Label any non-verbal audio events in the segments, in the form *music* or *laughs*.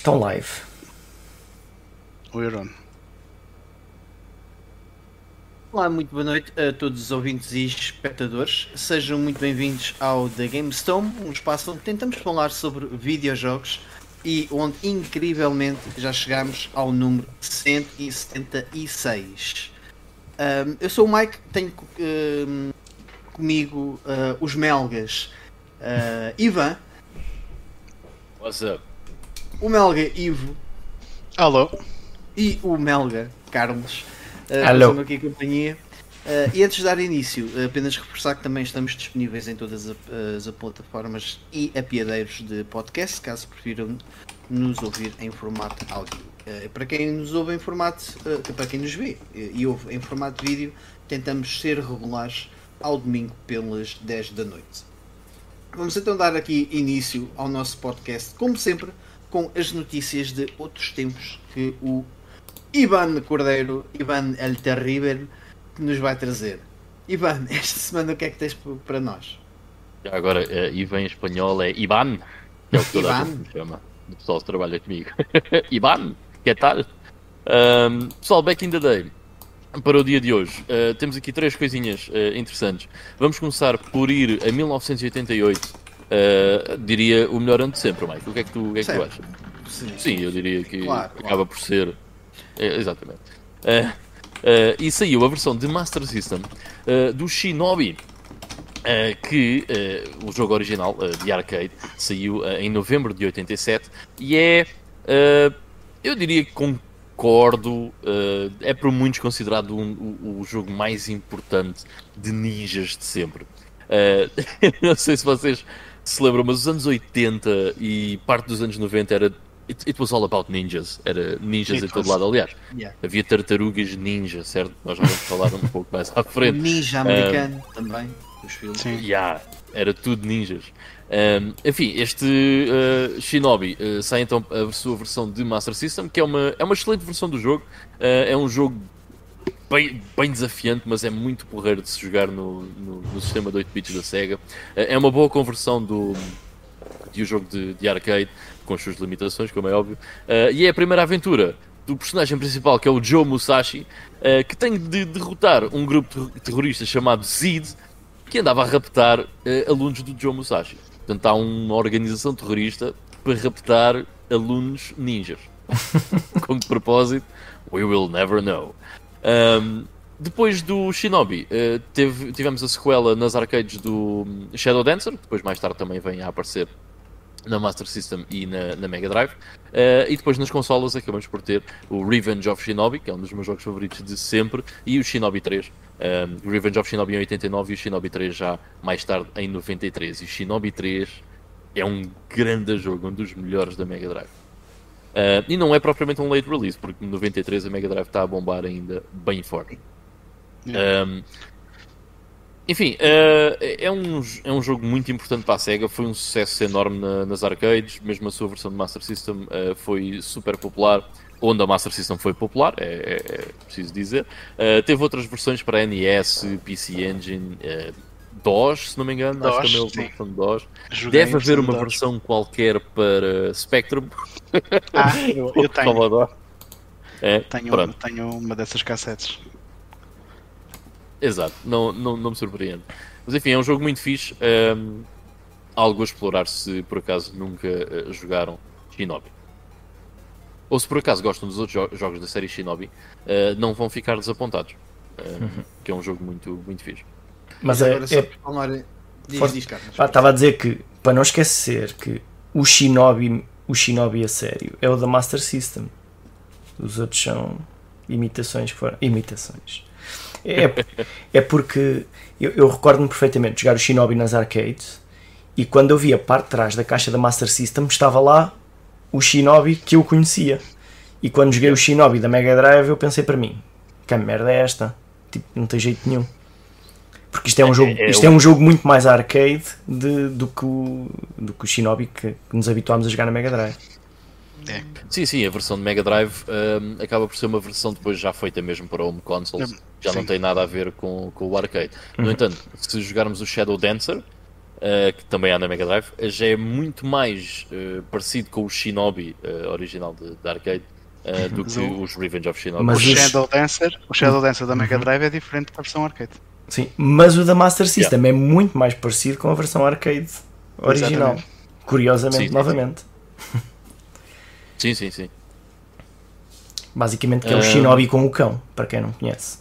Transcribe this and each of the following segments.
estão live. O Iron. Olá, muito boa noite a todos os ouvintes e espectadores. Sejam muito bem-vindos ao The GameStone, um espaço onde tentamos falar sobre videojogos e onde incrivelmente já chegamos ao número 176. Um, eu sou o Mike, tenho um, comigo uh, os melgas uh, Ivan. What's up? O melga Ivo. Alô. E o melga Carlos. Uh, Alô. aqui a companhia. Uh, e antes de dar início, apenas reforçar que também estamos disponíveis em todas as, as plataformas e apiadeiros de podcast, caso prefiram nos ouvir em formato áudio. Uh, para quem nos ouve em formato, uh, para quem nos vê e ouve em formato vídeo, tentamos ser regulares ao domingo pelas 10 da noite. Vamos então dar aqui início ao nosso podcast, como sempre, com as notícias de outros tempos que o Ivan Cordeiro, Ivan El Terrível, nos vai trazer. Ivan, *laughs* esta semana o que é que tens para nós? Agora, uh, Ivan em espanhol é Ivan, que é o que toda a gente me chama. O pessoal que trabalha comigo. *laughs* Ivan, que tal? Um, pessoal, back in the day, para o dia de hoje, uh, temos aqui três coisinhas uh, interessantes. Vamos começar por ir a 1988. Uh, diria o melhor ano de sempre, Mike. O que é que tu, que é que tu achas? Sim. Sim, eu diria que Claro, acaba claro. por ser. É, exatamente. Eh, eh, e saiu a versão de Master System do Shinobi. que o jogo original de arcade saiu em novembro de 87 e é, eu diria que concordo, eh, é por muitos considerado um- o, o jogo mais importante de ninjas de sempre. Eh, *laughs* não sei se vocês se lembram, mas os anos 80 e parte dos anos 90 era. It, it was all about ninjas. Era ninjas It em todo lado. Aliás, Yeah. havia tartarugas ninja, certo? Nós já vamos falar um pouco mais à frente. *laughs* Ninja americano também, os filmes. Sim. Yeah, era tudo ninjas. Um, enfim, este uh, Shinobi uh, sai então a sua versão de Master System, que é uma, é uma excelente versão do jogo. Uh, é um jogo bem, bem desafiante, mas é muito porreiro de se jogar no, no, no sistema de 8 bits da Sega. Uh, é uma boa conversão do, de um jogo de, de arcade, com as suas limitações, como é óbvio. Uh, e é a primeira aventura do personagem principal, que é o Joe Musashi, uh, que tem de derrotar um grupo ter- terrorista chamado Zid, que andava a raptar eh, alunos do Joe Musashi. Portanto, há uma organização terrorista para raptar alunos ninjas. *laughs* Com que propósito? We will never know. Ahm, depois do Shinobi, eh, teve- tivemos a sequela nas arcades do hum, Shadow Dancer, que depois mais tarde também vem a aparecer na Master System e na, na Mega Drive. Eh, e depois nas consolas acabamos por ter o Revenge of Shinobi, que é um dos meus jogos favoritos de sempre, e o Shinobi 3. Um, o Revenge of Shinobi em 89 e o Shinobi 3 já mais tarde em 93. E o Shinobi 3 é um grande jogo, um dos melhores da Mega Drive. Uh, e não é propriamente um late release, porque em 93 a Mega Drive está a bombar ainda bem forte. Um, enfim, uh, é, um, é um jogo muito importante para a SEGA, foi um sucesso enorme na- nas arcades, mesmo a sua versão de Master System uh, foi super popular, onde a Master System foi popular, é, é- é preciso dizer. Teve outras versões para NES, PC Engine, DOS, se não me engano, acho que DOS, também houve uma versão de DOS. Joguei Deve haver uma versão de versão qualquer para Spectrum. Ah, *laughs* eu, eu tenho. É, tenho, pronto. tenho uma dessas cassetes. Exato, não, não, não me surpreende. Mas enfim, é um jogo muito fixe. ehm, algo a explorar se por acaso nunca eh, jogaram Shinobi. Ou se por acaso gostam dos outros jo- jogos da série Shinobi, eh, não vão ficar desapontados. eh, Que é um jogo muito, muito fixe. Mas é, Agora só é-. Diz, Forte. diz, Carlos. estava a dizer que, para não esquecer que o Shinobi, o Shinobi a sério, é o da Master System. Os outros são imitações que foram. Imitações. É, *laughs* é porque eu, eu recordo-me perfeitamente de jogar o Shinobi nas arcades e quando eu vi a parte de trás da caixa da Master System estava lá o Shinobi que eu conhecia. E quando joguei o Shinobi da Mega Drive eu pensei para mim, que merda é esta? Tipo, não tem jeito nenhum. Porque isto é um jogo, é isto o- é um jogo muito mais arcade de- do, que o, do que o Shinobi que, que nos habituámos a jogar na Mega Drive. É. Sim, sim, a versão de Mega Drive ehm, acaba por ser uma versão depois já feita mesmo para home consoles. Hum, Já não sim. tem nada a ver com, com o arcade. No entanto, se jogarmos o Shadow Dancer, uh, que também há na Mega Drive, já é muito mais uh, parecido com o Shinobi uh, original de, de arcade do que o- os Revenge of Shinobi. Mas o Shadow Dancer, o Shadow Dancer da Mega Drive é diferente da versão arcade. Sim, mas o da Master System é muito mais parecido com a versão arcade original. Exatamente. Curiosamente, Sim, novamente. *laughs* Sim, sim, sim. Basicamente que é o. Shinobi com o cão, para quem não conhece.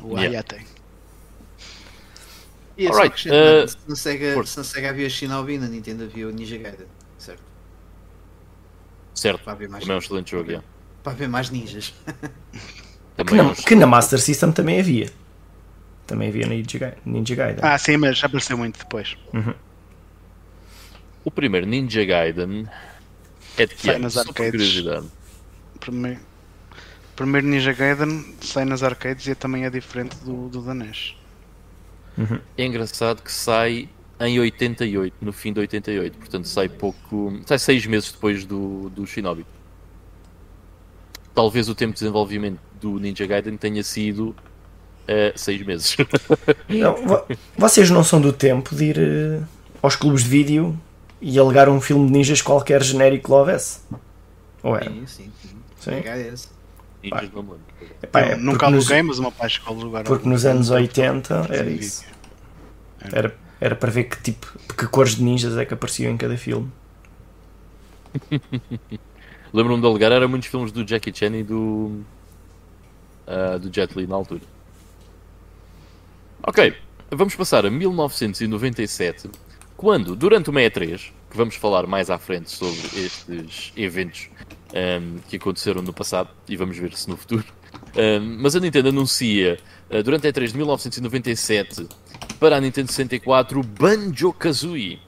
O Yeah. Ayate. E é Alright, acrescentar, uh, se na Sega, se na Sega havia Shinobi, na Nintendo havia o Ninja Gaiden, certo? Certo. Para haver mais, Também é um excelente jogo, yeah. para haver mais ninjas. Que é na, que na Master System também havia. Também havia Ninja Gaiden. Ninja Gaiden. Ah, sim, mas apareceu muito depois. O primeiro Ninja Gaiden é de que Sai ano? nas Só por curiosidade. Primeiro, primeiro Ninja Gaiden sai nas arcades e também é diferente do, do da NES. É engraçado que sai em 88, no fim de 88, portanto sai pouco. sai seis meses depois do, do Shinobi. Talvez o tempo de desenvolvimento do Ninja Gaiden tenha sido eh, seis meses. *laughs* Não, vo- vocês não são do tempo de ir eh, aos clubes de vídeo e alegar um filme de ninjas qualquer genérico que lá houvesse? Ou era? Sim, sim, sim. Sim. Ninjas não me lembro. Epá, é nunca porque nos- aluguei, mas o meu pai chegou a alugar. Porque nos anos 80 era Sim, isso. Era, era para ver que tipo, que cores de ninjas é que apareciam em cada filme. *laughs* Lembro-me de alugar, era muitos filmes do Jackie Chan e do. ah, do Jet Li na altura. Ok, vamos passar a 1997, quando, durante o 63, que vamos falar mais à frente sobre estes eventos ahm, que aconteceram no passado e vamos ver se no futuro. Ahm, mas a Nintendo anuncia, ah, durante a E3 de 1997, para a Nintendo 64, o Banjo-Kazooie.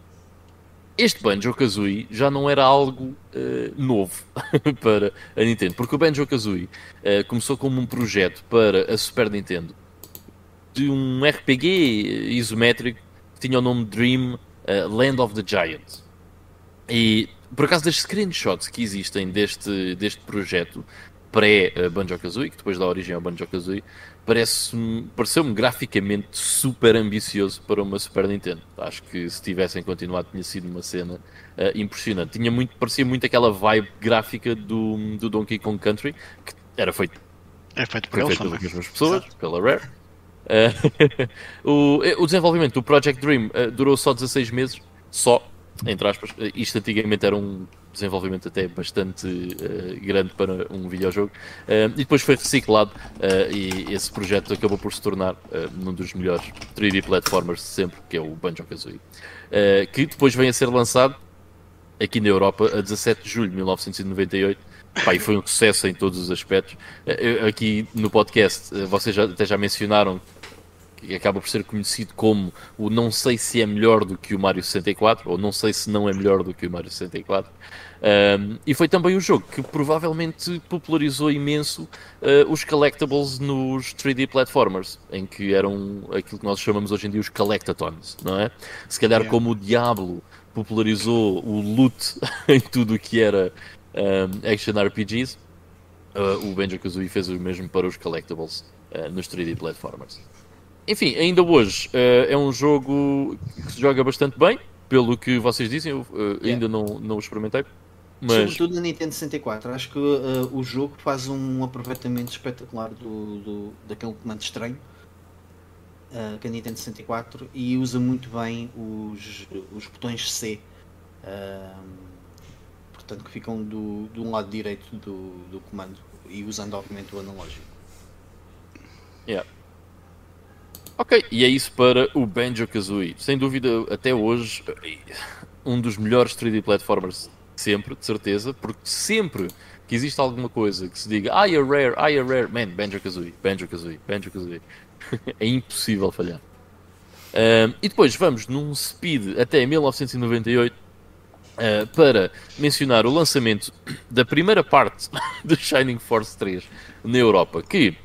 Este Banjo-Kazooie já não era algo eh, novo *laughs* para a Nintendo, porque o Banjo-Kazooie eh, começou como um projeto para a Super Nintendo de um RPG isométrico que tinha o nome Dream eh, Land of the Giant. E por acaso das screenshots que existem deste, deste projeto pré-Banjo-Kazooie, que depois dá origem ao Banjo-Kazooie, parece-me- pareceu-me graficamente super ambicioso para uma Super Nintendo. Acho que se tivessem continuado tinha sido uma cena eh, impressionante. Tinha muito, parecia muito aquela vibe gráfica do, do Donkey Kong Country, que era feito É feito por foi feito pelas mesmas pessoas, pela Rare. Eh, *laughs* o, eh, o desenvolvimento do Project Dream eh, durou só 16 meses, só, entre aspas. Isto antigamente era um desenvolvimento até bastante eh, grande para um videojogo. E depois foi reciclado e esse projeto acabou por se tornar um dos melhores 3D platformers de sempre, que é o Banjo-Kazooie. Que depois vem a ser lançado aqui na Europa a 17 de julho de 1998. Pá, e foi um sucesso em todos os aspectos. Aqui no podcast, vocês já, até já mencionaram que acaba por ser conhecido como o não sei se é melhor do que o Mario 64, ou não sei se não é melhor do que o Mario 64. Um, e foi também o jogo que provavelmente popularizou imenso eh, os collectibles nos 3D platformers, em que eram aquilo que nós chamamos hoje em dia os collectatons, não é? Se calhar Yeah. como o Diablo popularizou o loot *laughs* em tudo o que era um, action RPGs, uh, o Banjo-Kazooie fez o mesmo para os collectibles uh, nos 3D platformers. Enfim, ainda hoje uh, é um jogo que se joga bastante bem, pelo que vocês dizem, eu uh, ainda não, não o experimentei, mas Sobretudo na Nintendo 64. Acho que uh, o jogo faz um aproveitamento espetacular do, do- daquele comando estranho uh, que a Nintendo 64 e usa muito bem os, os botões C. um, portanto, que ficam do, do lado direito do, do comando e usando obviamente o analógico. Yeah. Ok, e é isso para o Banjo-Kazooie. Sem dúvida, até hoje, um dos melhores 3D platformers sempre, de certeza, porque sempre que existe alguma coisa que se diga ai a rare, ai a rare, man, Banjo-Kazooie, Banjo-Kazooie, Banjo-Kazooie. *laughs* é impossível falhar. Ahm, e depois vamos num speed até 1998 ah, para mencionar o lançamento da primeira parte *laughs* do Shining Force 3 na Europa, que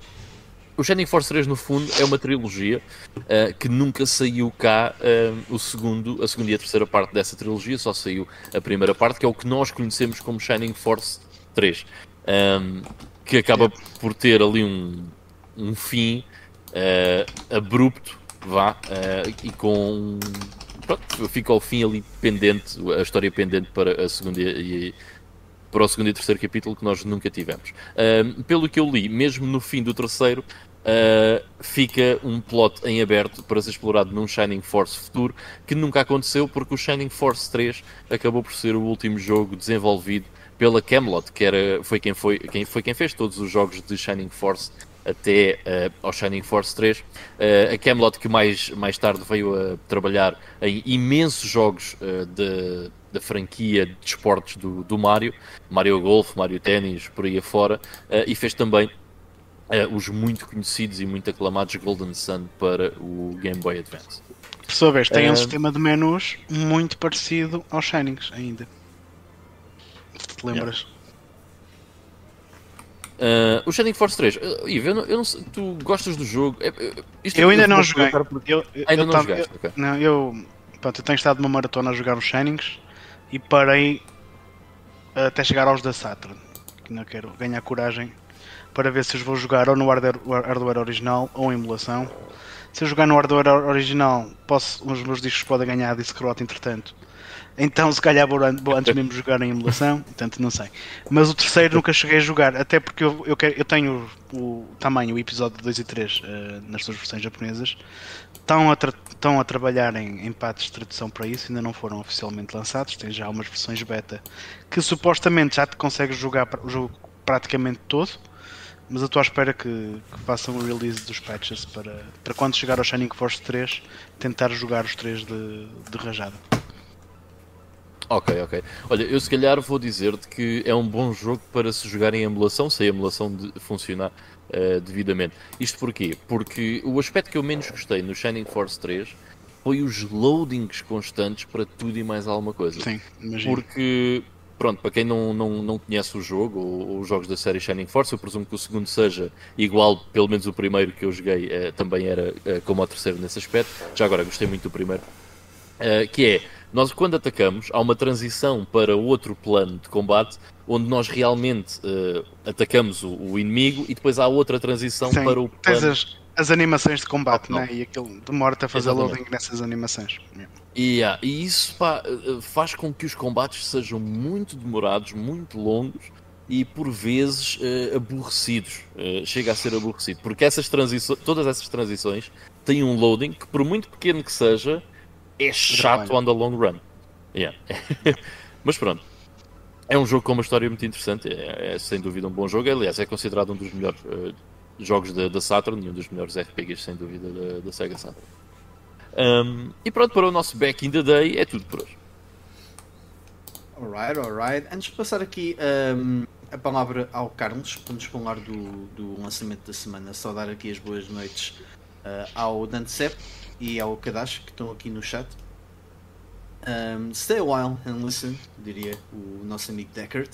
o Shining Force 3 no fundo é uma trilogia ah, que nunca saiu cá ah, o segundo, a segunda e a terceira parte dessa trilogia, só saiu a primeira parte, que é o que nós conhecemos como Shining Force 3, ahm, que acaba por ter ali um, um fim ah, abrupto, vá, e com pronto, fica ao fim ali pendente, a história pendente para a segunda e para o segundo e terceiro capítulo que nós nunca tivemos. Uh, pelo que eu li, mesmo no fim do terceiro, uh, fica um plot em aberto para ser explorado num Shining Force futuro, que nunca aconteceu porque o Shining Force 3 acabou por ser o último jogo desenvolvido pela Camelot, que era, foi, quem foi, quem foi quem fez todos os jogos de Shining Force até uh, ao Shining Force 3. Uh, a Camelot que mais, mais tarde veio a trabalhar em imensos jogos uh, de, da franquia de esportes do, do Mario, Mario Golf, Mario Tennis, por aí afora, e fez também os muito conhecidos e muito aclamados Golden Sun para o Game Boy Advance. Por sua vez, tem um sistema de menus muito parecido aos Shinings ainda. Se te lembras. Yeah. Uh, o Shining Force 3, uh, Ivo, eu não, eu não sei, tu gostas do jogo? É, é eu ainda não joguei. Eu, eu, ainda eu não tava, jogaste? Eu, okay. Não, eu, pronto, eu tenho estado numa maratona a jogar os Shinings e parei até chegar aos da Saturn. Que não quero ganhar coragem para ver se os vou jogar ou no hardware, original ou em emulação. Se eu jogar no hardware original, posso, os meus discos podem ganhar disc rot entretanto então, se calhar vou, antes mesmo jogar em emulação, *laughs* portanto, não sei. Mas o terceiro nunca cheguei a jogar, até porque eu, eu, quero, eu tenho o, o tamanho, o episódio 2 e 3 uh, eh, nas suas versões japonesas. Estão a, estão a trabalhar em, em patos de tradução para isso, ainda não foram oficialmente lançados. Tem já umas versões beta que supostamente já te consegues jogar o jogo praticamente todo. Mas eu estou à espera que, que, façam o release dos patches para, para quando chegar ao Shining Force 3 tentar jogar os três de, de rajada. Ok, ok. Olha, eu se calhar vou dizer-te que é um bom jogo para se jogar em emulação, se a emulação de funcionar uh, devidamente. Isto porquê? Porque o aspecto que eu menos gostei no Shining Force 3 foi os loadings constantes para tudo e mais alguma coisa. Sim, imagino. Porque, pronto, para quem não, não, não conhece o jogo, ou, os jogos da série Shining Force, eu presumo que o segundo seja igual, pelo menos o primeiro que eu joguei uh, também era uh, como o terceiro nesse aspecto. Já agora, gostei muito do primeiro. que é nós, quando atacamos, há uma transição para outro plano de combate onde nós realmente uh, atacamos o, o, inimigo e depois há outra transição Sim, para o plano. As, as, animações de combate, né? e aquilo demora-te a fazer Exatamente. loading nessas animações. Yeah. E isso pá, eh, faz com que os combates sejam muito demorados, muito longos e por vezes uh, aborrecidos. Uh, chega a ser aborrecido, porque essas transições, todas essas transições têm um loading que, por muito pequeno que seja, é chato on the long run. Yeah. *laughs* Mas pronto. É um jogo com uma história muito interessante. É, é, sem dúvida um bom jogo. Aliás, é considerado um dos melhores uh, jogos da, da, Saturn e um dos melhores RPGs, sem dúvida, da, da Sega Saturn. Um, e pronto, para o nosso Back in the Day é tudo por hoje. Alright, alright. Antes de passar aqui um, a palavra ao Carlos, para nos falar do, do lançamento da semana, só dar aqui as boas noites uh, ao Dante Sepp e ao Kadash que estão aqui no chat. Um, stay a while and listen, diria o nosso amigo Deckard.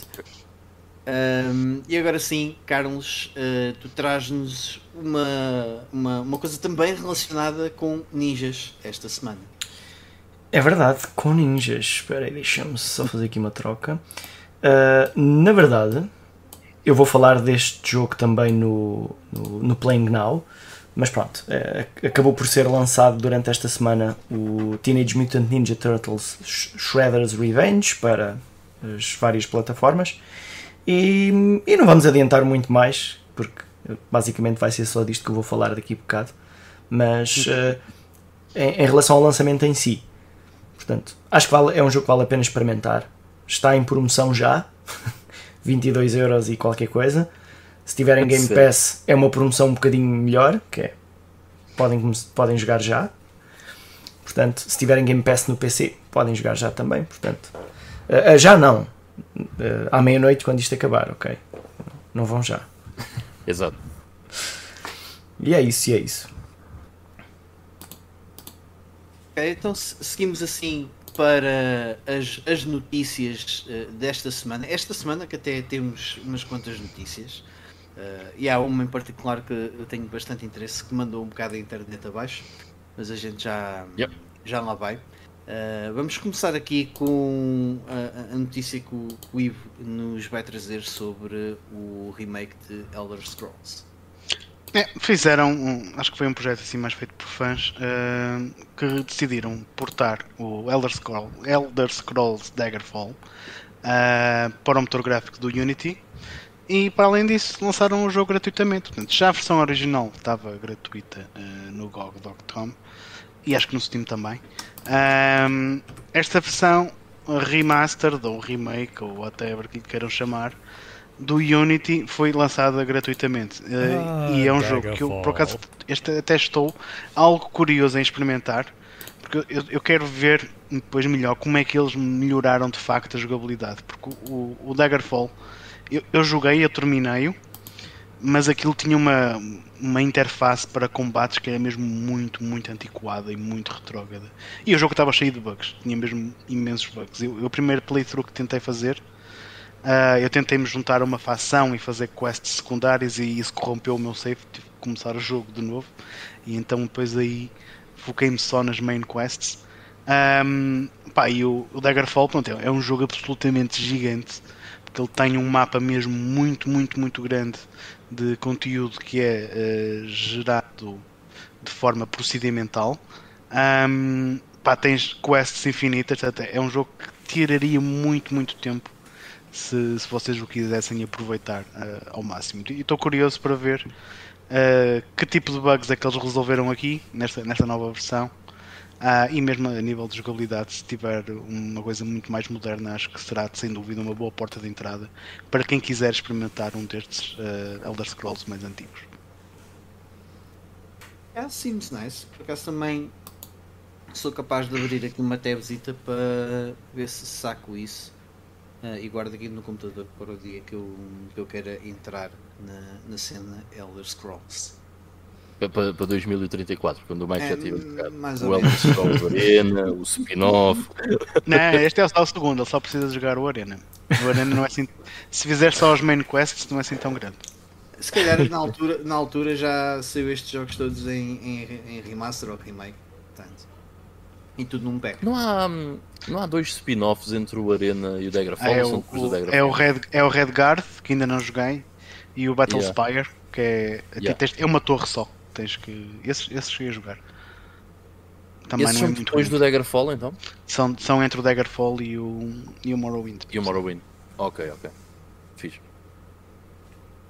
Um, e agora sim, Carlos, uh, tu traz-nos uma, uma, uma coisa também relacionada com ninjas esta semana. É verdade, com ninjas. Espera aí, deixa-me só fazer aqui uma troca. Uh, na verdade, eu vou falar deste jogo também no, no, no Playing Now. Mas pronto, é, acabou por ser lançado durante esta semana o Teenage Mutant Ninja Turtles Shredder's Revenge para as várias plataformas. E, e não vamos adiantar muito mais, porque basicamente vai ser só disto que eu vou falar daqui a bocado. Mas uh, em, em, relação ao lançamento em si, portanto, acho que vale, é um jogo que vale a pena experimentar. Está em promoção já, *laughs* 22 euros e qualquer coisa. Se tiverem Game Pass, é uma promoção um bocadinho melhor, que é podem, podem jogar já. Portanto, se tiverem Game Pass no PC, podem jogar já também. Portanto, uh, uh, já não. Uh, à meia-noite, quando isto acabar, ok? Não vão já. *laughs* Exato. E é isso, e é isso. Ok, então seguimos assim para as, as notícias desta semana. Esta semana que até temos umas quantas notícias. Uh, e há uma em particular que eu tenho bastante interesse que mandou um bocado a internet abaixo, mas a gente já, yep. já lá vai. Uh, vamos começar aqui com a, a notícia que o, o, Ivo nos vai trazer sobre o remake de Elder Scrolls. É, fizeram, um, acho que foi um projeto assim mais feito por fãs, uh, que decidiram portar o Elder, Scroll, Elder Scrolls Daggerfall uh, para o motor gráfico do Unity e para além disso lançaram o jogo gratuitamente. Portanto, já a versão original estava gratuita uh, no GOG.com e acho que no Steam também. esta versão remastered ou remake ou whatever que queiram chamar do Unity foi lançada gratuitamente. Ah, e é um jogo que eu, por acaso, este, até estou algo curioso em experimentar. Porque eu, eu, quero ver depois melhor como é que eles melhoraram de facto a jogabilidade. Porque o, o Daggerfall, eu, eu joguei, eu terminei-o, mas aquilo tinha uma, uma interface para combates que era mesmo muito, muito antiquada e muito retrógrada. E o jogo estava cheio de bugs, tinha mesmo imensos bugs. Eu, o primeiro playthrough que tentei fazer Uh, eu tentei me juntar a uma facção e fazer quests secundárias e isso corrompeu o meu save, tive que começar o jogo de novo. E então depois aí foquei-me só nas main quests. Um, pá, e o, o Daggerfall pronto, é, é um jogo absolutamente gigante, porque ele tem um mapa mesmo muito, muito, muito grande de conteúdo que é uh, gerado de forma procedimental. Um, pá, tens quests infinitas, é um jogo que tiraria muito, muito tempo se, se vocês o quisessem aproveitar uh, ao máximo. E estou curioso para ver uh, que tipo de bugs é que eles resolveram aqui nesta, nesta nova versão. Uh, e mesmo a nível de jogabilidade, se tiver uma coisa muito mais moderna, acho que será sem dúvida uma boa porta de entrada para quem quiser experimentar um destes uh, Elder Scrolls mais antigos. É, seems nice. Por acaso também sou capaz de abrir aqui uma tabzita para ver se saco isso. Uh, e guardo aqui no computador para o dia que eu, que eu queira entrar na, na cena Elder Scrolls. Para, para 2034, quando o Mike é, já tiver o Elder Scrolls Arena, o *laughs* spin-off. Não, este é só o segundo, ele só precisa jogar o Arena. O Arena não é assim. Se fizer só os main quests, não é assim tão grande. Se calhar na altura, na altura já saiu estes jogos todos em, em, em remaster ou remake. Portanto. E tudo num pack. Não há, não há dois spin-offs entre o Arena e o Daggerfall? Ah, é, o, o, é, o Red, é o Redguard, que ainda não joguei, e o Battle yeah. Spire, que é, yeah. é uma torre só. Tens que. Esses, esses cheguei a jogar. Também esses não é são depois do Daggerfall então? São, são entre o Daggerfall e o, e o Morrowind. E o Morrowind. Ok, ok. Fiz.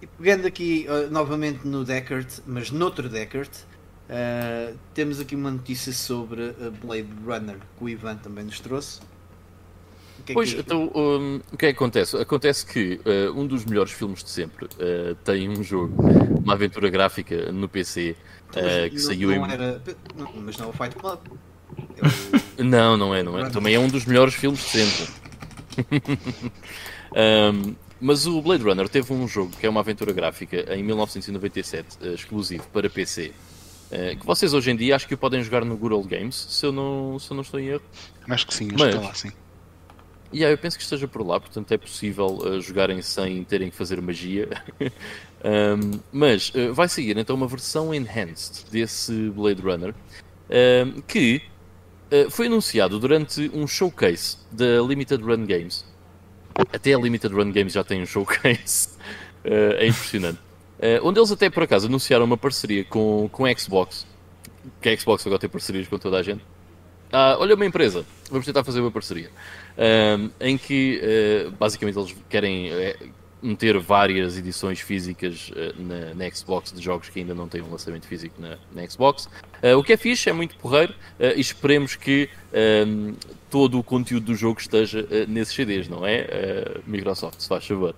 E pegando aqui uh, novamente no Deckard, mas noutro Deckard, Uh, temos aqui uma notícia sobre a Blade Runner que o Ivan também nos trouxe. Que é pois, que é então, um, o que é que acontece? Acontece que uh, um dos melhores filmes de sempre uh, tem um jogo, uma aventura gráfica no PC que não, saiu não em. Era... Não, mas não é o Fight Club. É o... *laughs* não, não é, não é. Também é um dos melhores filmes de sempre. *laughs* um, mas o Blade Runner teve um jogo que é uma aventura gráfica em 1997, exclusivo para PC. Uh, que vocês hoje em dia acho que o podem jogar no Google Games, se eu não, se eu não estou em erro. Acho que sim, acho Mas, que está lá sim. Yeah, eu penso que esteja por lá, portanto é possível uh, jogarem sem terem que fazer magia. *laughs* um, mas uh, vai seguir então uma versão enhanced desse Blade Runner um, que foi anunciado durante um showcase da Limited Run Games. Até a Limited Run Games já tem um showcase. *laughs* é impressionante. Uh, onde eles até por acaso anunciaram uma parceria com, com a Xbox. Que a Xbox agora tem parcerias com toda a gente. Ah, olha, uma empresa, vamos tentar fazer uma parceria. Uh, em que uh, basicamente eles querem meter várias edições físicas na, na, Xbox de jogos que ainda não têm um lançamento físico na, na Xbox. o que é fixe, é muito porreiro e esperemos que todo o conteúdo do jogo esteja nesses CDs, não é? Microsoft, se faz favor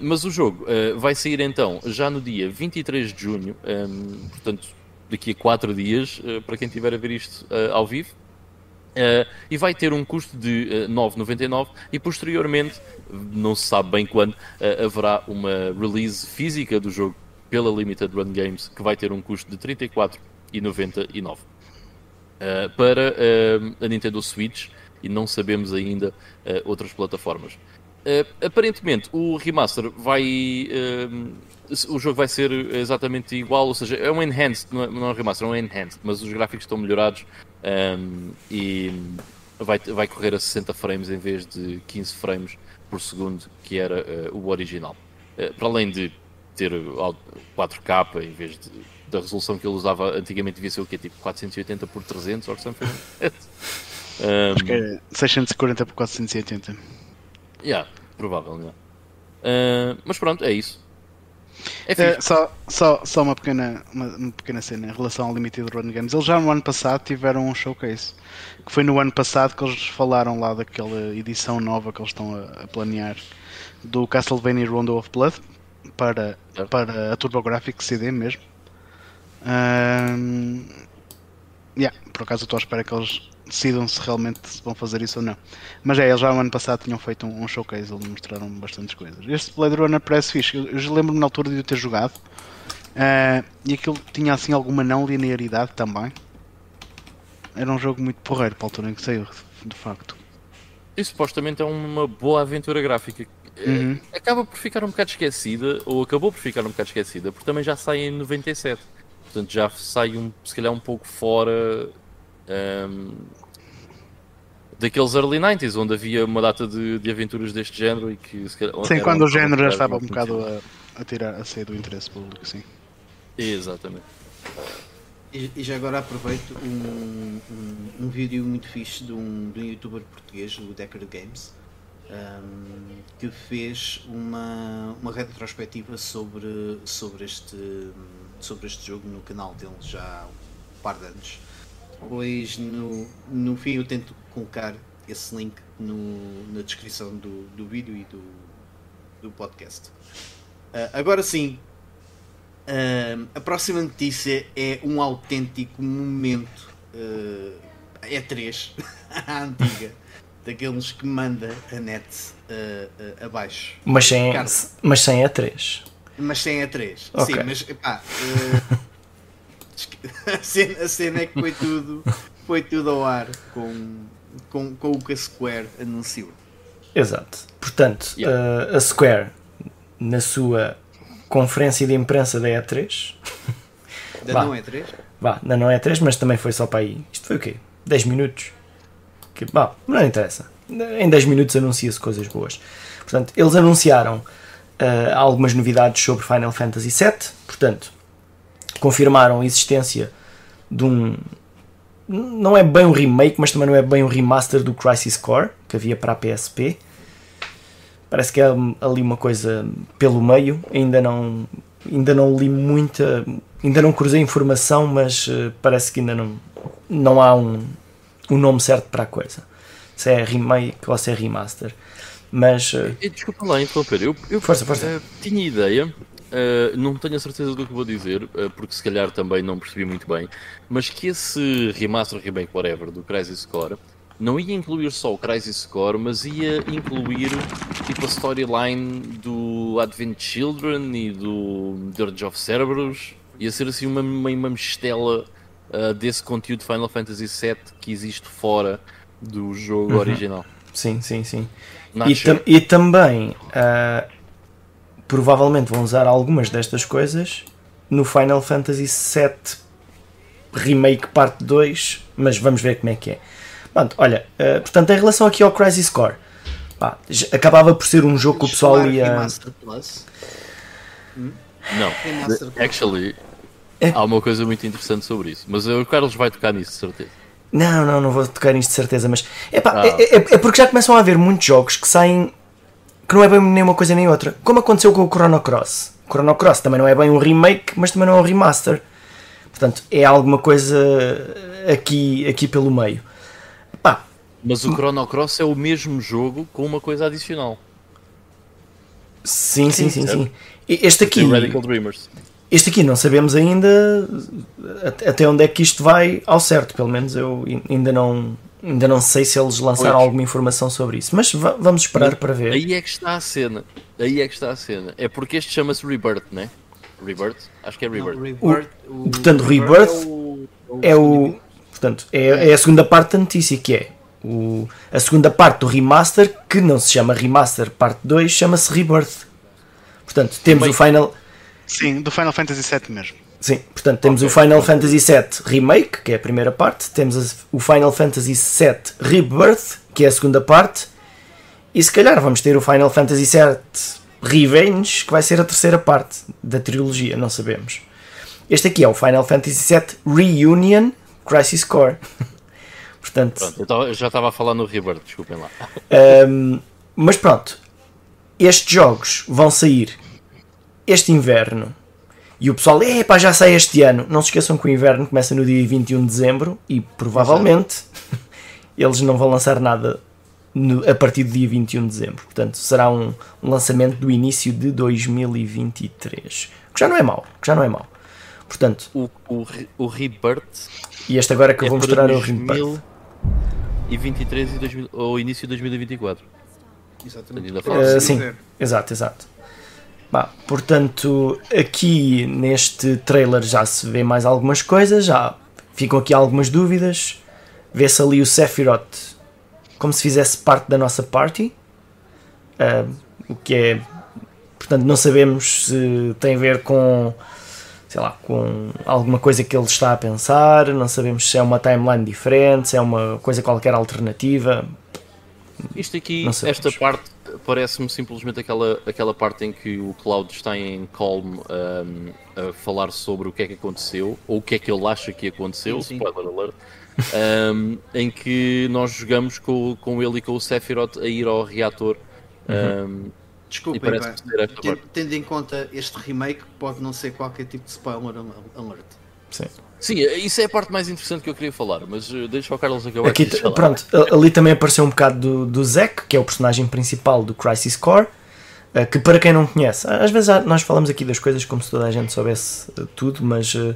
mas o jogo uh, vai sair então já no dia 23 de junho, um, portanto, daqui a 4 dias, uh, para quem estiver a ver isto uh, ao vivo. e vai ter um custo de uh, 9,99 e posteriormente, não se sabe bem quando, haverá uma release física do jogo pela Limited Run Games que vai ter um custo de 34,99 para a Nintendo Switch e não sabemos ainda outras plataformas. Uh, aparentemente o remaster vai. Uh, o jogo vai ser exatamente igual, ou seja, é um enhanced, não é, não é um remaster, é um enhanced, mas os gráficos estão melhorados um, e vai, vai correr a 60 frames em vez de 15 frames por segundo, que era uh, o original. para além de ter 4K em vez de, da resolução que ele usava antigamente devia ser o quê? Tipo 480 por 300 ou something? um, *laughs* Acho que é 640 por 480. Yeah, provavelmente. Uh, mas pronto, é isso. É uh, só, só, só uma, pequena, uma, uma, pequena cena em relação ao Limited Run Games. Eles já no ano passado tiveram um showcase. Que foi no ano passado que eles falaram lá daquela edição nova que eles estão a, a planear do Castlevania Rondo of Blood para, para a TurboGrafx CD mesmo. Um, yeah, por acaso estou à espera que eles decidam se realmente vão fazer isso ou não. Mas é, eles já no ano passado tinham feito um, um showcase, eles mostraram bastantes coisas. Este Blade Runner parece fixe, eu, eu lembro-me na altura de eu ter jogado uh, e aquilo tinha assim alguma não linearidade também. Era um jogo muito porreiro para a altura em que saiu, de facto. E supostamente é uma boa aventura gráfica. É, uhum. Acaba por ficar um bocado esquecida, ou acabou por ficar um bocado esquecida, porque também já sai em 97. Portanto, já sai um, se calhar um pouco fora um, daqueles early 90s, onde havia uma data de, de aventuras deste género e que calhar, Sim, quando o género já estava um bocado a, a, tirar, a sair do interesse público, sim. Exatamente. E, e já agora aproveito um, um, um, vídeo muito fixe de um, de um youtuber português, o Decker Games, um, que fez uma, uma retrospectiva sobre, sobre, este, sobre este jogo no canal dele já há um par de anos. Pois no, no fim eu tento colocar esse link no, na descrição do, do vídeo e do, do podcast. Uh, agora sim, uh, a próxima notícia é um autêntico momento uh, E3 à antiga, daqueles que manda a net abaixo. Mas sem, mas sem E3. Mas sem E3. Okay. Sim, mas pá, *laughs* *laughs* a, cena, a cena é que foi tudo, foi tudo ao ar com, com, com o que a Square anunciou. Exato. Portanto, yeah. uh, a Square, na sua conferência de imprensa da E3. Da vá, não E3? Vá, da não E3, mas também foi só para aí. Isto foi o quê? 10 minutos? Que, bah, não interessa. Em 10 minutos anuncia-se coisas boas. Portanto, eles anunciaram uh, algumas novidades sobre Final Fantasy VII. Portanto, confirmaram a existência de um. Não é bem um remake, mas também não é bem um remaster do Crisis Core que havia para a PSP. Parece que é ali uma coisa pelo meio. Ainda não, ainda não li muita. Ainda não cruzei informação, mas uh, parece que ainda não, não há um, um nome certo para a coisa. Se é remake ou se é remaster. Mas. Uh, Desculpa lá interromper. Eu, eu força, força. Uh, tinha ideia Uh, não tenho a certeza do que vou dizer, uh, porque se calhar também não percebi muito bem, mas que esse remaster, remake, whatever, do Crisis Core não ia incluir só o Crisis Core, mas ia incluir tipo a storyline do Advent Children e do Dirge of Cerberus. Ia ser assim uma, uma, uma mistela uh, desse conteúdo Final Fantasy VII que existe fora do jogo uhum. original. Sim, sim, sim. E, tam e, também uh, provavelmente vão usar algumas destas coisas no Final Fantasy VII Remake Parte 2, mas vamos ver como é que é. Pronto, olha, uh, portanto, em relação aqui ao Crisis Core, pá, acabava por ser um jogo que o pessoal ia. Hum? Não, actually, é. há uma coisa muito interessante sobre isso, mas o Carlos vai tocar nisso, de certeza. Não, não, não vou tocar nisto de certeza, mas epá, ah. é, é, é porque já começam a haver muitos jogos que saem que não é bem nem uma coisa nem outra. Como aconteceu com o Chrono Cross. O Chrono Cross também não é bem um remake, mas também não é um remaster. Portanto, é alguma coisa aqui, aqui pelo meio. Pá. Mas o Chrono Cross é o mesmo jogo com uma coisa adicional. Sim, sim, sim, sim. Este aqui. Radical Dreamers. Este aqui não sabemos ainda até onde é que isto vai ao certo, pelo menos eu ainda não, Ainda não sei se eles lançaram pois. alguma informação sobre isso, mas vamos esperar para ver. Aí é que está a cena. Aí é que está a cena. É porque este chama-se Rebirth, não é? Rebirth? Acho que é Rebirth. Não, Rebirth o, portanto, Rebirth é o, é o portanto, é, é, a segunda parte da notícia que é o, a segunda parte do remaster, que não se chama remaster parte 2, chama-se Rebirth. Portanto, temos Também. o Final. Sim, do Final Fantasy VII mesmo. Sim, portanto temos okay. o Final Fantasy VII Remake, que é a primeira parte, temos o Final Fantasy VII Rebirth, que é a segunda parte, e se calhar vamos ter o Final Fantasy VII Revenge, que vai ser a terceira parte da trilogia, não sabemos. Este aqui é o Final Fantasy VII Reunion Crisis Core. *laughs* Portanto, pronto, eu já estava a falar no Rebirth, desculpem lá. Um, mas pronto, estes jogos vão sair este inverno. E o pessoal, epá, já sai este ano. Não se esqueçam que o inverno começa no dia 21 de dezembro e provavelmente eles não vão lançar nada no, a partir do dia 21 de dezembro. Portanto, será um, um, lançamento do início de 2023. Que já não é mau. Que já não é mau. Portanto, o, o, o Rebirth. E este agora que é eu vou mostrar é o Rebirth. E 23 e 2000, ou início de 2024. Exatamente. Uh, sim, exato, exato. Bah, portanto, aqui neste trailer já se vê mais algumas coisas, já ficam aqui algumas dúvidas. Vê-se ali o Sephiroth como se fizesse parte da nossa party, uh, o que é. Portanto, não sabemos se tem a ver com. Sei lá, com alguma coisa que ele está a pensar, não sabemos se é uma timeline diferente, se é uma coisa qualquer alternativa. Isto aqui, esta parte, parece-me simplesmente aquela, aquela parte em que o Cloud está em calm um, a falar sobre o que é que aconteceu, ou o que é que ele acha que aconteceu, sim, sim. spoiler alert, um, em que nós jogamos com, com ele e com o Sephiroth a ir ao reator. Um, Desculpem, tendo em conta este remake, pode não ser qualquer tipo de spoiler alert. Sim. Sim, isso é a parte mais interessante que eu queria falar, mas eh, deixa o Carlos acabar. Aqui, pronto, ali também apareceu um bocado do, do Zack, que é o personagem principal do Crisis Core, eh, que para quem não conhece, às vezes nós falamos aqui das coisas como se toda a gente soubesse eh, tudo, mas uh,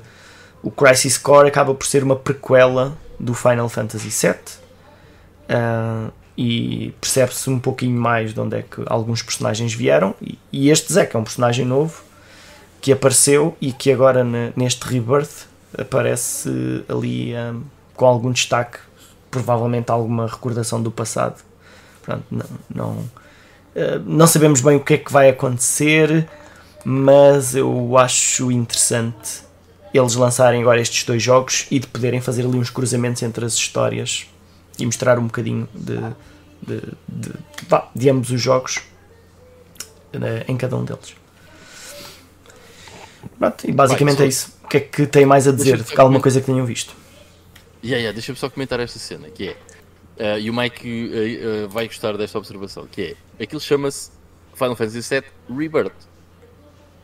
o Crisis Core acaba por ser uma prequela do Final Fantasy VII uh, e percebe-se um pouquinho mais de onde é que alguns personagens vieram. E, e este Zack é um personagem novo que apareceu e que agora neste Rebirth aparece ali um, com algum destaque, provavelmente alguma recordação do passado. Pronto, não, não, uh, não sabemos bem o que é que vai acontecer, mas eu acho interessante eles lançarem agora estes dois jogos e de poderem fazer ali uns cruzamentos entre as histórias e mostrar um bocadinho de, de, de, de, de ambos os jogos né, em cada um deles. Pronto, e basicamente é isso que é que tem mais a dizer? De alguma coisa que tenham visto? Yeah, yeah, Deixa-me só comentar esta cena, que é. Uh, e o Mike uh, uh, vai gostar desta observação, que é. Aquilo chama-se Final Fantasy VII Rebirth.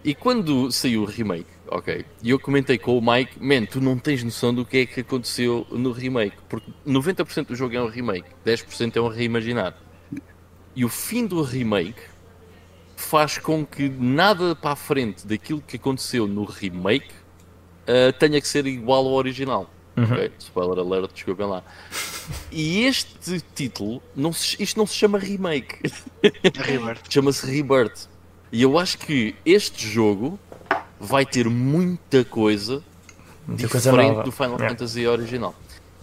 E quando saiu o remake, ok, e eu comentei com o Mike, man, tu não tens noção do que é que aconteceu no remake, porque 90% do jogo é um remake, 10% é um reimaginar. E o fim do remake faz com que nada para a frente daquilo que aconteceu no remake uh, tenha que ser igual ao original. Uhum. Okay? Spoiler alert, desculpem lá. E este título, não se, isto não se chama remake. *laughs* Chama-se Rebirth. E eu acho que este jogo vai ter muita coisa muita diferente coisa do Final yeah. Fantasy original.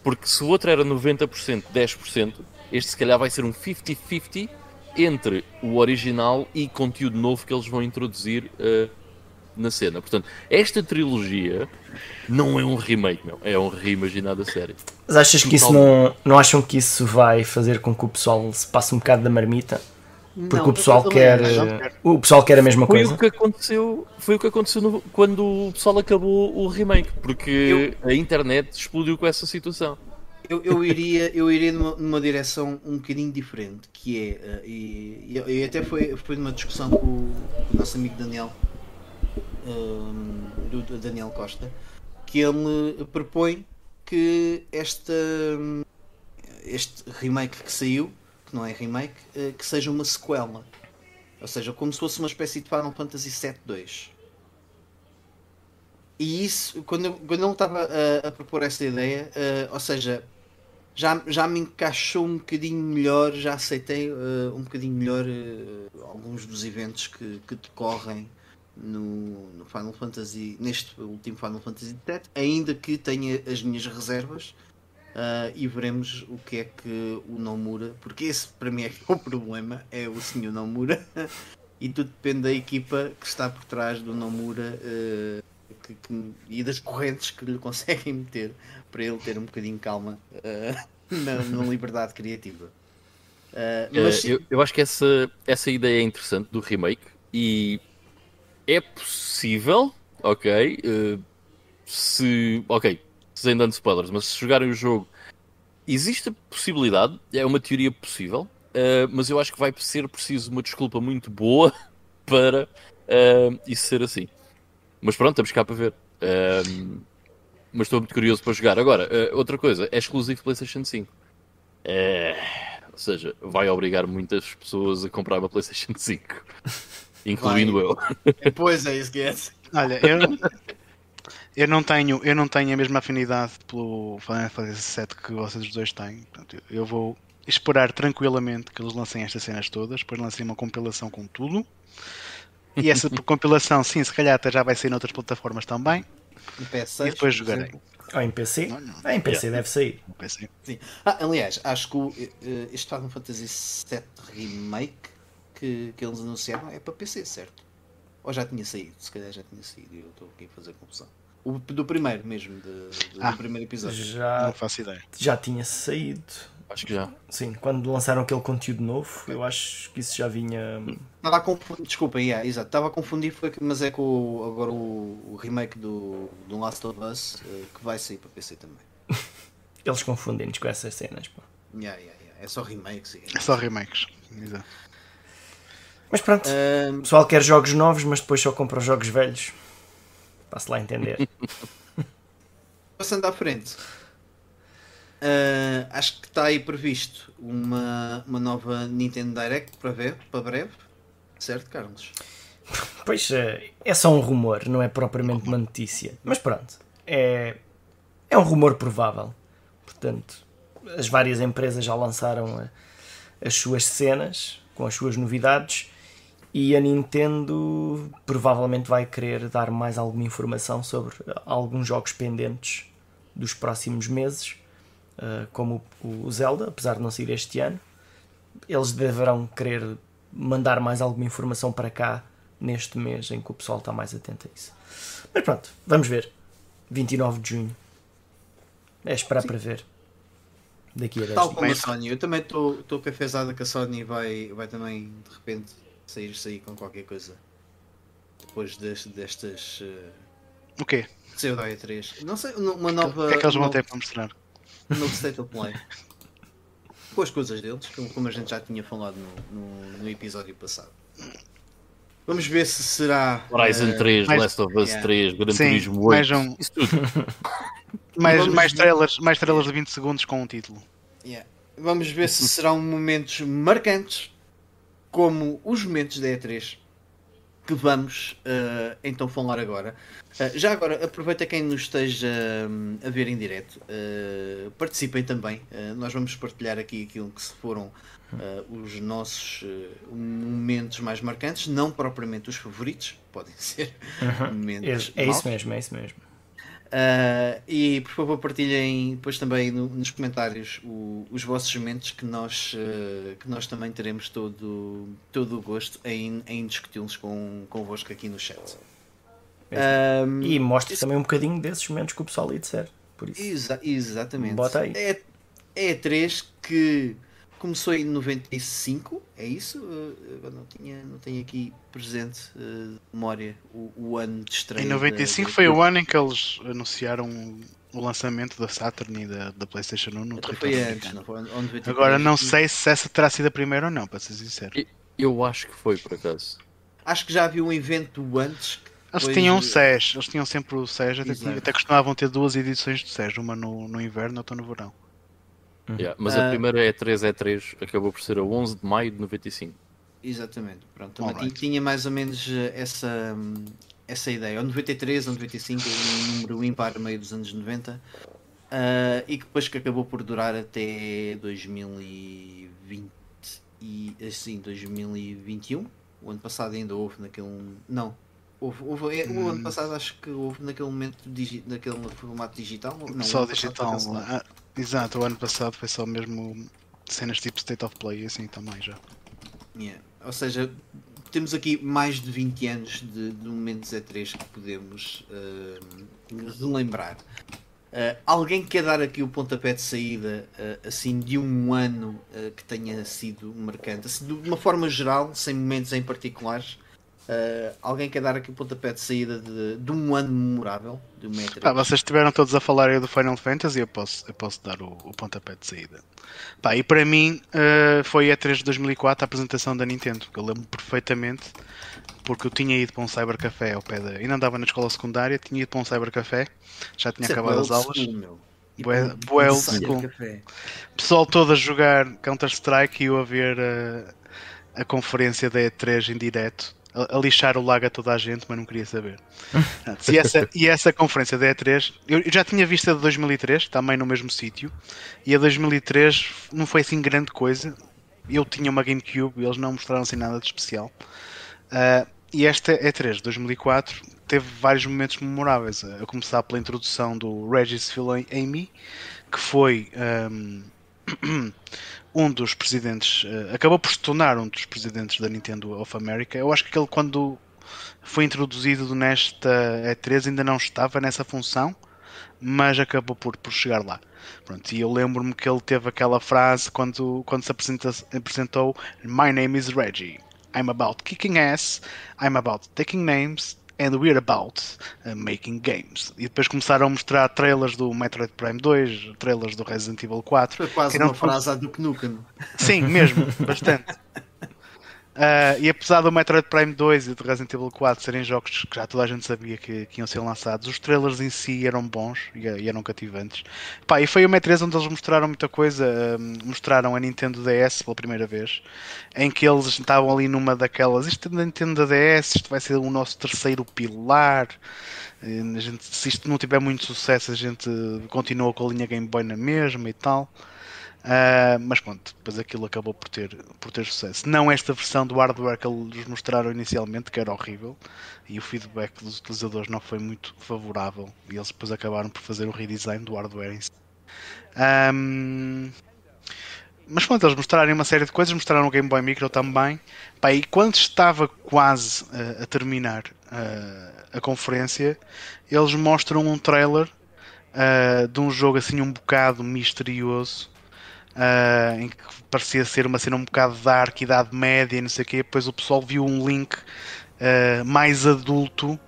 Porque se o outro era 90%, 10%, este se calhar vai ser um 50-50 entre o original e conteúdo novo que eles vão introduzir uh, na cena. Portanto, esta trilogia não é um remake, meu, é um reimaginado a série. Mas achas que isso não, não acham que isso vai fazer com que o pessoal se passe um bocado da marmita? Porque não, o pessoal quer, o pessoal quer a mesma foi coisa. O que aconteceu, foi o que aconteceu no, quando o pessoal acabou o remake, porque eu, a internet explodiu com essa situação. Eu, eu iria, eu iria numa, numa, direção um bocadinho diferente, que é, uh, e, e, até foi, foi numa discussão com o, com o nosso amigo Daniel, do Daniel Costa, que ele propõe que esta, este remake que saiu, que não é remake, eh, que seja uma sequela. Ou seja, como se fosse uma espécie de Final Fantasy VII 2. E isso, quando, quando ele estava a, a, propor essa ideia, uh, ou seja, já, já me encaixou um bocadinho melhor, já aceitei uh, um bocadinho melhor uh, alguns dos eventos que, que decorrem no, no, Final Fantasy, neste último Final Fantasy VII, ainda que tenha as minhas reservas uh, e veremos o que é que o Nomura, porque esse para mim é é o problema, é o senhor Nomura, *laughs* e tudo depende da equipa que está por trás do Nomura uh, que, que, e das correntes que lhe *laughs* conseguem meter para ele ter um bocadinho calma uh, *laughs* na, na, liberdade criativa. mas... eu, eu acho que essa, essa ideia é interessante do remake E é possível, ok, uh, se, ok, sem dando spoilers, mas se jogarem o jogo, existe a possibilidade, é uma teoria possível, uh, mas eu acho que vai ser preciso uma desculpa muito boa *laughs* para uh, isso ser assim. Mas pronto, estamos cá para ver. Uh, mas estou muito curioso para jogar. Agora, outra coisa, é exclusivo PlayStation 5. ou seja, vai obrigar muitas pessoas a comprar uma PlayStation 5, *laughs* incluindo vai. eu. Pois é, isso que é. Olha, eu, eu não tenho, eu não tenho a mesma afinidade pelo Final Fantasy VII que vocês dois têm. Portanto, eu vou esperar tranquilamente que eles lancem estas cenas todas, depois lancem uma compilação com tudo. E essa *laughs* compilação, sim, se calhar até já vai sair noutras plataformas também. PS6, e depois jogarei. Ou em PC? Não, não. Ah, em PC yeah. deve sair. PC. Sim. Ah, aliás, acho que o, eh, este Final Fantasy VII Remake que, que eles anunciaram é para PC, certo? Ou já tinha saído? Se calhar já tinha saído e eu estou aqui a fazer confusão. O do primeiro mesmo, de, de, ah, do primeiro episódio. Já, não faço ideia. Já tinha saído. Acho que já. Sim, quando lançaram aquele conteúdo novo, eu acho que isso já vinha. Estava a confundir, desculpa, yeah, exato, estava a confundir, foi, mas é com o, agora o, o, remake do, do Last of Us uh, que vai sair para PC também. *laughs* Eles confundem-nos com essas cenas, pô. Yeah, yeah, yeah. É só remakes. É só remakes, exato. Mas pronto, o pessoal quer jogos novos, mas depois só compra os jogos velhos. Passe lá a entender. *laughs* Passando à frente, uh, acho que está aí previsto uma, uma nova Nintendo Direct para, ver, para breve, certo, Carlos? Pois é, é só um rumor, não é propriamente uma notícia. Mas pronto, é, é um rumor provável. Portanto, as várias empresas já lançaram a, as suas cenas com as suas novidades e a Nintendo provavelmente vai querer dar mais alguma informação sobre alguns jogos pendentes dos próximos meses, eh, como o Zelda, apesar de não sair este ano. Eles deverão querer mandar mais alguma informação para cá neste mês em que o pessoal está mais atento a isso. Mas pronto, vamos ver. 29 de junho. É esperar Sim. para ver. Daqui a 10 Tal como a Sony, eu também estou cafezada que a Sony vai, vai também de repente sair sair com qualquer coisa. Depois deste, destas uh, o quê? Pseudo E3 não sei, uma nova o que é que eles vão ter para mostrar? um novo State of Play. Com as coisas deles como a gente já tinha falado no, no, no episódio passado. Vamos ver se será Horizon uh, 3, mais, Last of Us yeah. 3 Gran Sim, Turismo 8 mais, um, *laughs* mais, mais, trailers, mais trailers de 20 segundos com um título. Yeah. vamos ver se serão momentos marcantes como os momentos da E3 que vamos uh, então falar agora. Uh, já agora, aproveita quem nos esteja um, a ver em direto, uh, participem também. nós vamos partilhar aqui aquilo que se foram os nossos momentos mais marcantes, não propriamente os favoritos, podem *laughs* ser uhum. momentos. É, é isso mesmo, é isso mesmo. Uh, e por favor partilhem depois também no, nos comentários o, os vossos momentos que nós, uh, que nós também teremos todo, todo o gosto em, em discuti-los com, convosco aqui no chat. Um, e mostre também um bocadinho desses momentos que o pessoal lhe disser. Por isso. Exa exatamente. Bota aí. É, é três que começou em 95, é isso? Eu não, tinha, não tenho aqui presente uh, memória o, o, ano de estreia. Em 95 da, foi o ano em que eles anunciaram o lançamento da Saturn e da, da PlayStation 1 no foi antes, não foi? Agora não sei se essa terá sido a primeira ou não, para ser sincero. Eu acho que foi, por acaso. Acho que já havia um evento antes. Eles tinham SES, eles tinham sempre o SES, até, até costumavam ter duas edições de SES, uma no, no inverno e outra no verão. Uhum. Yeah, mas uh, a ah. primeira E3 E3 acabou por ser a 11 de maio de 95. Exatamente, pronto. Também right. tinha mais ou menos eh, essa, essa ideia. Ou 93 ou 95, um número ímpar meio dos anos 90. Uh, ah, e que depois que acabou por durar até 2020 e assim 2021. O ano passado ainda houve naquele. Não, Houve, houve, é, o ano hum. passado acho que houve naquele momento digi, naquele formato digital. Não, só digital. Ah, exato, o ano passado foi só mesmo cenas tipo State of Play assim também já. Yeah. Ou seja, temos aqui mais de 20 anos de, de momentos E3 que podemos uh, relembrar. Uh, alguém quer dar aqui o pontapé de saída uh, assim de um ano que tenha sido marcante, assim, de uma forma geral, sem momentos em particulares, Uh, alguém quer dar aqui o pontapé de saída de, de um ano memorável ah, Vocês estiveram todos a falar aí do Final Fantasy, eu posso, eu posso dar o, o pontapé de saída. Pá, e para mim uh, foi a 3 de 2004 a apresentação da Nintendo, que eu lembro perfeitamente, porque eu tinha ido para um cybercafé ao pé da. Ainda andava na escola secundária, tinha ido para um cybercafé, já tinha é acabado as aulas. School, Bué, school. Pessoal todo a jogar Counter-Strike e eu a ver a, a conferência da E3 em direto a, lixar o lago a toda a gente, mas não queria saber. e, essa, e essa conferência da E3, eu, já tinha visto a de 2003, também no mesmo sítio, e a 2003 não foi assim grande coisa. Eu tinha uma GameCube e eles não mostraram assim nada de especial. Uh, e esta E3 de 2004 teve vários momentos memoráveis, a começar pela introdução do Regis Fils-Aimé, que foi um, *clears throat* um dos presidentes, uh, acabou por se tornar um dos presidentes da Nintendo of America. Eu acho que ele, quando foi introduzido nesta E3, ainda não estava nessa função, mas acabou por, por chegar lá. Pronto, e eu lembro-me que ele teve aquela frase quando, quando se apresentou: My name is Reggie. I'm about kicking ass. I'm about taking names and we're about uh, making games. E depois começaram a mostrar trailers do Metroid Prime 2, trailers do Resident Evil 4. Foi quase uma frase a Duke Nukem. Sim, mesmo, bastante. *laughs* Uh, e apesar do Metroid Prime 2 e do Resident Evil 4 serem jogos que já toda a gente sabia que, que iam ser lançados, os trailers em si eram bons e, e eram cativantes. Pá, e foi o E3 onde eles mostraram muita coisa. Uh, mostraram a Nintendo DS pela primeira vez, em que eles estavam ali numa daquelas. Isto é da Nintendo DS, isto vai ser o nosso terceiro pilar. Uh, gente, se isto não tiver muito sucesso, a gente continua com a linha Game Boy na mesma e tal. Uh, mas pronto, depois aquilo acabou por ter, por ter sucesso. Não esta versão do hardware que eles mostraram inicialmente, que era horrível, e o feedback dos utilizadores não foi muito favorável, e eles depois acabaram por fazer o redesign do hardware em si. Um, mas pronto, eles mostraram uma série de coisas, mostraram o Game Boy Micro também. Pá, e quando estava quase uh, a terminar uh, a conferência, eles mostram um trailer de um jogo assim um bocado misterioso uh, em que parecia ser uma cena um bocado dark, idade média não sei o quê. Depois o pessoal viu um link uh, mais adulto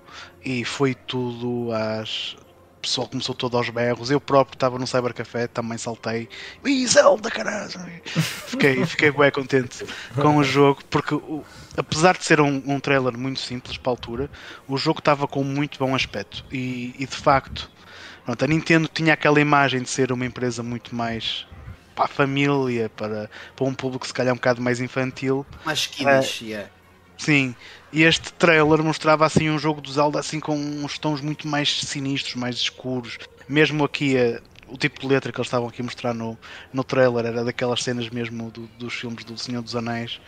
e foi tudo às. O pessoal começou todo aos berros. Eu próprio estava no Cybercafé, também saltei. Ih, Zelda, caralho! Fiquei, fiquei bem contente com o jogo, porque o, apesar de ser um, um trailer muito simples para a altura, o jogo estava com muito bom aspecto. E, e de facto, pronto, a Nintendo tinha aquela imagem de ser uma empresa muito mais para a família, para, para um público se calhar um bocado mais infantil. Mais kiddish, uh, yeah. Sim, e este trailer mostrava assim um jogo do Zelda assim com uns tons muito mais sinistros, mais escuros. Mesmo aqui a, o tipo de letra que eles estavam aqui a mostrar no, no trailer era daquelas cenas mesmo do, dos filmes do Senhor dos Anéis.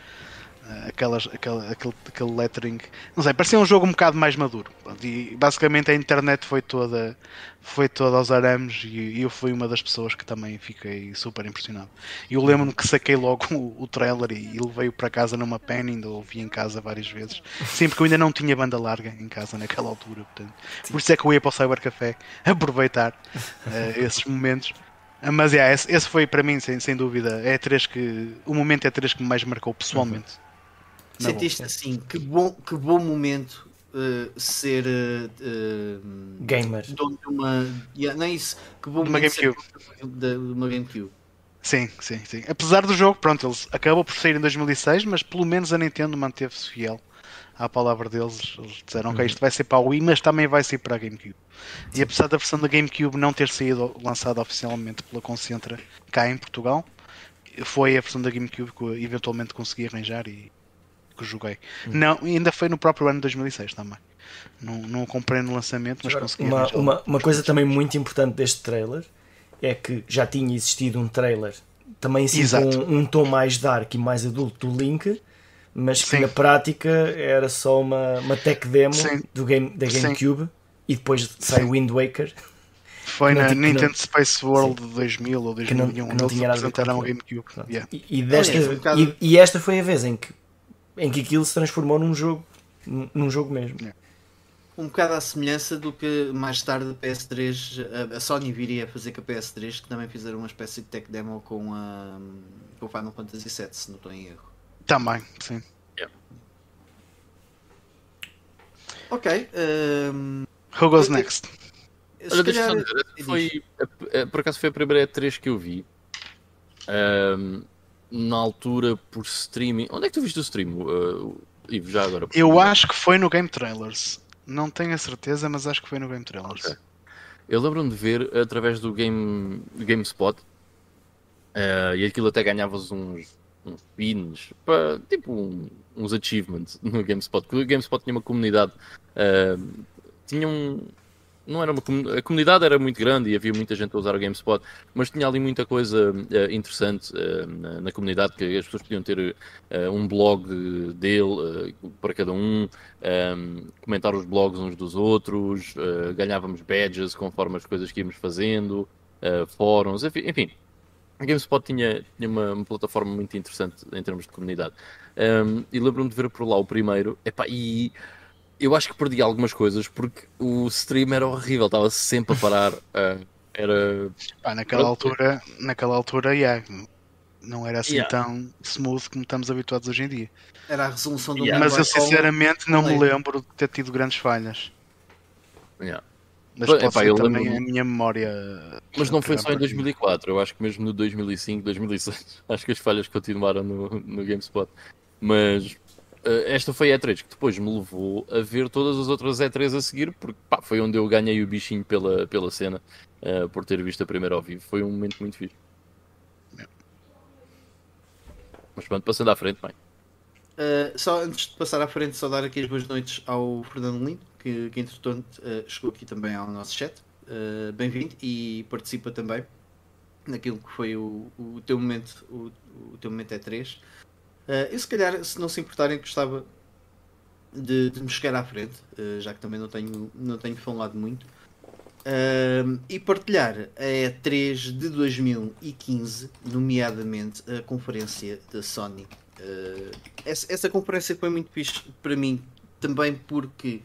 Aquelas, aquele, aquele, aquele lettering. Não sei, parecia um jogo um bocado mais maduro. E basicamente a internet foi toda, foi toda aos arames e eu fui uma das pessoas que também fiquei super impressionado. E eu lembro-me que saquei logo *laughs* o, o trailer e, e levei-o para casa numa pen, ainda ouvi em casa várias vezes. Sempre que eu ainda não tinha banda larga em casa naquela altura. Portanto, por isso é que eu ia para o Cybercafé *laughs* aproveitar uh, esses momentos. Mas é, esse, esse foi para mim, sem, sem dúvida, é três que o momento é três que me mais marcou pessoalmente. Uhum. Sentiste assim, que bom, que bom momento uh, ser uh, gamer. Dono de uma. Yeah, não é isso, que bom uma GameCube. De, uma GameCube. Sim, sim, sim. Apesar do jogo, pronto, ele acabou por sair em 2006, mas pelo menos a Nintendo manteve-se fiel à palavra deles. Eles disseram que okay, uhum. isto vai ser para a Wii, mas também vai ser para a GameCube. Sim. E apesar da versão da GameCube não ter sido lançada oficialmente pela Concentra cá em Portugal, foi a versão da GameCube que eventualmente consegui arranjar e que joguei. Hum. Não, ainda foi no próprio ano de 2006 também. Não, não comprei no lançamento, mas consegui. Uma, uma, uma coisa também muito importante deste trailer é que já tinha existido um trailer também assim com um, um tom mais dark e mais adulto do Link, mas que Sim. na prática era só uma, uma tech demo do game, da GameCube Sim. e depois sai o Wind Waker. Foi na Nintendo não, Space World de 2000 ou 2001, que não, que não tinha nada apresentaram a GameCube. Yeah. E, e, desta, e, e, esta foi a vez em que em que aquilo se transformou num jogo, num jogo mesmo. Um bocado à semelhança do que mais tarde a PS3, a Sony viria a fazer com a PS3, que também fizeram uma espécie de tech demo com, a, com o Final Fantasy VII, se não estou em erro. Também, sim. Ok. Um... Who goes next? Olha, deixa calhar... foi, por acaso foi a primeira E3 que eu vi. Um, na altura por streaming. Onde é que tu viste o stream, uh, Ivo? Já agora? Eu acho que foi no Game Trailers. Não tenho a certeza, mas acho que foi no Game Trailers. Okay. Eu lembro-me de ver através do Game, GameSpot uh, e aquilo até ganhavas uns, uns pins, para, tipo um, uns achievements no GameSpot. Porque o GameSpot tinha uma comunidade, uh, tinha um, não era uma a comunidade era muito grande e havia muita gente a usar o GameSpot, mas tinha ali muita coisa uh, interessante uh, na, na, comunidade que as pessoas podiam ter uh, um blog dele para cada um, um, comentar os blogs uns dos outros, ganhávamos badges conforme as coisas que íamos fazendo, fóruns, enfim, enfim. A GameSpot tinha, tinha uma, uma, plataforma muito interessante em termos de comunidade. Um, e lembro-me de ver por lá o primeiro, epá, e eu acho que perdi algumas coisas porque o stream era horrível, estava sempre a parar. Uh, *laughs* era. Pá, naquela altura, naquela altura, yeah, não era assim yeah. tão smooth como estamos habituados hoje em dia. Era a resolução do yeah. Mas eu sinceramente não me lembro de ter tido grandes falhas. Yeah. Mas pode Epá, eu também lembro... a minha memória. Mas não foi só em 2004, eu acho que mesmo no 2005, 2006, *laughs* acho que as falhas continuaram no, no GameSpot. Mas esta foi a E3 que depois me levou a ver todas as outras E3 a seguir, porque pá, foi onde eu ganhei o bichinho pela, pela cena, uh, por ter visto a primeira ao vivo. Foi um momento muito fixe. Mas pronto, passando à frente, bem. Uh, só antes de passar à frente, só dar aqui as boas noites ao Fernando Lindo, que, que entretanto uh, chegou aqui também ao nosso chat. Uh, Bem-vindo e participa também naquilo que foi o, o teu momento, o, o teu momento E3. Uh, eu se calhar, se não se importarem, gostava de, de me chegar à frente, uh, já que também não tenho, não tenho falado muito, uh, e partilhar a E3 de 2015, nomeadamente a conferência da Sony. Essa, essa, conferência foi muito fixe para mim, também porque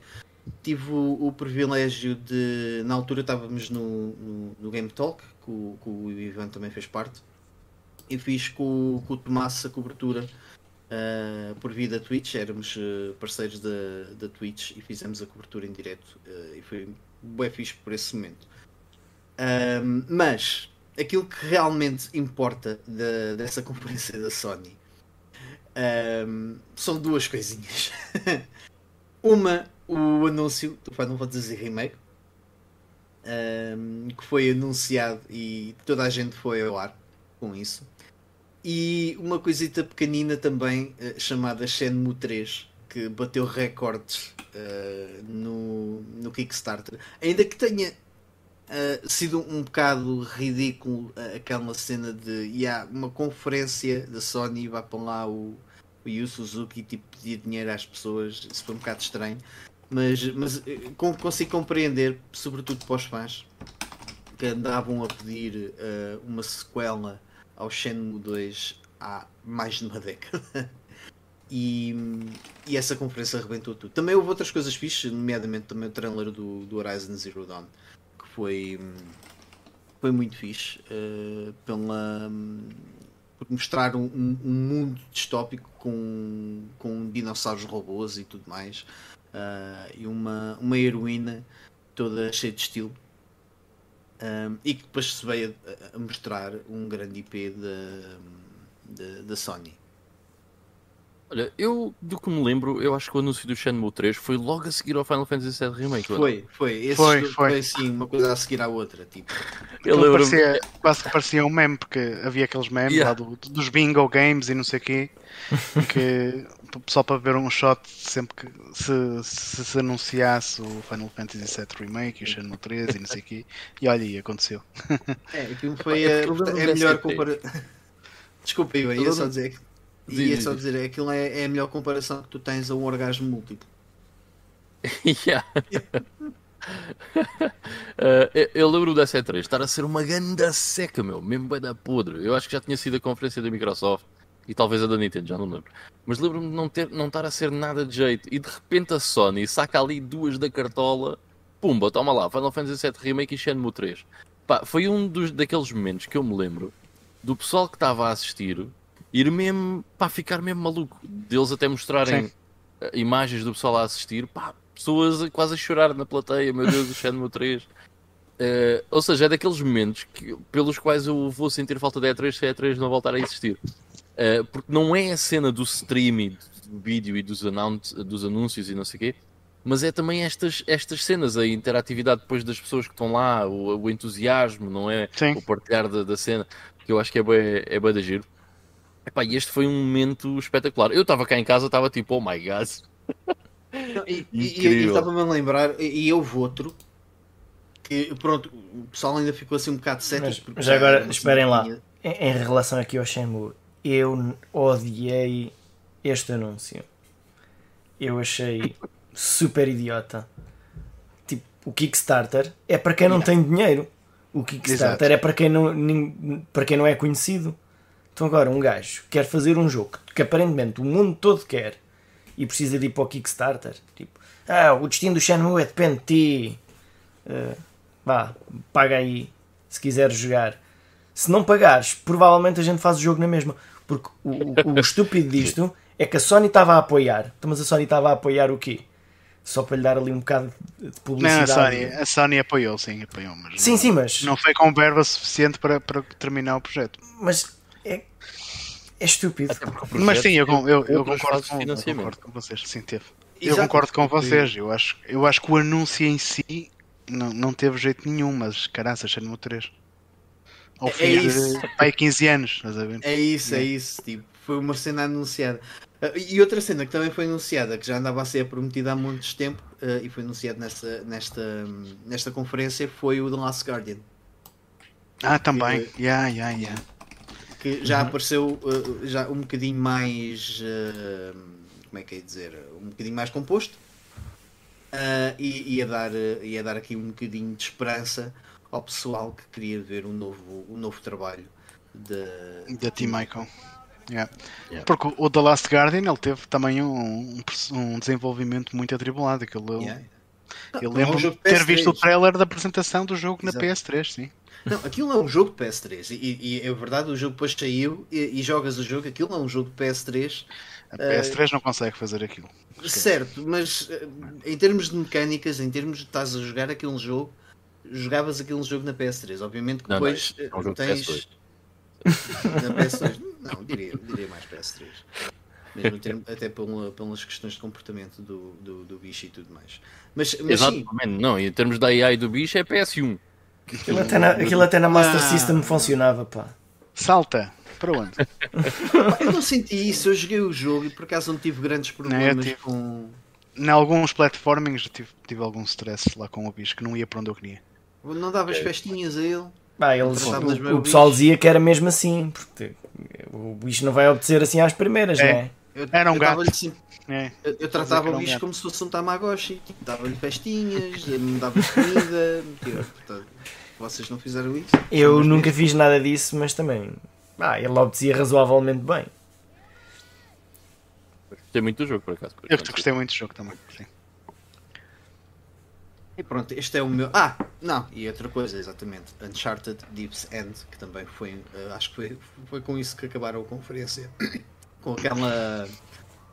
tive o, o, privilégio de. Na altura estávamos no, no, no Game Talk, que o, que o Ivan também fez parte, e fiz com, com o Tomás a cobertura uh, por via da Twitch, éramos uh, parceiros da, da Twitch e fizemos a cobertura em direto uh, e foi bem fixe por esse momento. mas aquilo que realmente importa de, dessa *laughs* conferência da Sony são duas coisinhas. *laughs* Uma, o anúncio do Final Fantasy Remake. Que foi anunciado e toda a gente foi ao ar com isso e uma coisita pequenina também uh, chamada Shenmue 3 que bateu recordes uh, no, no Kickstarter. Ainda que tenha uh, sido um bocado ridículo aquela cena de yeah, uma conferência da Sony vai para lá o, o Yu Suzuki tipo, pedir dinheiro às pessoas isso foi um bocado estranho. Mas, mas consigo compreender sobretudo para os fãs que andavam a pedir uma sequela ao Shenmue 2 há mais de uma década. *laughs* E, e, essa conferência arrebentou tudo. Também houve outras coisas fixas, nomeadamente também o trailer do, do Horizon Zero Dawn, que foi, foi muito fixe uh, pela, por mostrar um, um, mundo distópico com, com dinossauros robôs e tudo mais, uh, e uma, uma heroína toda cheia de estilo. E que depois se veio a, a mostrar um grande IP da Sony. Olha, eu do que me lembro, eu acho que o anúncio do Shenmue 3 foi logo a seguir ao Final Fantasy VII Remake. Foi, foi. Esse foi, foi. foi assim, uma coisa a seguir à outra. Tipo. Eu lembro parecia, quase que parecia um meme, porque havia aqueles memes yeah. lá do, dos bingo games e não sei o quê, que *laughs* só para ver um shot sempre que se, se, se, anunciasse o Final Fantasy VII Remake e o Shenmue 3 e não sei o quê, e olha aí, aconteceu. É, aquilo foi a, a melhor comparação. *laughs* Desculpa, eu ia só dizer que e é só dizer, aquilo é, é a melhor comparação que tu tens a um orgasmo múltiplo. *laughs* yeah. uh, *laughs* eu lembro da C3 estar a ser uma ganda seca, meu, mesmo bem da podre. Eu acho que já tinha sido a conferência da Microsoft e talvez a da Nintendo, já não lembro. Mas lembro-me de não, ter, não estar a ser nada de jeito. E de repente a Sony saca ali duas da cartola, pumba, toma lá, Final Fantasy VII Remake e Shenmue 3. Pá, foi um dos, daqueles momentos que eu me lembro do pessoal que estava a assistir ir mesmo, pá, ficar mesmo maluco. Deles até mostrarem Sim. Eh, imagens do pessoal a assistir, pá, pessoas quase a chorar na plateia, meu Deus, o Shenmue 3. Uh, eh, ou seja, é daqueles momentos que, pelos quais eu vou sentir falta de E3 se a E3 não voltar a existir. Uh, porque não é a cena do streaming, do vídeo e dos, dos anúncios e não sei o quê, mas é também estas, estas cenas, a interatividade depois das pessoas que estão lá, o, o entusiasmo, não é? Sim. O partilhar da, da, cena, que eu acho que é bem, é bem da giro. Epá, e este foi um momento espetacular. Eu estava cá em casa, estava tipo, oh my god. e, e estava-me a lembrar, e houve outro que pronto, o pessoal ainda ficou assim um bocado cético. Mas, já agora, esperem lá, em, em, relação aqui ao Shenmue, eu odiei este anúncio. Eu achei super idiota. Tipo, o Kickstarter é para quem não tem dinheiro. O Kickstarter Exato. é para quem, não, para quem não é conhecido. Então agora um gajo quer fazer um jogo que aparentemente o mundo todo quer e precisa de ir para o Kickstarter. Tipo, ah, o destino do Shenmue é depende de ti. Uh, vá, paga aí se quiseres jogar. Se não pagares, provavelmente a gente faz o jogo na mesma. Porque o, o, o *laughs* estúpido disto é que a Sony estava a apoiar. Então, mas a Sony estava a apoiar o quê? Só para lhe dar ali um bocado de publicidade. Não, a Sony, a Sony apoiou, sim, apoiou. Mas sim, não, sim, mas. Não foi com verba suficiente para, para terminar o projeto. Mas é, estúpido. Mas sim, eu, eu, eu, concordo, com, eu concordo com vocês. Sim, teve. Eu concordo com vocês. Eu acho, eu acho que o anúncio em si não, não teve jeito nenhum, mas caraças, Shenmue 3. Ao é fim é de pai, 15 anos, estás a ver? É isso, é, é isso. Tipo, foi uma cena anunciada. Uh, e outra cena que também foi anunciada, que já andava a ser prometida há muitos tempo uh, e foi anunciada nesta, nesta, nesta conferência, foi o The Last Guardian. Ah, também. Que, yeah, yeah, yeah. Que já uhum. apareceu uh, já um bocadinho mais. como é que é dizer? Um bocadinho mais composto. e ia dar, ia dar aqui um bocadinho de esperança ao pessoal que queria ver um novo, um novo trabalho da de Team Michael. Yeah. Yeah. Porque o The Last Guardian ele teve também um, um desenvolvimento muito atribulado. Aquilo, yeah. Eu lembro de ter visto o trailer da apresentação do jogo Exato. na PS3, sim. Não, aquilo é um jogo de PS3 e, e é verdade, o jogo depois saiu e, e, jogas o jogo, aquilo é um jogo de PS3. A PS3 uh, não consegue fazer aquilo. Certo, mas uh, em termos de mecânicas, em termos de estás a jogar aquele jogo, jogavas aquele jogo na PS3. Obviamente que depois não, não, é um tens. Na PS2. Não, diria, diria mais PS3. Mesmo termo, até pelas questões de comportamento do, do, do, bicho e tudo mais. Mas, mas Exatamente, sim. não, em termos da AI do bicho é PS1. Aquilo até na, aquilo até na Master ah. System funcionava, pá. Salta! Para onde? eu não senti isso, eu joguei o jogo e por acaso não tive grandes problemas não, tive, com. Em alguns platformings tive, tive algum stress lá com o bicho que não ia para onde eu queria. Não davas festinhas a ele? Ah, eles, o, o pessoal dizia que era mesmo assim, porque o bicho não vai obedecer assim às primeiras, é. não é? Eu, era um gato. Assim, é. Eu, eu tratava o bicho um como se fosse um Tamagotchi. Dava-lhe festinhas, dava comida. *laughs* portanto, vocês não fizeram isso? Eu nunca fiz nada disso, mas também. Ah, ele obedecia razoavelmente bem. Gostei muito do jogo, por acaso. Por eu gostei muito do jogo também, sim. E pronto, este é o meu. Ah, não, e outra coisa, exatamente. Uncharted Deep's End, que também foi. Uh, acho que foi, foi com isso que acabaram a conferência. *coughs* com aquela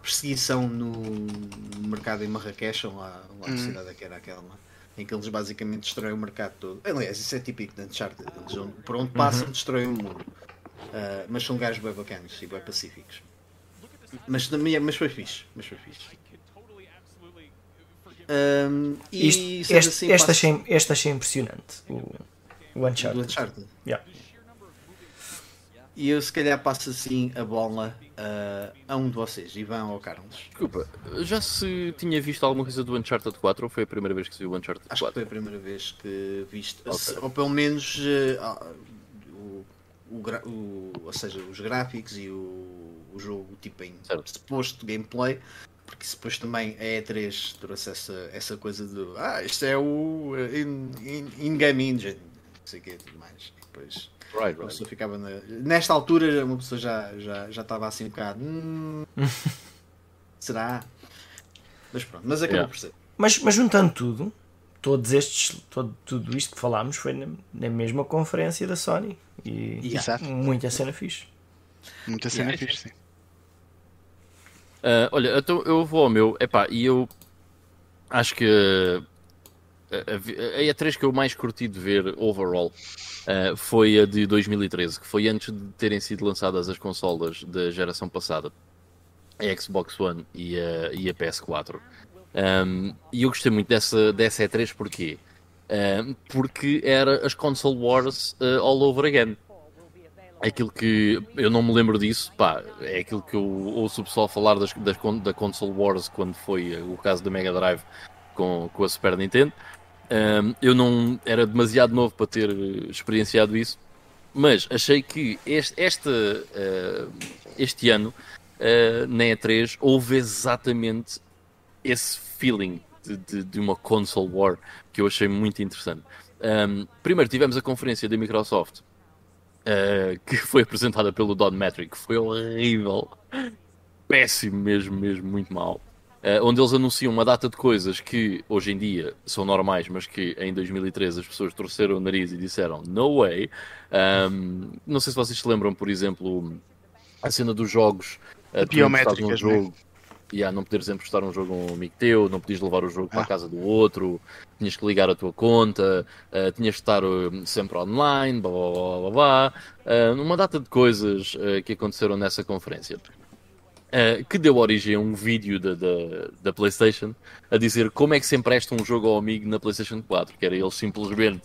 perseguição no, mercado em Marrakech, ou lá, lá uhum. cidade que era aquela, em que eles basicamente destroem o mercado todo. Aliás, isso é típico de Uncharted. Eles, por onde passam, uhum. destroem o mundo. Uh, mas são gajos bem bacanas e bem pacíficos. Mas, mas foi fixe. Mas foi fixe. Um, e Isto, este, assim, este, achei, este achei impressionante. O, o Uncharted. O Uncharted. Yeah. E eu se calhar passo assim a bola uh, a um de vocês, Ivan ou Carlos. Desculpa, já se tinha visto alguma coisa do Uncharted 4 ou foi a primeira vez que se viu o Uncharted 4? Acho que foi a primeira vez que viste, okay. ou pelo menos uh, o, o, o, ou seja, os gráficos e o, o jogo tipo em certo. suposto gameplay porque depois também a E3 trouxe essa, essa coisa do ah, isto é o in-game in, in engine, não sei o que tudo mais. E depois right, right. a pessoa ficava na... nesta altura uma pessoa já, já, já estava assim um bocado hum, *laughs* será? Mas pronto, mas acabou yeah. por ser. Mas, mas juntando tudo, todos estes, todo, tudo isto que falámos foi na, na mesma conferência da Sony e yeah. muita cena fixe. Muita cena yeah. fixe, sim. Uh, olha, então eu vou ao meu, epá, e eu acho que a, a E3 que eu mais curti de ver overall uh, foi a de 2013, que foi antes de terem sido lançadas as consolas da geração passada, a Xbox One e a, e a PS4. Um, e eu gostei muito dessa, dessa E3 porquê? Um, porque era as console wars uh, all over again. Aquilo que eu não me lembro disso, pá, é aquilo que eu ouço o pessoal falar das, das, da console wars quando foi o caso da Mega Drive com, com a Super Nintendo. Um, eu não era demasiado novo para ter experienciado isso, mas achei que este, este, uh, este ano, uh, na E3, houve exatamente esse feeling de, de, de, uma console war que eu achei muito interessante. Um, primeiro tivemos a conferência da Microsoft, uh, *laughs* que foi apresentada pelo Don Metric, foi horrível, péssimo mesmo, mesmo, muito mal. Uh, onde eles anunciam uma data de coisas que hoje em dia são normais, mas que em 2013 as pessoas torceram o nariz e disseram no way. Um, não sei se vocês se lembram, por exemplo, a cena dos jogos uh, biométricas, um jogo, né? yeah, não poderes emprestar um jogo a um amigo teu, não podias levar o jogo ah. para a casa do outro, tinhas que ligar a tua conta, uh, tinhas que estar uh, sempre online, blá blá blá blá, blá. Uh, uma data de coisas que aconteceram nessa conferência. Uh, que deu origem a um vídeo da, da, da, PlayStation a dizer como é que se empresta um jogo ao amigo na PlayStation 4, que era eles simplesmente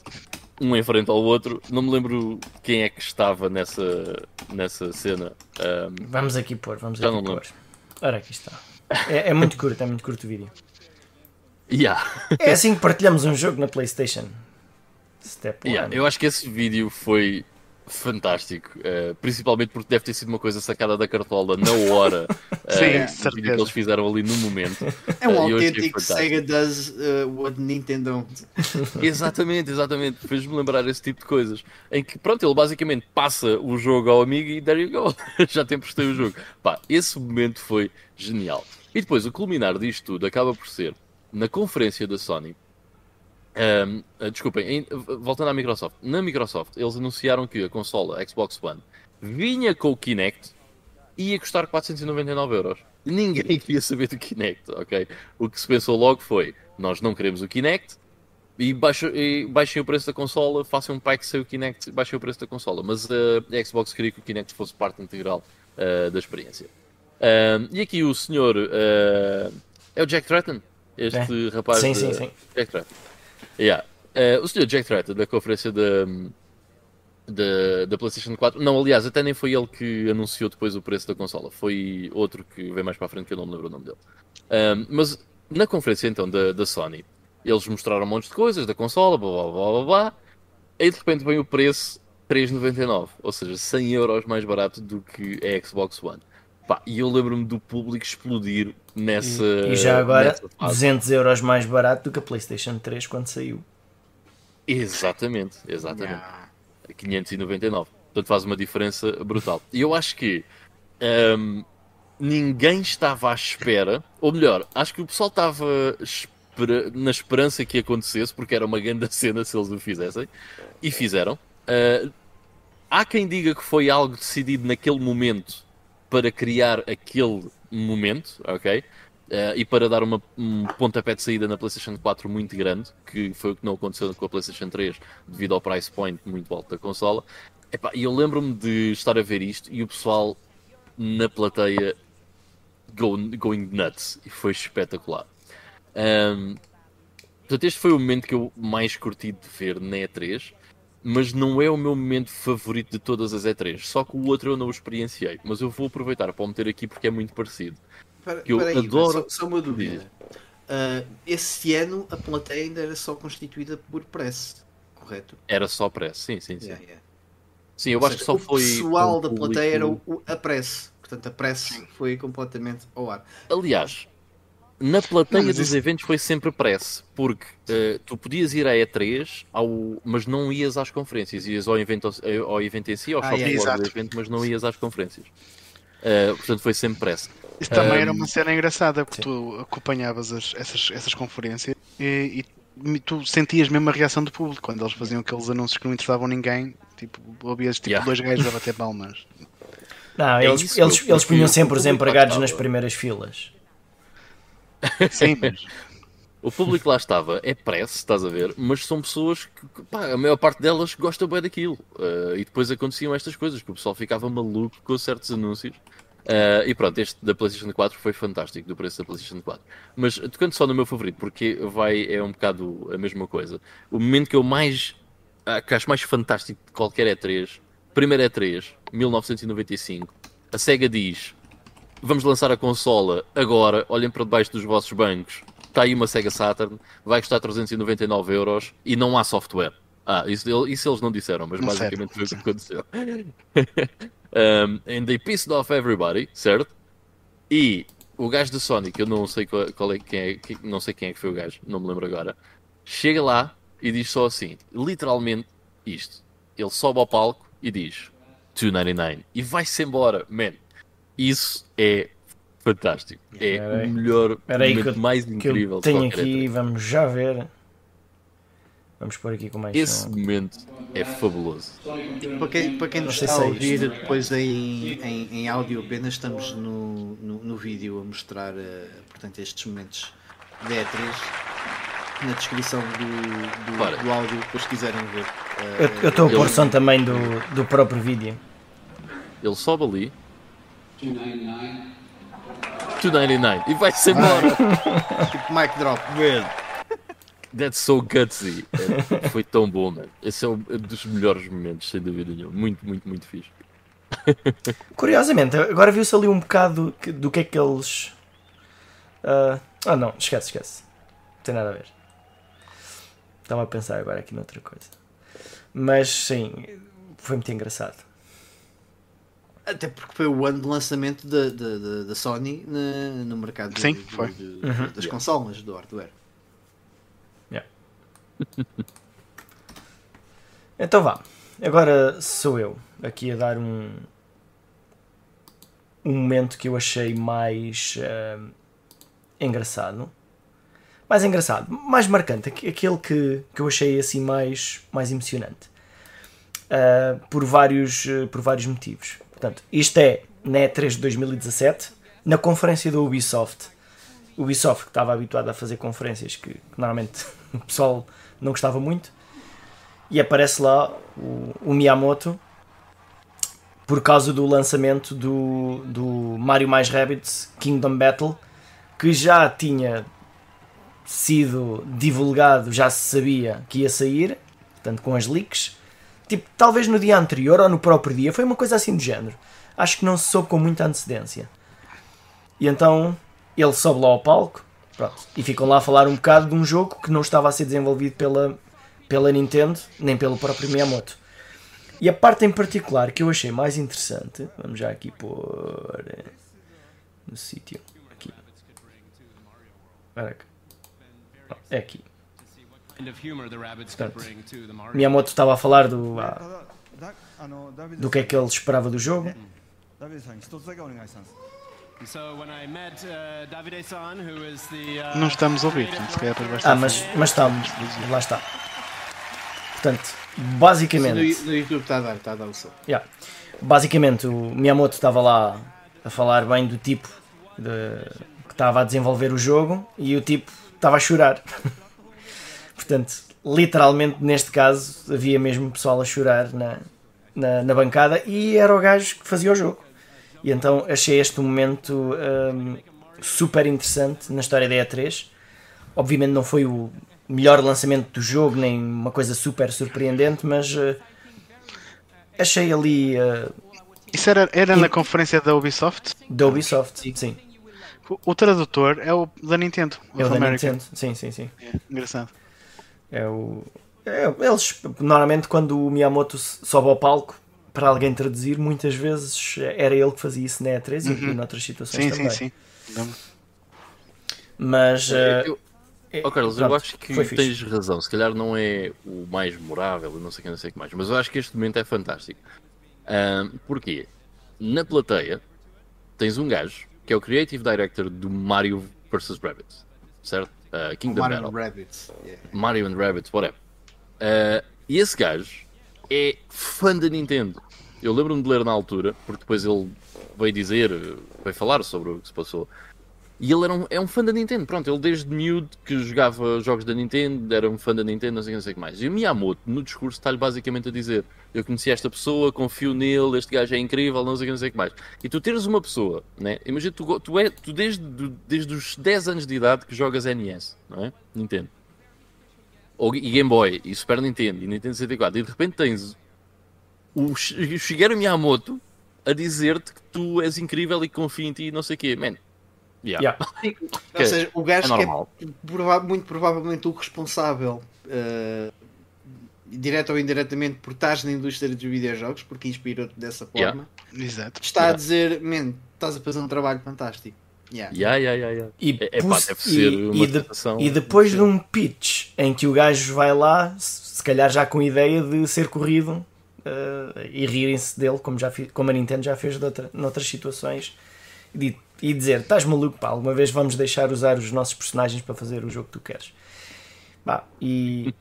um em frente ao outro. Não me lembro quem é que estava nessa, nessa cena. Um, vamos aqui pôr, vamos aqui pôr. Ora, aqui está. É, é, muito curto, é muito curto o vídeo. Yeah. é assim que partilhamos um jogo na PlayStation. Step yeah, eu acho que esse vídeo foi fantástico, uh, principalmente porque deve ter sido uma coisa sacada da cartola na hora uh, *laughs* Sim, que eles fizeram ali no momento. É um uh, autêntico Sega does uh, what Nintendo *laughs* Exatamente, exatamente. Fez-me lembrar esse tipo de coisas. Em que, pronto, ele basicamente passa o jogo ao amigo e there you go. *laughs* Já te emprestei o jogo. Pá, esse momento foi genial. E depois, o culminar disto tudo acaba por ser na conferência da Sony um, uh, desculpem, em, voltando à Microsoft. Na Microsoft, eles anunciaram que a consola Xbox One vinha com o Kinect e ia custar 499 euros. Ninguém queria saber do Kinect, ok? O que se pensou logo foi: nós não queremos o Kinect e, baixo, e baixem o preço da consola, façam um pack sem o Kinect, baixem o preço da consola. Mas uh, a Xbox queria que o Kinect fosse parte integral uh, da experiência. e aqui o senhor uh, é o Jack Tratton, este é. rapaz. Sim, sim, sim. Jack Tratton. Yeah. Uh, o senhor Jack Tratton, da conferência da, da, da PlayStation 4, não, aliás, até nem foi ele que anunciou depois o preço da consola, foi outro que veio mais para a frente que eu não me lembro o nome dele. Mas na conferência então da, da Sony, eles mostraram um monte de coisas da consola, blá blá blá blá blá, e de repente vem o preço 3,99, ou seja, 100 euros mais barato do que a Xbox One. Pá, e eu lembro-me do público explodir nessa. E, e já agora 200 euros mais barato do que a PlayStation 3 quando saiu. Exatamente, exatamente. Yeah. 599. Portanto, faz uma diferença brutal. E eu acho que um, ninguém estava à espera, ou melhor, acho que o pessoal estava na esperança que acontecesse, porque era uma grande cena se eles o fizessem, e fizeram. Uh, há quem diga que foi algo decidido naquele momento para criar aquele momento, ok? Uh, e para dar uma, um pontapé de saída na PlayStation 4 muito grande, que foi o que não aconteceu com a PlayStation 3 devido ao price point muito alto da consola. E eu lembro-me de estar a ver isto e o pessoal na plateia going, going nuts e foi espetacular. Um, portanto, este foi o momento que eu mais curti de ver na E3 mas não é o meu momento favorito de todas as E3. Só que o outro eu não o experienciei, mas eu vou aproveitar para o meter aqui porque é muito parecido. Para, que eu aí, adoro. Só, só uma dúvida. Uh, esse ano a plateia ainda era só constituída por press, correto? Era só press, sim, sim, sim. Yeah, yeah. Sim, eu Ou acho seja, que só foi. O pessoal da plateia era o, a press. Portanto, a press foi completamente ao ar. Aliás, na plateia não, dos isso... eventos foi sempre press, porque uh, tu podias ir à E3, ao, mas não ias às conferências, ias ao evento, ao evento em si, ao ah, shopping é, do evento, mas não ias às conferências. Uh, portanto, foi sempre press. Isso também um... era uma cena engraçada, porque sim. tu acompanhavas as, essas, essas conferências e, e, tu sentias mesmo a reação do público quando eles faziam aqueles anúncios que não interessavam ninguém. Tipo, ouvias tipo, yeah. dois gajos a bater palmas. Não, é eles, eles, eles punham sempre os empregados nas primeiras filas. Sim, *laughs* mas... O público lá estava, é press, estás a ver, mas são pessoas que, pá, a maior parte delas gosta bem daquilo. Uh, e depois aconteciam estas coisas, que o pessoal ficava maluco com certos anúncios. Uh, e pronto, este da PlayStation 4 foi fantástico, do preço da PlayStation 4. Mas tocando só no meu favorito, porque vai, é um bocado a mesma coisa. O momento que eu mais que acho mais fantástico de qualquer E3, primeiro E3, 1995, a SEGA diz: Vamos lançar a consola agora, olhem para debaixo dos vossos bancos. Está aí uma Sega Saturn, vai custar 399 euros e não há software. Ah, isso, isso eles não disseram, mas não basicamente foi o que aconteceu. *laughs* um, and they pissed off everybody, certo? E o gajo da que eu não sei qual, qual é, quem é, não sei quem é que foi o gajo, não me lembro agora, chega lá e diz só assim, literalmente isto. Ele sobe ao palco e diz 299 e vai-se embora, man. Isso é fantástico. É o melhor momento eu, mais incrível. Que eu tenho aqui, vamos já ver. Vamos pôr aqui com mais Esse som. momento é fabuloso. Para quem, para quem nos está a é ouvir depois em, em, em áudio apenas, estamos no, no, no vídeo a mostrar uh, portanto, estes momentos de E3 na descrição do, do, do áudio, depois se quiserem ver. Uh, eu estou a pôr som também do, do próprio vídeo. Ele sobe ali. 299. 299 e vai-se embora. tipo mic drop. Man. That's so gutsy. É, foi tão bom, man. Esse é um dos melhores momentos, sem dúvida nenhuma. Muito, muito, muito fixe. *laughs* Curiosamente, agora viu-se ali um bocado do que é que eles. Uh... Ah, não, esquece, esquece. Não tem nada a ver. Estava a pensar agora aqui noutra coisa. Mas sim, foi muito engraçado. Até porque foi o ano de lançamento da, da, da Sony na, no mercado Sim, de, foi. De, de, uhum. das consolas do hardware. Yeah. *laughs* então vá. Agora sou eu aqui a dar um, um momento que eu achei mais uh, engraçado. Mais engraçado, mais marcante, aquele que, que eu achei assim mais, mais emocionante. Uh, por, vários, uh, por vários motivos. Portanto, isto é na E3 de 2017, na conferência da Ubisoft. Ubisoft que estava habituado a fazer conferências que, que normalmente *laughs* o pessoal não gostava muito. E aparece lá o, o Miyamoto por causa do lançamento do, do Mario mais Rabbids Kingdom Battle que já tinha sido divulgado, já se sabia que ia sair, portanto com as leaks tipo, talvez no dia anterior ou no próprio dia, foi uma coisa assim do género. Acho que não se soube com muita antecedência. E então ele sobe lá ao palco pronto, e ficam lá a falar um bocado de um jogo que não estava a ser desenvolvido pela, pela Nintendo nem pelo próprio Miyamoto. E a parte em particular que eu achei mais interessante, vamos já aqui pôr no sítio. Aqui. É aqui. Portanto, Miyamoto estava a falar do, ah, do que é que ele esperava do jogo. Não estamos a ouvir, se calhar Ah, mas, mas estamos, lá está. Portanto, basicamente. No, YouTube está a dar, está a dar o som. Yeah. Basicamente, o Miyamoto estava lá a falar bem do tipo de, que estava a desenvolver o jogo e o tipo estava a chorar. *laughs* Portanto, literalmente neste caso havia mesmo pessoal a chorar na, na, na, bancada e era o gajo que fazia o jogo. E então achei este momento um, super interessante na história da E3. Obviamente não foi o melhor lançamento do jogo, nem uma coisa super surpreendente, mas uh, achei ali. Uh, Isso era, era na conferência da Ubisoft? Da Ubisoft, sim. sim. O, o tradutor é o da Nintendo. É o da America. Nintendo, sim, sim, sim. É, engraçado. É o. É, eles, normalmente, quando o Miyamoto sobe ao palco para alguém traduzir, muitas vezes era ele que fazia isso na E3 uhum. e noutras situações sim, também. Sim, sim, Mas. Eu, uh, oh, Carlos, pronto, eu acho que tens fixe. razão. Se calhar não é o mais memorável, não sei o que, não sei que mais, mas eu acho que este momento é fantástico. Um, porquê? Na plateia tens um gajo que é o Creative Director do Mario vs. Rabbit, certo? Uh, Kingdom Mario Battle. Rabbits. Yeah. Mario and Rabbits, whatever. Uh, e esse gajo é fã da Nintendo. Eu lembro-me de ler na altura, porque depois ele veio dizer, veio falar sobre o que se passou. E ele era um, é um fã da Nintendo, pronto, ele desde miúdo que jogava jogos da Nintendo, era um fã da Nintendo, não sei, não sei o que mais. E o Miyamoto, no discurso, está-lhe basicamente a dizer: Eu conheci esta pessoa, confio nele, este gajo é incrível, não sei, não sei o que mais. E tu teres uma pessoa, né? imagina, tu, tu, é, tu desde, desde os 10 anos de idade que jogas NES, não é? Nintendo. Ou, e Game Boy, e Super Nintendo, e Nintendo 64, e de repente tens o Shigeru Miyamoto a dizer-te que tu és incrível e que confia em ti e não sei o quê. Man, Yeah. Yeah. *laughs* Ou seja, o gajo é que é prova muito provavelmente o responsável, uh, direto ou indiretamente, por estás na indústria dos videojogos, porque inspirou-te dessa forma, yeah. está yeah. a dizer: Man, estás a fazer um trabalho fantástico. Yeah. Yeah, yeah, yeah, E, é, pá, e, e, de, e, depois de um pitch em que o gajo vai lá, se calhar já com a ideia de ser corrido uh, e rirem-se dele, como, já, como a Nintendo já fez outra, noutras situações, e e dizer: estás maluco, pá, alguma vez vamos deixar usar os nossos personagens para fazer o jogo que tu queres. Bah, e,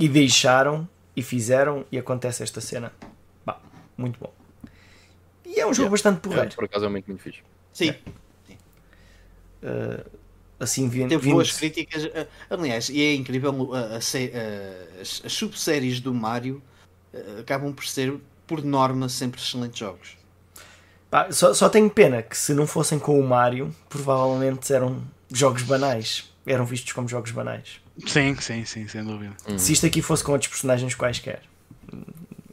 e deixaram e fizeram e acontece esta cena. Bah, muito bom. E é um jogo yeah. bastante porreiro. É, por acaso é muito, muito fixe. Sim. Uh, assim vindo, Teve boas críticas. Uh, aliás, e é incrível uh, as, as subséries do Mario acabam por ser, por norma, sempre excelentes jogos. Pá, só, só tenho pena que se não fossem com o Mario, provavelmente eram jogos banais. Eram vistos como jogos banais. Sim, sim, sim, sem dúvida. Uhum. Se isto aqui fosse com outros personagens quaisquer,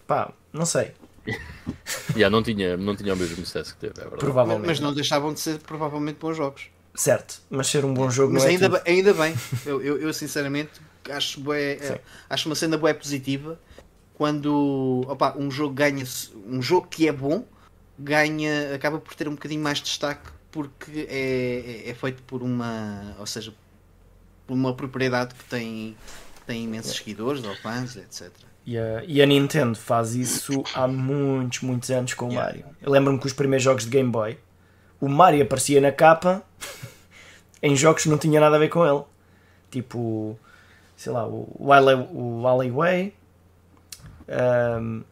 pá, não sei. *laughs* yeah, não, tinha, não tinha o mesmo sucesso que teve, é verdade. Provavelmente. Mas não deixavam de ser provavelmente bons jogos. Certo, mas ser um bom jogo mas não é ainda, bem, ainda bem, eu, eu, eu, sinceramente acho, bué, acho uma cena boa positiva quando opa, um jogo ganha um jogo que é bom ganha, acaba por ter um bocadinho mais de destaque porque é, é, é feito por uma, ou seja, uma propriedade que tem, tem imensos seguidores ou fãs, etc. E a, e a, Nintendo faz isso há muitos, muitos anos com o yeah. Mario. Eu lembro-me que os primeiros jogos de Game Boy, o Mario aparecia na capa *laughs* em jogos que não tinha nada a ver com ele. Tipo, sei lá, o, o Alleyway, um,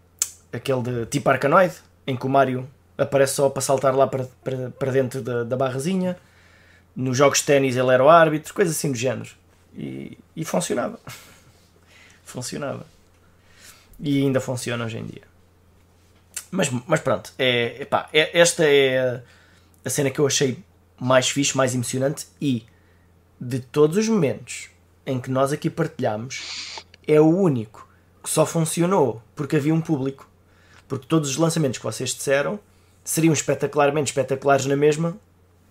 aquele de tipo Arcanoid, em que o Mario aparece só para saltar lá para, para, para dentro da, da barrazinha. Nos jogos de ténis ele era o árbitro, coisas assim do género. E, e funcionava. *laughs* funcionava. E ainda funciona hoje em dia. Mas, mas pronto, é, epá, é, esta é a cena que eu achei mais fixe, mais emocionante e de todos os momentos em que nós aqui partilhamos, é o único que só funcionou porque havia um público. Porque todos os lançamentos que vocês disseram seriam espetacularmente espetaculares na mesma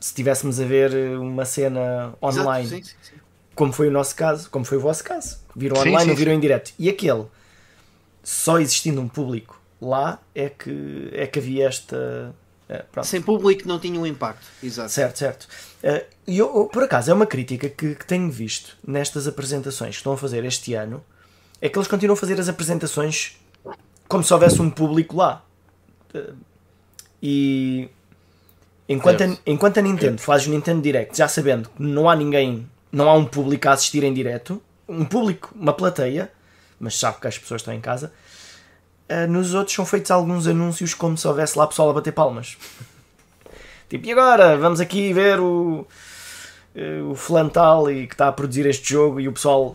se estivéssemos a ver uma cena online. Exato, sim, sim, sim. Como foi o nosso caso, como foi o vosso caso. Viram online ou viram em direto. E aquele, só existindo um público lá, é que, é que havia esta. É, Sem público não tinha um impacto. Exato. Certo, certo. Uh, e eu, por acaso, é uma crítica que, que tenho visto nestas apresentações que estão a fazer este ano. É que eles continuam a fazer as apresentações como se houvesse um público lá. E enquanto a, enquanto a Nintendo faz o Nintendo Direct, já sabendo que não há ninguém, não há um público a assistir em direto, um público, uma plateia, mas sabe que as pessoas estão em casa, uh, nos outros são feitos alguns anúncios como se houvesse lá pessoal a bater palmas. *laughs* tipo, e agora? Vamos aqui ver o, uh, o Flantal e que está a produzir este jogo e o pessoal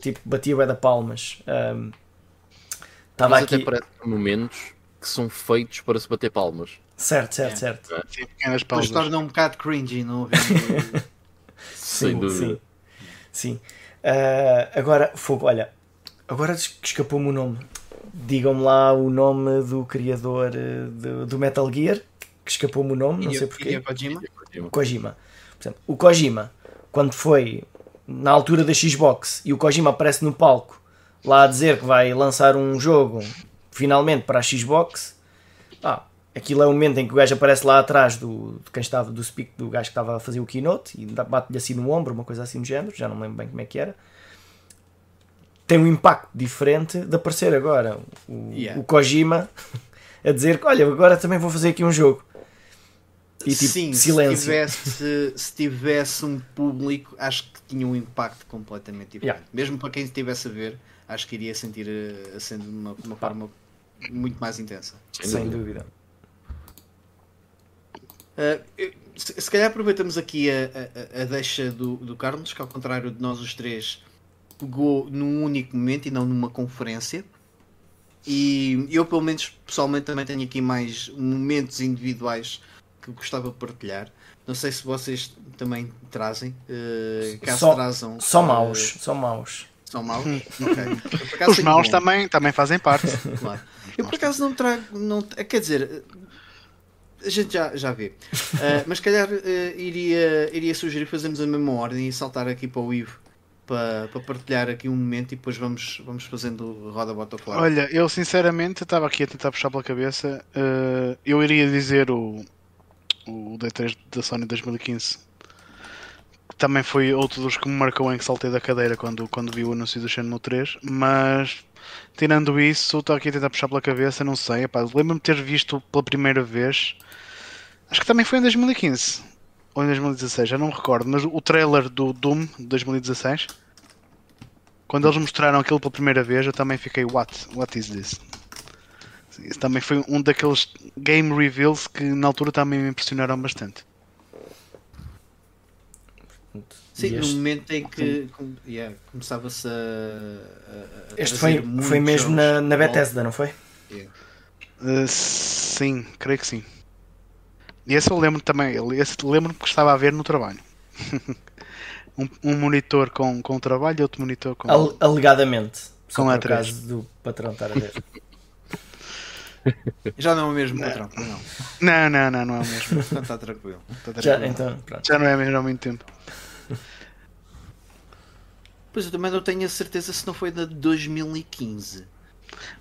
tipo, batia bem da palmas. Um, estava aqui... até parece momentos que são feitos para se bater palmas. Certo, certo, é. certo. Sim, pequenas pausas. Depois torna um bocado cringy, não *laughs* Sem dúvida. Sim. sim. Uh, agora, fogo, olha, agora escapou-me o nome. Digam-me lá o nome do criador eh, do, do Metal Gear, que escapou-me o nome, não sei porquê. Kojima? Kojima. Exemplo, o Kojima, quando foi na altura da Xbox e o Kojima aparece no palco lá a dizer que vai lançar um jogo finalmente para a Xbox, ah, aquilo é o momento em que o gajo aparece lá atrás do, de quem estava, do speak, do gajo que estava a fazer o keynote e bate-lhe assim no ombro, uma coisa assim do género, já não me lembro bem como é que era. Tem um impacto diferente de aparecer agora o, yeah. o Kojima *laughs* a dizer que olha, agora também vou fazer aqui um jogo. E tipo, Sim, silêncio. Se tivesse, se tivesse um público, acho que tinha um impacto completamente diferente. Yeah. Mesmo para quem estivesse a ver, acho que iria sentir eh, sendo uma, uma forma muito mais intensa. Sem, Sem dúvida. dúvida. Uh, se, se, calhar aproveitamos aqui a, a, a deixa do, do Carlos, que ao contrário de nós os três, pegou num único momento e não numa conferência. E eu, pelo menos, pessoalmente, também tenho aqui mais momentos individuais que gostava de partilhar. Não sei se vocês também trazem. Uh, caso só, trazam. Só uh, maus, só maus. São maus? Okay. Os maus também, também fazem parte. *laughs* Claro. Eu por acaso não trago. Não, quer dizer, a gente já, já vê. Uh, *laughs* mas calhar uh, iria, iria sugerir fazermos a mesma ordem e saltar aqui para o Ivo para, para partilhar aqui um momento e depois vamos, vamos fazendo roda bota fora. Olha, eu sinceramente estava aqui a tentar puxar pela cabeça. Uh, eu iria dizer o, o D3 da Sony 2015 também foi outro dos que me marcou em que saltei da cadeira quando, quando vi o anúncio do Shenmue 3, mas tirando isso, estou aqui a tentar puxar pela cabeça, não sei, lembro-me de ter visto pela primeira vez, acho que também foi em 2015 ou em 2016, já não me recordo, mas o trailer do Doom de 2016, quando eles mostraram aquilo pela primeira vez, eu também fiquei, what, what is this? Isso também foi um daqueles game reveals que na altura também me impressionaram bastante. Sim, este... no momento em que yeah, começava-se a, a, Este foi, foi mesmo na, na Bethesda, não foi? Yeah. Uh, sim, creio que sim. E esse eu lembro também, esse lembro-me que estava a ver no trabalho. *laughs* um, um, monitor com, com trabalho e outro monitor com. Al, alegadamente. Com a caso do patrão estar a ver. *laughs* *laughs* Já não é o mesmo patrão, não. Não, não, não, não é o mesmo. *laughs* Então está tranquilo. Está tranquilo. Já, então, Já não é mesmo há muito tempo. *laughs* Pois eu também não tenho a certeza se não foi na de 2015.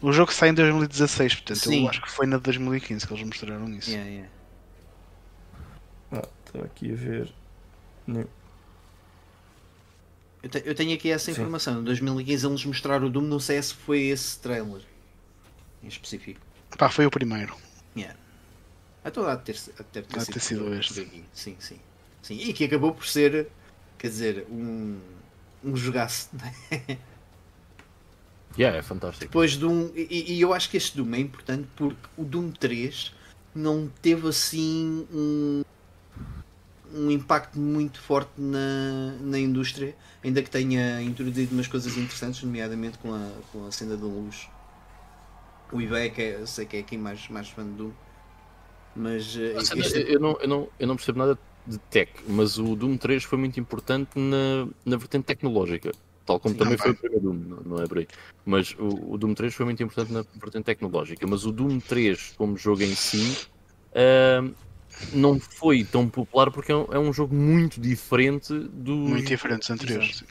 O jogo sai em 2016, portanto Sim. eu acho que foi na de 2015 que eles mostraram isso. Yeah, yeah. Ah, estou aqui a ver. Eu, te, eu tenho aqui essa informação. Em 2015 eles mostraram o Doom, não sei se foi esse trailer em específico. Pá, foi o primeiro. Yeah. Então há de ter, ter, ter, ter sido este. Sim, sim, sim. E que acabou por ser, quer dizer, um um jogaço. *laughs* yeah, é fantástico. Depois de um. E, e, eu acho que este Doom é importante porque o Doom 3 não teve assim um, um impacto muito forte na, na indústria, ainda que tenha introduzido umas coisas interessantes, nomeadamente com a, com a cena da luz. O que é, sei que é aqui mais, mais fã do Doom. Mas uh, este... eu, não, eu, não, eu não percebo nada de tech, mas o Doom 3 foi muito importante na, na vertente tecnológica. Tal como Sim, também foi o primeiro Doom, não, não é por aí. Mas o, o, Doom 3 foi muito importante na vertente tecnológica. Mas o Doom 3, como jogo em si, uh, não foi tão popular porque é um, é um, jogo muito diferente do. Muito diferente dos anteriores.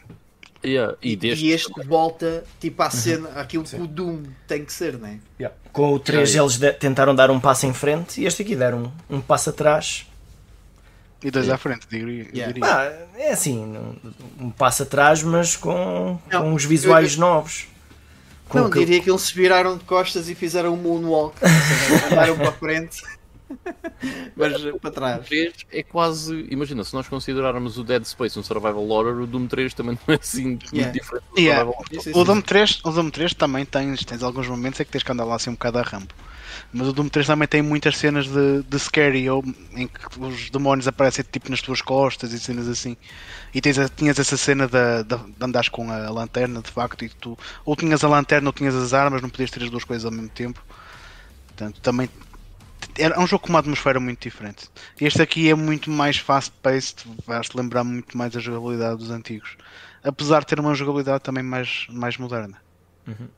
Yeah, e, deste... e, este volta tipo à cena, aquilo Sim. que o Doom tem que ser, não é? Yeah. Com o 3 eles tentaram dar um passo em frente e este aqui deram um, um passo atrás e dois à frente, diria. Yeah. Ah, é assim, um passo atrás, mas com, não, com os visuais eu, novos. Com não, que... diria que eles se viraram de costas e fizeram um moonwalk. *laughs* Andaram para a frente. *laughs* mas para trás. O 3 é quase. Imagina, se nós considerarmos o Dead Space um survival horror, o Doom 3 também não é assim yeah. muito diferente. Yeah. O, Doom 3, o Doom 3 também tens, tens alguns momentos é que tens que andar lá assim um bocado a rampo. Mas o Doom 3 também tem muitas cenas de, de scary, ou, em que os demónios aparecem tipo nas tuas costas e cenas assim. E tens, tinhas essa cena de, de, de andares com a lanterna, de facto, e tu ou tinhas a lanterna ou tinhas as armas, não podias ter as duas coisas ao mesmo tempo. Portanto, também é um jogo com uma atmosfera muito diferente. Este aqui é muito mais fast-paced, vais-te lembrar muito mais a jogabilidade dos antigos. Apesar de ter uma jogabilidade também mais, mais moderna. Uhum.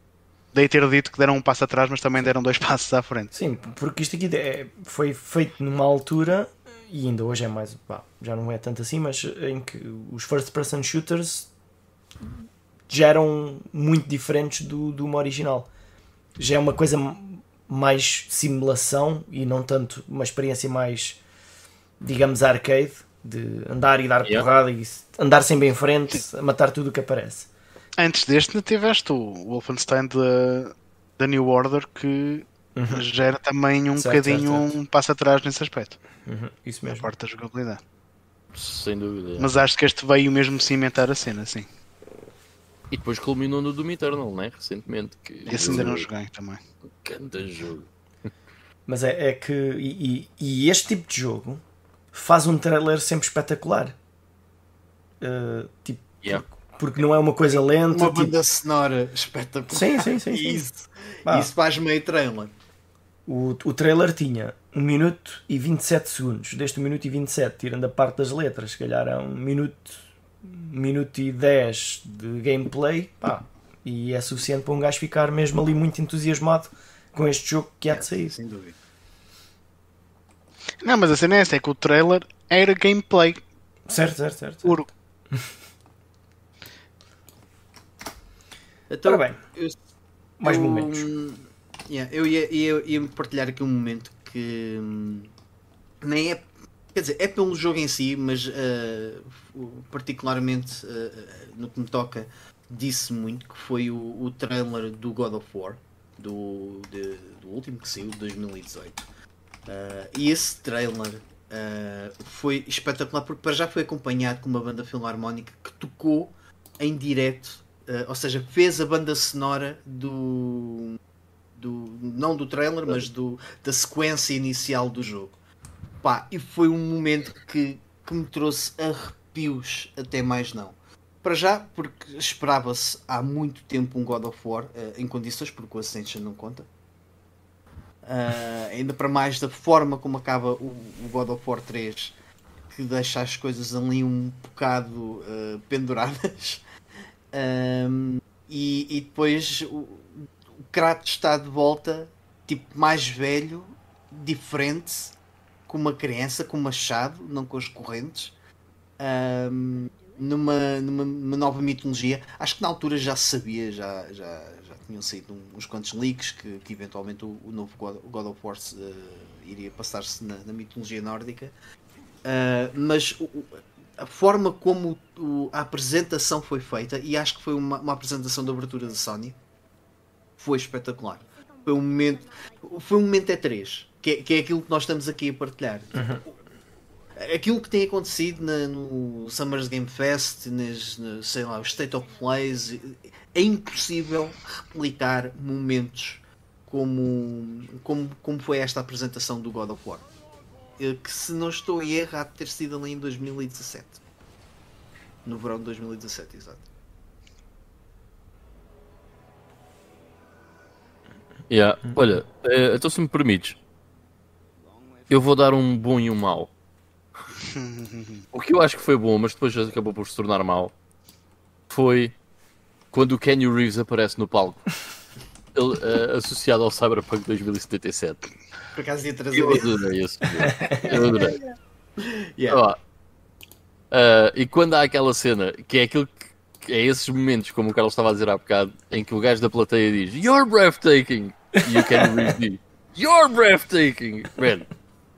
Daí ter dito que deram um passo atrás, mas também deram dois *laughs* passos à frente. Sim, porque isto aqui é, foi feito numa altura, e ainda hoje é mais, pá, já não é tanto assim, mas em que os first person shooters já eram muito diferentes do, do original. Já é uma coisa mais simulação e não tanto uma experiência mais, digamos, arcade, de andar e dar yeah. porrada e andar sempre em frente, a matar tudo o que aparece. Antes deste tiveste o Wolfenstein da New Order que uhum. já era também um certo, bocadinho certo, certo. um passo atrás nesse aspecto. Uhum. Isso mesmo. A parte da jogabilidade. Sem dúvida. Mas acho que este veio mesmo cimentar a cena, sim. E depois culminou no Doom Eternal, né? Recentemente. Que Esse ainda não joguei também. Canta jogo. Mas é, é que. E, e, este tipo de jogo faz um trailer sempre espetacular. Uh, tipo, yeah. porque não é uma coisa lenta. Uma tipo... banda sonora espetacular. Sim, sim, sim. sim. Isso, isso faz meio trailer. O, o trailer tinha 1 minuto e 27 segundos. Deste 1 minuto e 27, tirando a parte das letras, se calhar é 1 minuto, 1 minuto e 10 de gameplay. Pá, e é suficiente para um gajo ficar mesmo ali muito entusiasmado com este jogo que há de sair. Sem dúvida. Não, mas a cena é essa, é que o trailer era gameplay. Certo, certo, certo. Puro. *laughs* então, Ora bem, eu, mais eu, momentos. Yeah, eu ia, ia, ia partilhar aqui um momento que hum, nem é. Quer dizer, é pelo jogo em si, mas uh, particularmente uh, no que me toca, disse muito que foi o, o trailer do God of War, do, de, do último que saiu, de 2018. Uh, e esse trailer foi espetacular porque para já foi acompanhado com uma banda filarmónica que tocou em direto, ou seja, fez a banda sonora do, do não do trailer, mas do, da sequência inicial do jogo. Pá, e foi um momento que, que me trouxe arrepios até mais não. Para já, porque esperava-se há muito tempo um God of War uh, em condições, porque o Ascension não conta. Uh, ainda para mais da forma como acaba o, o, God of War 3, que deixa as coisas ali um bocado uh, penduradas. Um, *laughs* e, e, depois o, o Kratos está de volta, tipo mais velho, diferente, com uma criança, com um machado, não com as correntes. Um, numa, numa, nova mitologia. Acho que na altura já se sabia, já, já, já tinham saído uns quantos leaks que, que eventualmente o, o novo God, God, of War uh, iria passar-se na, na, mitologia nórdica. Uh, mas o, a forma como o, a apresentação foi feita, e acho que foi uma, uma apresentação de abertura da Sony, foi espetacular. Foi um momento, foi um momento E3, que é, que é aquilo que nós estamos aqui a partilhar. Uhum aquilo que tem acontecido na, no Summers Game Fest, nas, na, sei lá, o State of Plays, é impossível replicar momentos como, como, como foi esta apresentação do God of War. Eh, que se não estou em erro, há de ter sido ali em 2017. No verão de 2017, exato. Yeah. Olha, eh, então se me permites, eu vou dar um bom e um mau *laughs* o que eu acho que foi bom, mas depois acabou por se tornar mau, foi quando o Kenny Reeves aparece no palco. Ele, uh, associado ao Cyberpunk 2077. Por acaso ia trazer Eu adorei esse Eu adorei. *laughs* Yeah. Uh, e quando há aquela cena, que é aquilo que é esses momentos, como o Carlos estava a dizer há bocado, em que o gajo da plateia diz You're breathtaking! E o Kenny Reeves diz You're breathtaking! Man,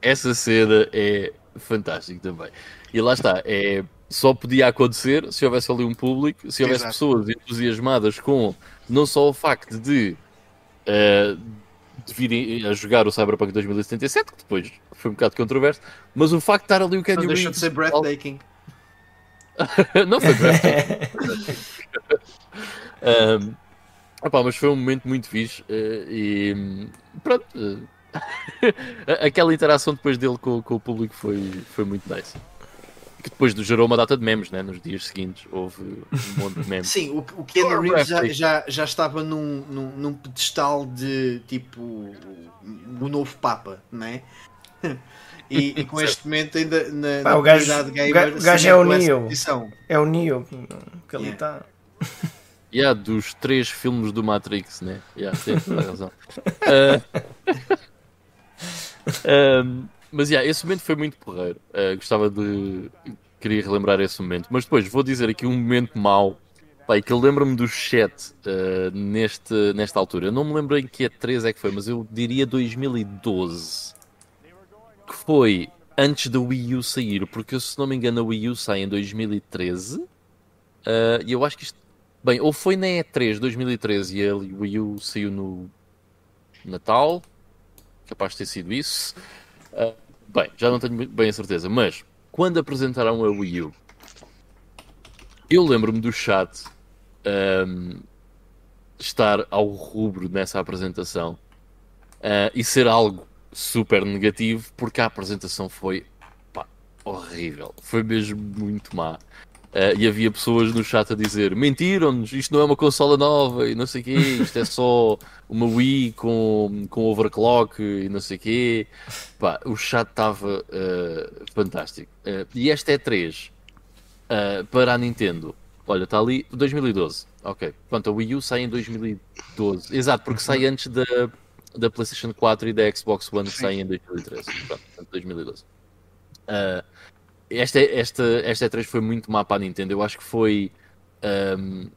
essa cena é fantástico também. E lá está, é, só podia acontecer se houvesse ali um público, se houvesse Exato. pessoas entusiasmadas com não só o facto de, uh, de virem a jogar o Cyberpunk 2077, que depois foi um bocado controverso, mas o facto de estar ali o Kenny Reeves... Deixa de ser breathtaking. *laughs* não foi breathtaking. *laughs* *laughs* um, opa, mas foi um momento muito fixe uh, e pronto... Uh, *laughs* Aquela interação depois dele com, com, o público foi, foi muito nice. Que depois gerou uma data de memes, né? Nos dias seguintes houve um monte de memes. *laughs* Sim, o, o Keanu Reeves já, já, já estava num, num, num pedestal de tipo o novo Papa, né? *laughs* E, e com este momento ainda na, na o gajo, gamer, o gajo é o Neo. É o Neo que ali está. Yeah. yeah, dos três filmes do Matrix, né? Yeah, tem razão. Uh... um, mas yeah, esse momento foi muito porreiro. Uh, gostava de. Queria relembrar esse momento. Mas depois vou dizer aqui um momento mau. Pai, que eu lembro-me do chat uh, neste, nesta altura. Eu não me lembro em que é 3 é que foi, mas eu diria 2012. Que foi antes da Wii U sair, porque se não me engano a Wii U sai em 2013. Uh, e eu acho que isto. Bem, ou foi na E3 2013 e a Wii U saiu no Natal, capaz de ter sido isso. Uh, bem, já não tenho bem a certeza, mas quando apresentaram a Wii U, eu lembro-me do chat um, estar ao rubro nessa apresentação uh, e ser algo super negativo, porque a apresentação foi pá, horrível. Foi mesmo muito má. Uh, e havia pessoas no chat a dizer: mentiram-nos, isto não é uma consola nova e não sei o quê, isto é só uma Wii com, com overclock e não sei o quê. Pá, o chat estava uh, fantástico. Uh, e esta é 3 para a Nintendo. Olha, está ali 2012. Ok. Pronto, a Wii U sai em 2012. Exato, porque sai antes da, da PlayStation 4 e da Xbox One que sai em 2013. Pronto, 2012. Uh, esta, esta, esta E3 foi muito má para a Nintendo. Eu acho que foi. Um,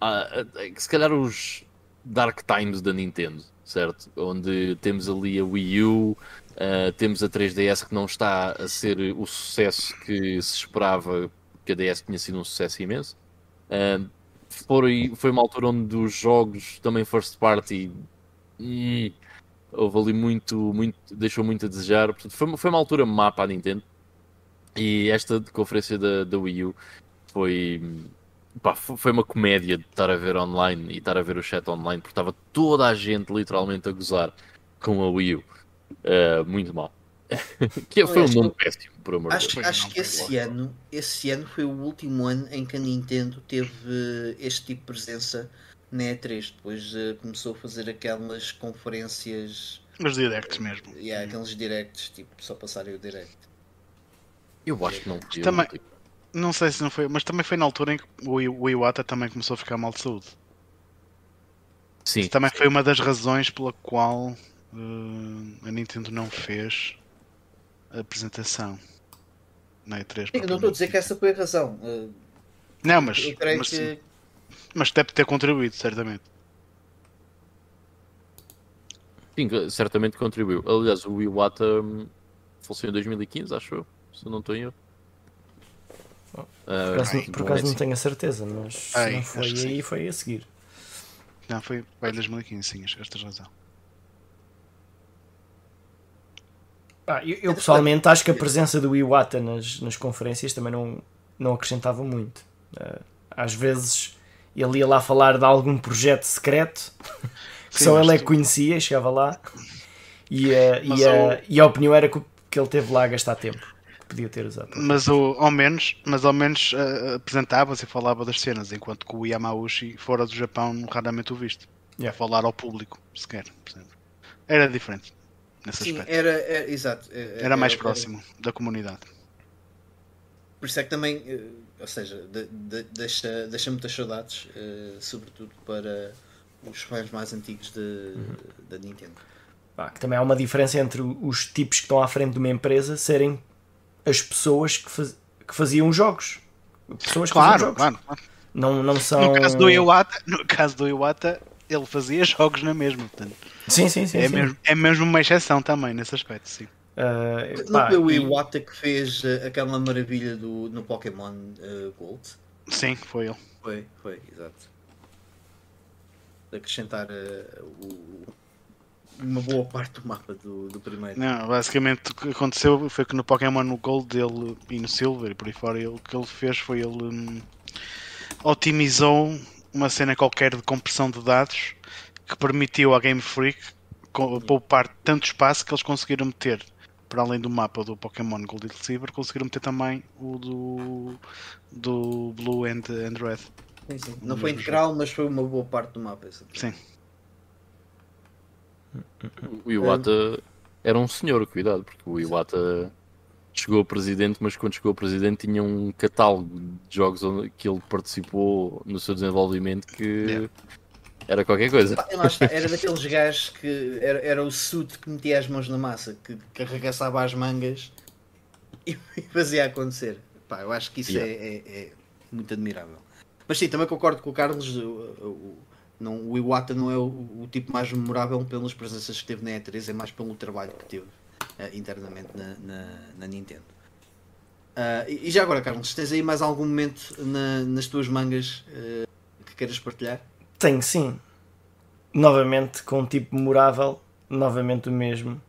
a, a, se calhar os Dark Times da Nintendo, certo? Onde temos ali a Wii U, uh, temos a 3DS que não está a ser o sucesso que se esperava, que a DS tinha sido um sucesso imenso. Uh, foi, foi uma altura onde os jogos também first party hum, houve ali muito, muito, deixou muito a desejar. Portanto, foi, foi uma altura má para a Nintendo. E esta conferência da, da Wii U foi, pá, foi uma comédia de estar a ver online e estar a ver o chat online, porque estava toda a gente literalmente a gozar com a Wii U. Uh, muito mal. *laughs* que foi um nome péssimo, por amor acho, de Deus. Acho que esse ano, esse ano foi o último ano em que a Nintendo teve este tipo de presença na E3. Depois uh, começou a fazer aquelas conferências. Os directs mesmo. Uh, yeah, aqueles directs, tipo, só passarem o direct. Eu acho que não podia. Também, não sei se não foi, mas também foi na altura em que o Iwata também começou a ficar mal de saúde. Sim. Isso também foi uma das razões pela qual uh, a Nintendo não fez a apresentação na E3. Eu não estou a dizer que essa foi a razão. Uh, não, mas, mas, que... mas deve ter contribuído, certamente. Sim, certamente contribuiu. Aliás, o Iwata hum, faleceu em 2015, acho eu se eu não estou. Oh, por acaso, uh, por acaso não tenho a certeza, mas se não foi aí, foi a seguir. Não, foi em 2015, sim, esta razão. Ah, eu, eu, pessoalmente acho que a presença do Iwata nas, nas conferências também não, não acrescentava muito. Uh, às vezes ele ia lá falar de algum projeto secreto que Sim, só ele é que conhecia, chegava lá e, uh, e, a, e a opinião era que, que ele teve lá a gastar tempo podia ter usado. Mas o, ao menos, mas ao menos uh, apresentava-se e falava das cenas, enquanto que o Yamauchi fora do Japão raramente o viste. Yeah. Falar ao público, sequer. Era diferente nesse Sim, aspecto. Era, era exato. Era, era mais era, próximo era. da comunidade. Por isso é que também, eh, ou seja, de, de, deixa, deixa muitas saudades, uh, sobretudo para os fãs mais antigos de, uhum. da Nintendo. Ah, que também há uma diferença entre os tipos que estão à frente de uma empresa serem as pessoas que, faz, que faziam jogos. Pessoas que claro, faziam jogos. Claro, claro. Não, não são... no, caso do Iwata, no caso do Iwata, ele fazia jogos na mesma. Portanto, sim, sim, sim. É, sim. Mesmo, é mesmo uma exceção também nesse aspecto, sim. Uh, não foi o Iwata e... que fez uh, aquela maravilha do, no Pokémon uh, Gold? Sim, foi ele. Foi, foi, exato. De acrescentar uh, o, uma boa parte do mapa do, do primeiro. Não, basicamente o que aconteceu foi que no Pokémon no Gold dele e no Silver e por aí fora, ele, o que ele fez foi ele hum, otimizou uma cena qualquer de compressão de dados que permitiu à Game Freak poupar tanto espaço que eles conseguiram meter para além do mapa do Pokémon Gold e Silver, conseguiram meter também o do, do Blue and, and Red. Sim, sim. Não foi integral, mas foi uma boa parte do mapa. Sim. O Iwata era um senhor, cuidado, porque o Iwata chegou a presidente, mas quando chegou a presidente tinha um catálogo de jogos onde, que ele participou no seu desenvolvimento que yeah. era qualquer coisa. *laughs* era daqueles gajos que era, era o suit que metia as mãos na massa, que, que arregaçava as mangas e, e fazia acontecer. Pá, eu acho que isso yeah. é, é, é, muito admirável. Mas sim, também concordo com o Carlos. O, o, não, o Iwata não é o, o, tipo mais memorável pelas presenças que teve na E3, é mais pelo trabalho que teve uh, internamente na, na, na Nintendo. Uh, e, e, já agora, Carlos, tens aí mais algum momento na, nas tuas mangas uh, que queiras partilhar? Tenho, sim. Novamente com um tipo memorável, novamente o mesmo,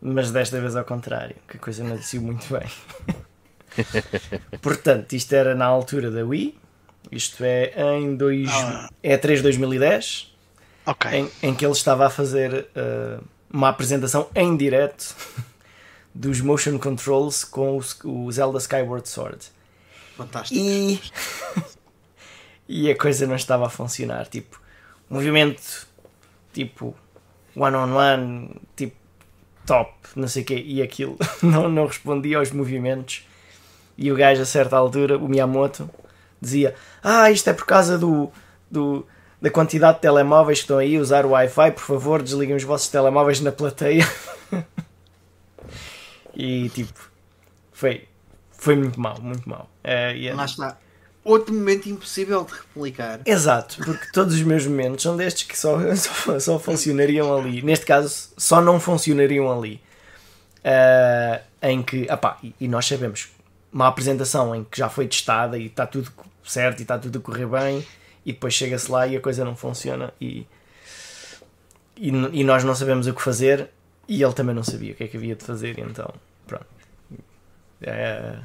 mas desta vez ao contrário, que a coisa não disse muito bem. *laughs* Portanto, isto era na altura da Wii, isto é em dois, ah. é 3 2010, okay. em, em, que ele estava a fazer uh, uma apresentação em direto *laughs* dos motion controls com o, o Zelda Skyward Sword. Fantástico. E... *laughs* e a coisa não estava a funcionar. Tipo, movimento tipo one on one, tipo top, não sei o quê, e aquilo *laughs* não, não respondia aos movimentos. E o gajo, a certa altura, o Miyamoto, dizia: Ah, isto é por causa do, do, da quantidade de telemóveis que estão aí a usar o Wi-Fi, por favor, desliguem os vossos telemóveis na plateia. *laughs* e tipo, foi, foi muito mal, muito mal. Uh, yeah. Lá está. Outro momento impossível de replicar. Exato, porque todos os meus momentos são destes que só, *laughs* só, só funcionariam ali. Neste caso, só não funcionariam ali. Uh, em que, apá, e, e nós sabemos, uma apresentação em que já foi testada e está tudo certo e está tudo a correr bem, e depois chega-se lá e a coisa não funciona e, e, e, nós não sabemos o que fazer e ele também não sabia o que é que havia de fazer, então pronto. É,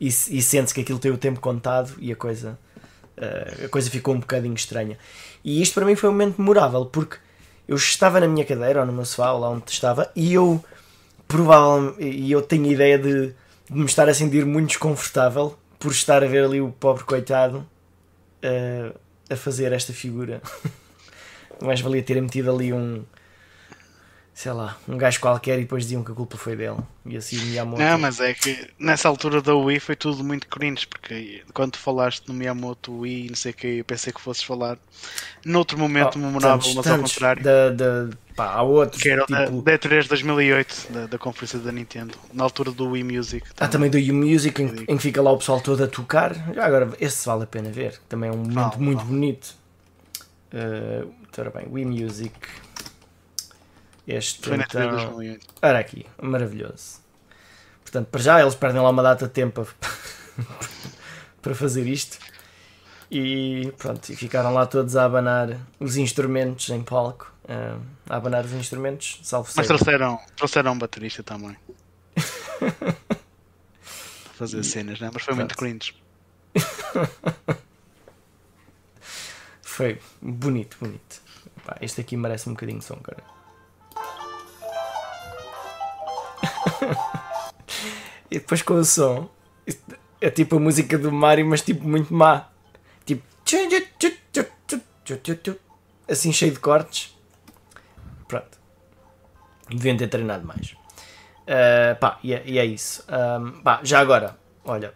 e, e sente-se que aquilo tem o tempo contado e a coisa, uh, a coisa ficou um bocadinho estranha. E isto para mim foi um momento memorável porque eu estava na minha cadeira ou no meu sofá, lá onde estava, e eu provavelmente e eu tenho ideia de, de me estar a sentir muito desconfortável por estar a ver ali o pobre coitado uh, a fazer esta figura. *laughs* Mais valia ter metido ali um, sei lá, um gajo qualquer e depois diziam que a culpa foi dele. E assim Miyamoto. Não, mas é que nessa altura da Wii foi tudo muito cringe, porque quando falaste no Miyamoto Wii não sei o que, eu pensei que fosses falar noutro momento oh, memorável, tantos, mas ao contrário. Da, da, pá, há outros. Que era tipo... da D3 2008, da, da conferência da Nintendo, na altura do Wii Music. Também. Ah, também do Wii Music, em, em, que fica lá o pessoal todo a tocar. Já agora, esse vale a pena ver, também é um momento muito bonito. Uh, bem, Wii Music. Este Foi então... 2008. Era aqui, maravilhoso. Portanto, para já eles perdem lá uma data de tempo *laughs* para fazer isto. E pronto, e ficaram lá todos a abanar os instrumentos em palco. Uh, a abanar os instrumentos, salvo Mas trouxeram, trouxeram um baterista também. *laughs* fazer e... cenas, né? mas foi pronto. muito cringe. *laughs* foi bonito, bonito. Pá, este aqui merece um bocadinho de som, cara. E depois com o som é tipo a música do Mario, mas tipo muito má. Tipo assim cheio de cortes. Pronto. Deviam ter treinado mais. Uh, pá, e é, e é isso. Um, pá, já agora, olha,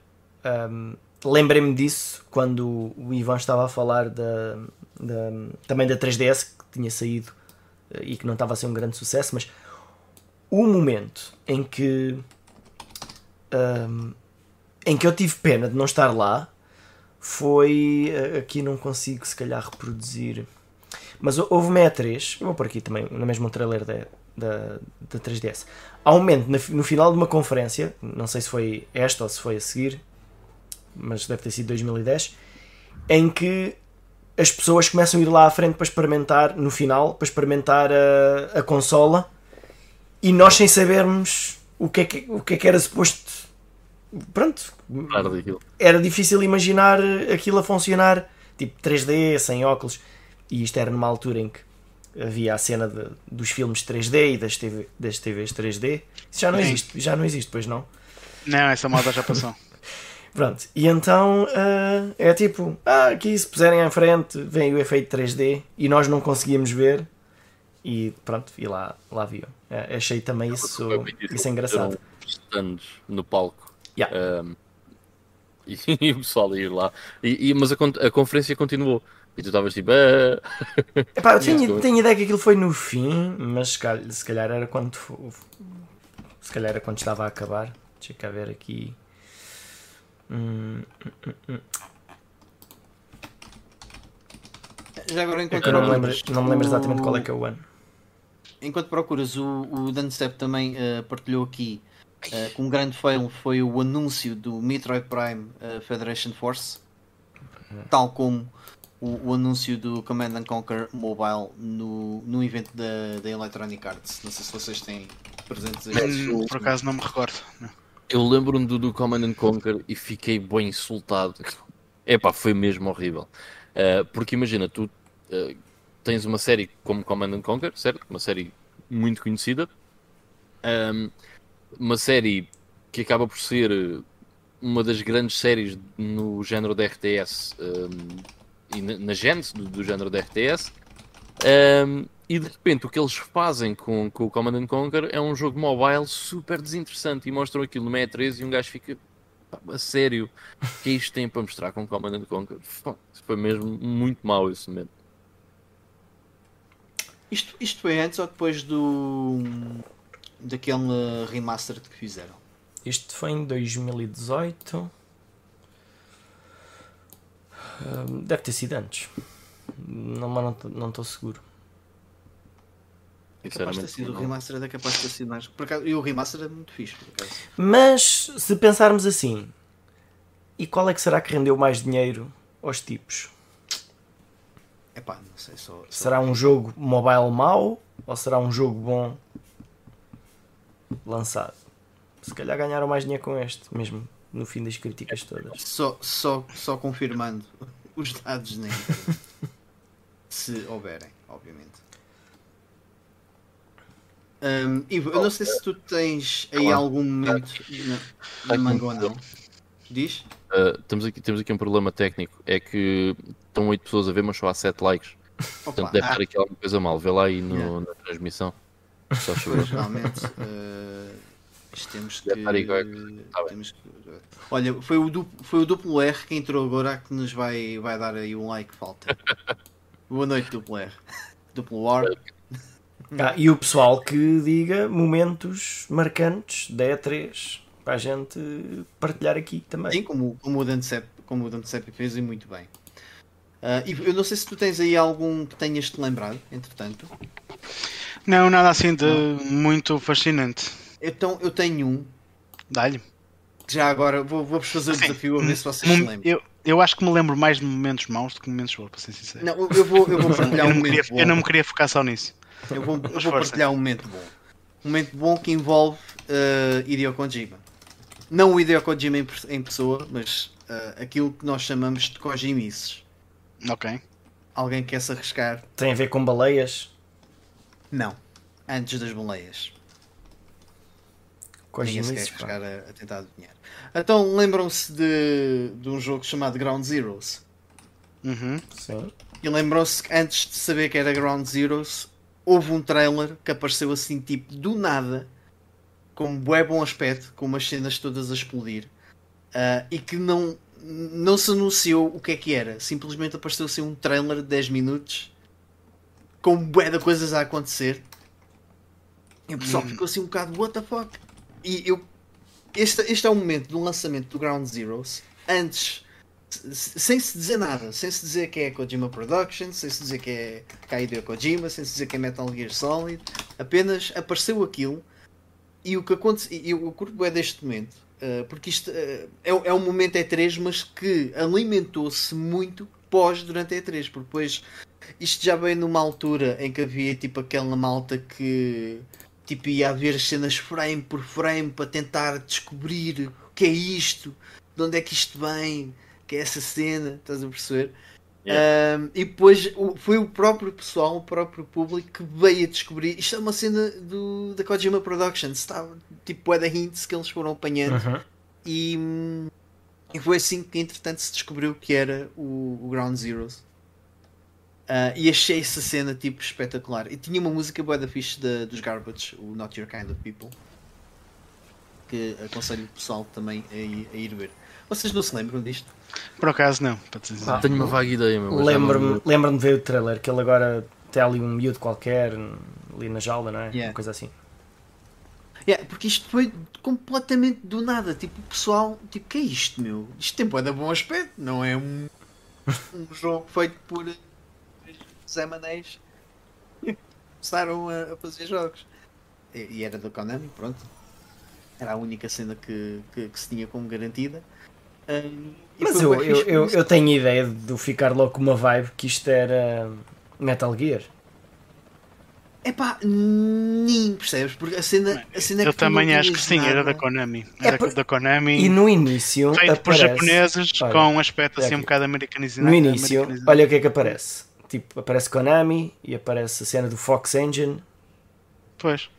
um, lembrei-me disso quando o Ivan estava a falar da, da, também da 3DS que tinha saído uh, e que não estava a ser um grande sucesso, mas o momento em que um, em que eu tive pena de não estar lá foi eh, aqui não consigo se calhar reproduzir. Mas houve uma E3 eu vou por aqui também no mesmo trailer da, da, da 3DS há um momento no final de uma conferência não sei se foi esta ou se foi a seguir mas deve ter sido 2010 em que as pessoas começam a ir lá à frente para experimentar no final para experimentar a, a consola e nós sem sabermos o que é que, o que, é que era suposto. Pronto, era difícil imaginar aquilo a funcionar tipo 3D, sem óculos. E isto era numa altura em que havia a cena de, dos filmes 3D e das, TV, das TVs 3D. Isso já não Sim. existe, já não existe, pois não? Não, essa moda já passou. *laughs* Pronto, e então uh, é tipo, ah, aqui se puserem à frente vem o efeito 3D e nós não conseguíamos ver e pronto, e lá, lá viu. É, achei também isso, isso engraçado. Stands no palco. Yeah. Um, e, *laughs* e, o pessoal a ir lá. E, e mas a, a, conferência continuou. E tu estavas tipo. Ah. Epá, eu *laughs* tinha, tinha ideia que aquilo foi no fim, mas se calhar, se calhar era quando. Se calhar era quando estava a acabar. Deixa cá ver aqui. Hum, hum, hum. Já agora enquanto eu não me, lembro, não me lembro exatamente qual é que é o ano enquanto procuras, o, o Danstep também uh, partilhou aqui uh, com um grande fail foi o anúncio do Metroid Prime uh, Federation Force, tal como o, o, anúncio do Command and Conquer Mobile no, no evento da, da Electronic Arts. Não sei se vocês têm presentes aí. Hum, por acaso não me recordo. Eu lembro-me do, do Command and Conquer e fiquei bem insultado. Epá, foi mesmo horrível. Uh, porque imagina, tu uh, tens uma série como Command and Conquer, certo? Uma série muito conhecida. Um, uma série que acaba por ser uma das grandes séries no género da RTS um, e na, na gênese do, do, género da RTS. Um, e de repente o que eles fazem com, com o Command Conquer é um jogo mobile super desinteressante e mostram aquilo no E3 e um gajo fica a sério, o que é isto tem para mostrar com Command Conquer? Foi mesmo muito mau esse momento. Isto, isto foi antes ou depois do daquele remaster que fizeram? Isto foi em 2018. Deve ter sido antes. Não, mas não estou seguro. É capaz de ter sido o remaster, é capaz de ter sido mais. Por acaso, e o remaster é muito fixe. Mas se pensarmos assim, e qual é que será que rendeu mais dinheiro aos tipos? Epá, não sei, só, só... Será um jogo mobile mau ou será um jogo bom lançado? Se calhar ganharam mais dinheiro com este, mesmo no fim das críticas todas. Só, só, só confirmando *laughs* os dados nem *laughs* se houverem, obviamente. Um, Ivo, eu não sei se tu tens aí claro. algum momento na, na manga ou não. Diz? Uh, temos, aqui, temos aqui um problema técnico. É que estão 8 pessoas a ver, mas só há 7 likes. Opa, Portanto, deve ah. ter aqui alguma coisa mal. Vê lá aí no, yeah. na transmissão. Só Realmente, uh, *laughs* temos que, tá temos que. Olha, foi o, duplo, foi o duplo R que entrou agora que nos vai, vai dar aí um like falta. *laughs* Boa noite, duplo R. Duplo R. Ah, e o pessoal que diga momentos marcantes da E3 para a gente partilhar aqui também. Sim, como, como o Dantecep, como o Dantecep fez e muito bem. Uh, e eu não sei se tu tens aí algum que tenhas te lembrado, entretanto. Não, nada assim de não. muito fascinante. Então eu tenho um. Dá-lhe. Já agora vou, vou fazer o assim, desafio a ver se vocês se lembram. Eu, eu acho que me lembro mais de momentos maus do que momentos bons, para ser sincero. Não, eu vou, eu vou *laughs* partilhar eu um momento queria, Eu não me queria focar só nisso. Eu vou, eu vou partilhar um momento bom. Um momento bom que envolve uh, Hideo Kojima. Não o Hideo Kojima em, em pessoa, mas uh, aquilo que nós chamamos de Kojimices. Ok. Alguém quer se arriscar? Tem a ver com baleias? Não. Antes das baleias. Ninguém se quer arriscar a, a, tentar adivinhar. Então lembram-se de, de um jogo chamado Ground Zeroes? Uhum. Sim. E lembram-se que antes de saber que era Ground Zeroes, houve um trailer que apareceu assim, tipo, do nada, com um bué bom aspecto, com umas cenas todas a explodir, uh, e que não, não se anunciou o que é que era. Simplesmente apareceu assim um trailer de 10 minutos, com bué de coisas a acontecer. E o pessoal hum. ficou assim um bocado, what the fuck? E eu. Este, este é o momento do lançamento do Ground Zeroes, antes sem se dizer nada, sem se dizer que é Kojima Productions, sem se dizer que é Kaido Kojima, sem se dizer que é Metal Gear Solid, apenas apareceu aquilo e o que aconteceu, e eu curto é deste momento, porque isto uh, é, é um momento E3, mas que alimentou-se muito pós durante a E3, porque depois isto já veio numa altura em que havia tipo aquela malta que tipo ia ver as cenas frame por frame para tentar descobrir o que é isto, de onde é que isto vem que é essa cena, estás a perceber? Yeah. Um, e depois foi o próprio pessoal, o próprio público que veio a descobrir. Isto é uma cena do, da Kojima Productions, estava tipo é da hints que eles foram apanhando uh -huh. e, e, foi assim que entretanto se descobriu que era o, o Ground Zeroes. Uh, e achei essa cena tipo espetacular. E tinha uma música boa da fixe dos Garbage, o Not Your Kind of People, que aconselho o pessoal também a, a ir ver. Vocês não se lembram disto? Por acaso não, para te dizer. Ah, Tenho uma vaga ideia, meu. Lembro-me lembro de ver o trailer, que ele agora tem ali um miúdo qualquer ali na jaula, não é? Yeah. Uma coisa assim. Yeah, porque isto foi completamente do nada. Tipo, o pessoal, tipo, que é isto, meu? Isto tem de bom aspecto, não é um, um jogo feito por Zé Manés começaram a, a, fazer jogos. E, e, era da Konami, pronto. Era a única cena que, que, que se tinha como garantida. Um, Mas eu, eu, eu, eu, tenho ideia de ficar logo com uma vibe que isto era Metal Gear. É pá, nem percebes? Porque a cena, a cena é Eu também acho que sim, nada. era da Konami. É era é da Konami. E no início. Feito aparece, por japoneses olha, com um aspecto assim aqui. um bocado americanizado. No início, olha o que é que aparece. Tipo, aparece Konami e aparece a cena do Fox Engine. Pois.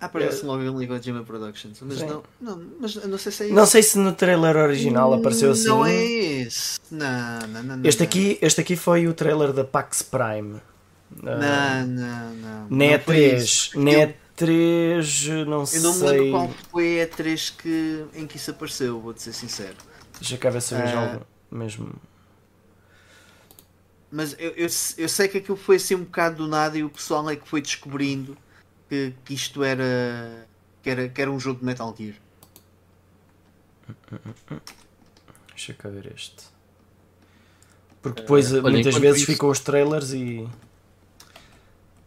Aparece logo em Kojima Productions, mas não, não, mas não sei se é isso. Não sei se no trailer original apareceu assim. Não é esse. Não, não, não, este, Aqui, este aqui foi o trailer da Pax Prime. Não, uh, não, não. Na E3. Na E3, não sei. Eu não me lembro qual foi a E3 que, em que isso apareceu, vou-te ser sincero. Deixa cá ver se eu uh, algo mesmo. Mas eu, eu, eu sei que aquilo foi assim um bocado do nada e o pessoal é que foi descobrindo que, que isto era que, era que era um jogo de Metal Gear. Deixa cá ver este. Porque depois uh, muitas vezes isso... ficam os trailers e.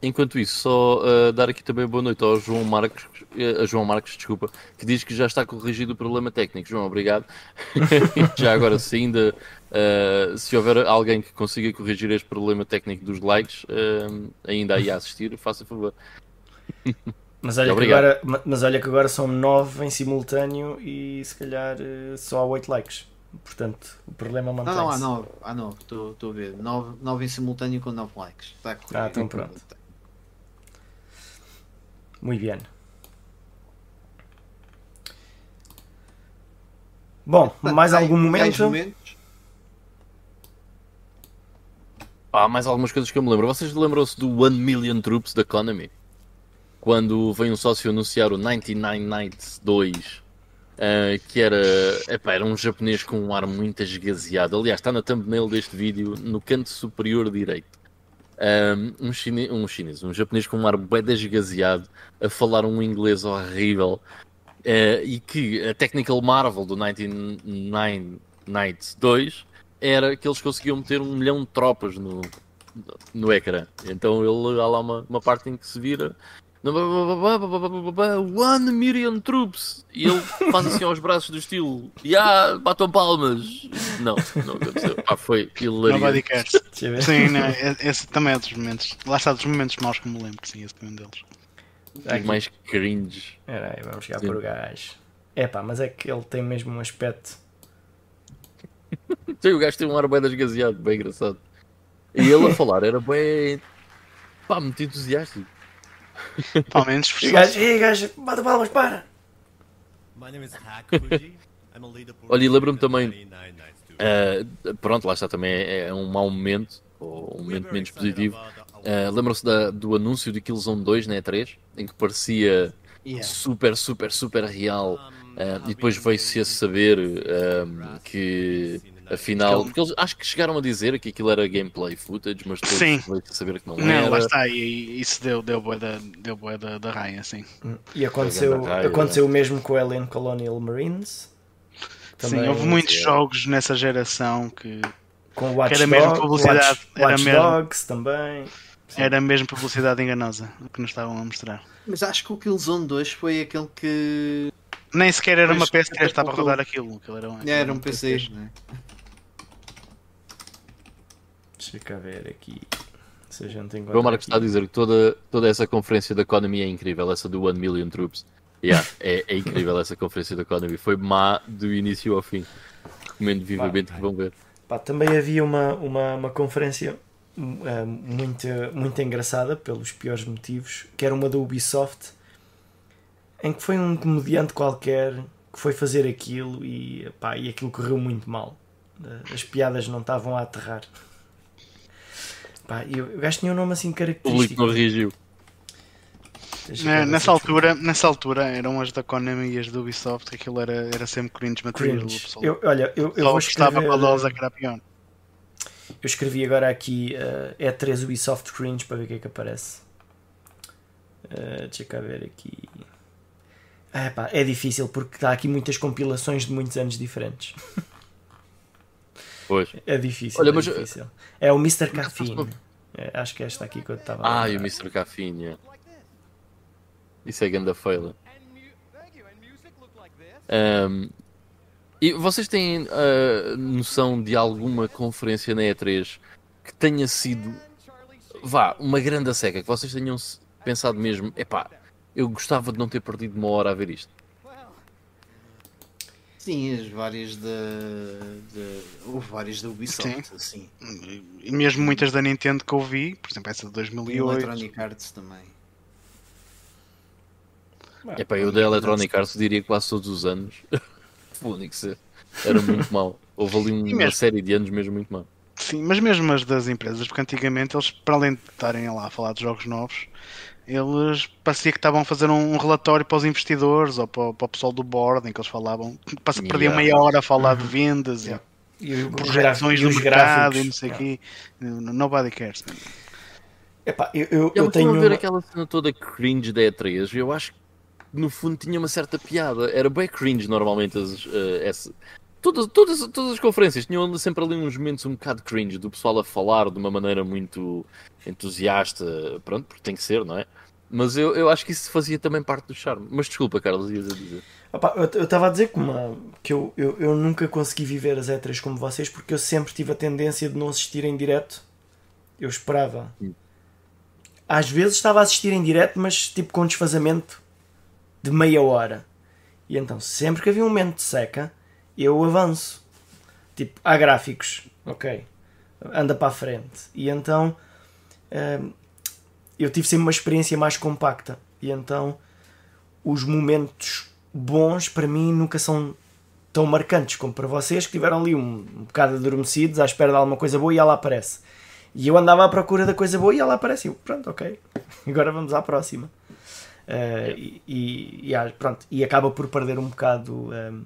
Enquanto isso, só uh, dar aqui também boa noite ao João Marcos, uh, a João Marcos, desculpa, que diz que já está corrigido o problema técnico. João, obrigado. *laughs* já agora, se ainda uh, se houver alguém que consiga corrigir este problema técnico dos likes, ainda aí a assistir, faça favor. Mas olha, que agora, mas olha que agora são 9 em simultâneo e se calhar eh, só há 8 likes. Portanto, o problema mantém-se. Não, não, há 9. Há 9, estou a ver. 9, 9 em simultâneo com 9 likes. Está ah, então pronto. Muito bem. Bom, *laughs* mais algum momento? Há mais algumas coisas que eu me lembro. Vocês lembram-se do 1 Million Troops da Konami? Quando vem um sócio anunciar o 99 Nights 2, uh, que era, epá, era um japonês com um ar muito esgaseado. Aliás, está na thumbnail deste vídeo, no canto superior direito. Um, um, chine um chinês, um japonês com um ar bem desgaseado, a falar um inglês horrível, uh, e que a Technical Marvel do 99 Nights 2 era que eles conseguiam meter um milhão de tropas no, no ecrã. Então ele há lá uma, uma parte em que se vira One million troops. E ele faz assim aos braços do estilo yeah, batam palmas. Não, não aconteceu. Ah, foi hilariante *laughs* sim, não, esse também é dos momentos lá está dos momentos maus que me lembro sim, esse foi um deles. Aqui. mais cringe. Era aí, vamos chegar sim. por o gajo. É pá, mas é que ele tem mesmo um aspecto. Sim, o gajo tem um ar bem desgaseado bem engraçado. E ele a falar era bem pá, muito entusiástico Pelo menos *laughs* E gajo, e gajo, bate palmas, para! Olha, e lembro-me também. Uh, pronto, lá está também é, é um mau momento, ou um momento menos positivo. Uh, Lembram-se do anúncio de Killzone 2 na E3, em que parecia yeah. super, super, super real. Uh, e depois veio-se a saber que Afinal, porque eles acho que chegaram a dizer que aquilo era gameplay footage, mas depois Sim. veio saber que não, não era. Lá está, e isso deu, deu boa da, deu boa da, da raia, assim. E aconteceu, raia, aconteceu o mesmo com o Alien Colonial Marines. Também, Sim, houve muitos é. jogos nessa geração que, com o Watch que era mesmo publicidade. Watch, era Watch mesmo, Dogs também. Sim. Era mesmo publicidade enganosa que nos estavam a mostrar. Mas acho que o Killzone 2 foi aquele que. Nem sequer era uma PS3 que estava a rodar aquilo. aquilo era, um, era um PC, né? Deixa cá ver aqui. Se a gente encontra. O Marcos está a dizer que toda, toda essa conferência da Economy é incrível, essa do 1 Million Troops. Yeah, é, é incrível essa conferência da Economy. Foi má do início ao fim. Recomendo vivamente pá, que vão ver. Pá, também havia uma, uma, uma conferência uh, muito, muito engraçada, pelos piores motivos, que era uma da Ubisoft, em que foi um comediante qualquer que foi fazer aquilo e, pá, e aquilo correu muito mal. As piadas não estavam a aterrar. Pá, eu, o gajo tinha um nome assim característico. O público não reagiu. É, nessa, altura, nessa altura eram as da Konami e as do Ubisoft, aquilo era, era sempre cringe material. Cringe. Eu, olha, eu, eu vou escrever... com a que pior. Eu escrevi agora aqui uh, E3 Ubisoft Cringe para ver o que é que aparece. Uh, deixa cá ver aqui. É, pá, é difícil porque há aqui muitas compilações de muitos anos diferentes. *laughs* Pois. É difícil. Olha, é, mas... difícil. é o Mr. Caffeine. É, acho que é esta aqui que eu estava Ah, e o Mr. Caffeine. Isso é ganda feila. Um, e vocês têm uh, noção de alguma conferência na E3 que tenha sido vá, uma grande seca, que vocês tenham pensado mesmo, epá, eu gostava de não ter perdido uma hora a ver isto. Sim, as várias da. Houve várias da Ubisoft, Sim. assim. E mesmo muitas da Nintendo que eu vi, por exemplo, essa de 2008. Electronic Arts também. É pá, eu da Electronic Arts diria quase todos os anos. *laughs* Fónix era muito mau. Houve ali uma mesmo... série de anos mesmo muito mau. Sim, mas mesmo as das empresas, porque antigamente eles, para além de estarem lá a falar de jogos novos, eles parecia que estavam a fazer um relatório para os investidores ou para, para o pessoal do board, em que eles falavam, yeah. perdiam meia hora a falar de vendas yeah. e, e projeções do mercado e não sei o yeah. quê. Nobody cares. Epá, eu, eu, eu, eu tenho. ver aquela cena toda cringe da E3, eu acho que no fundo tinha uma certa piada. Era bem cringe normalmente as, uh, essa, Todas, todas, todas as conferências tinham sempre ali uns momentos um bocado cringe, do pessoal a falar de uma maneira muito entusiasta, pronto, porque tem que ser, não é? Mas eu, eu acho que isso fazia também parte do charme. Mas desculpa, Carlos, ias a dizer. Opa, eu estava a dizer que, uma, que eu, eu, eu nunca consegui viver as E3 como vocês porque eu sempre tive a tendência de não assistir em direto. Eu esperava. Hum. Às vezes estava a assistir em direto, mas tipo com desfazamento de meia hora. E então, sempre que havia um momento de seca, eu avanço. Tipo, há gráficos, ok, anda para a frente. E então hum, eu tive sempre uma experiência mais compacta. E então os momentos bons para mim nunca são tão marcantes como para vocês que tiveram ali um, um bocado adormecidos à espera de alguma coisa boa e ela aparece. E eu andava à procura da coisa boa e ela aparece. Eu, pronto, ok, *laughs* agora vamos à próxima. Uh, e, e, e, pronto, e acaba por perder um bocado um,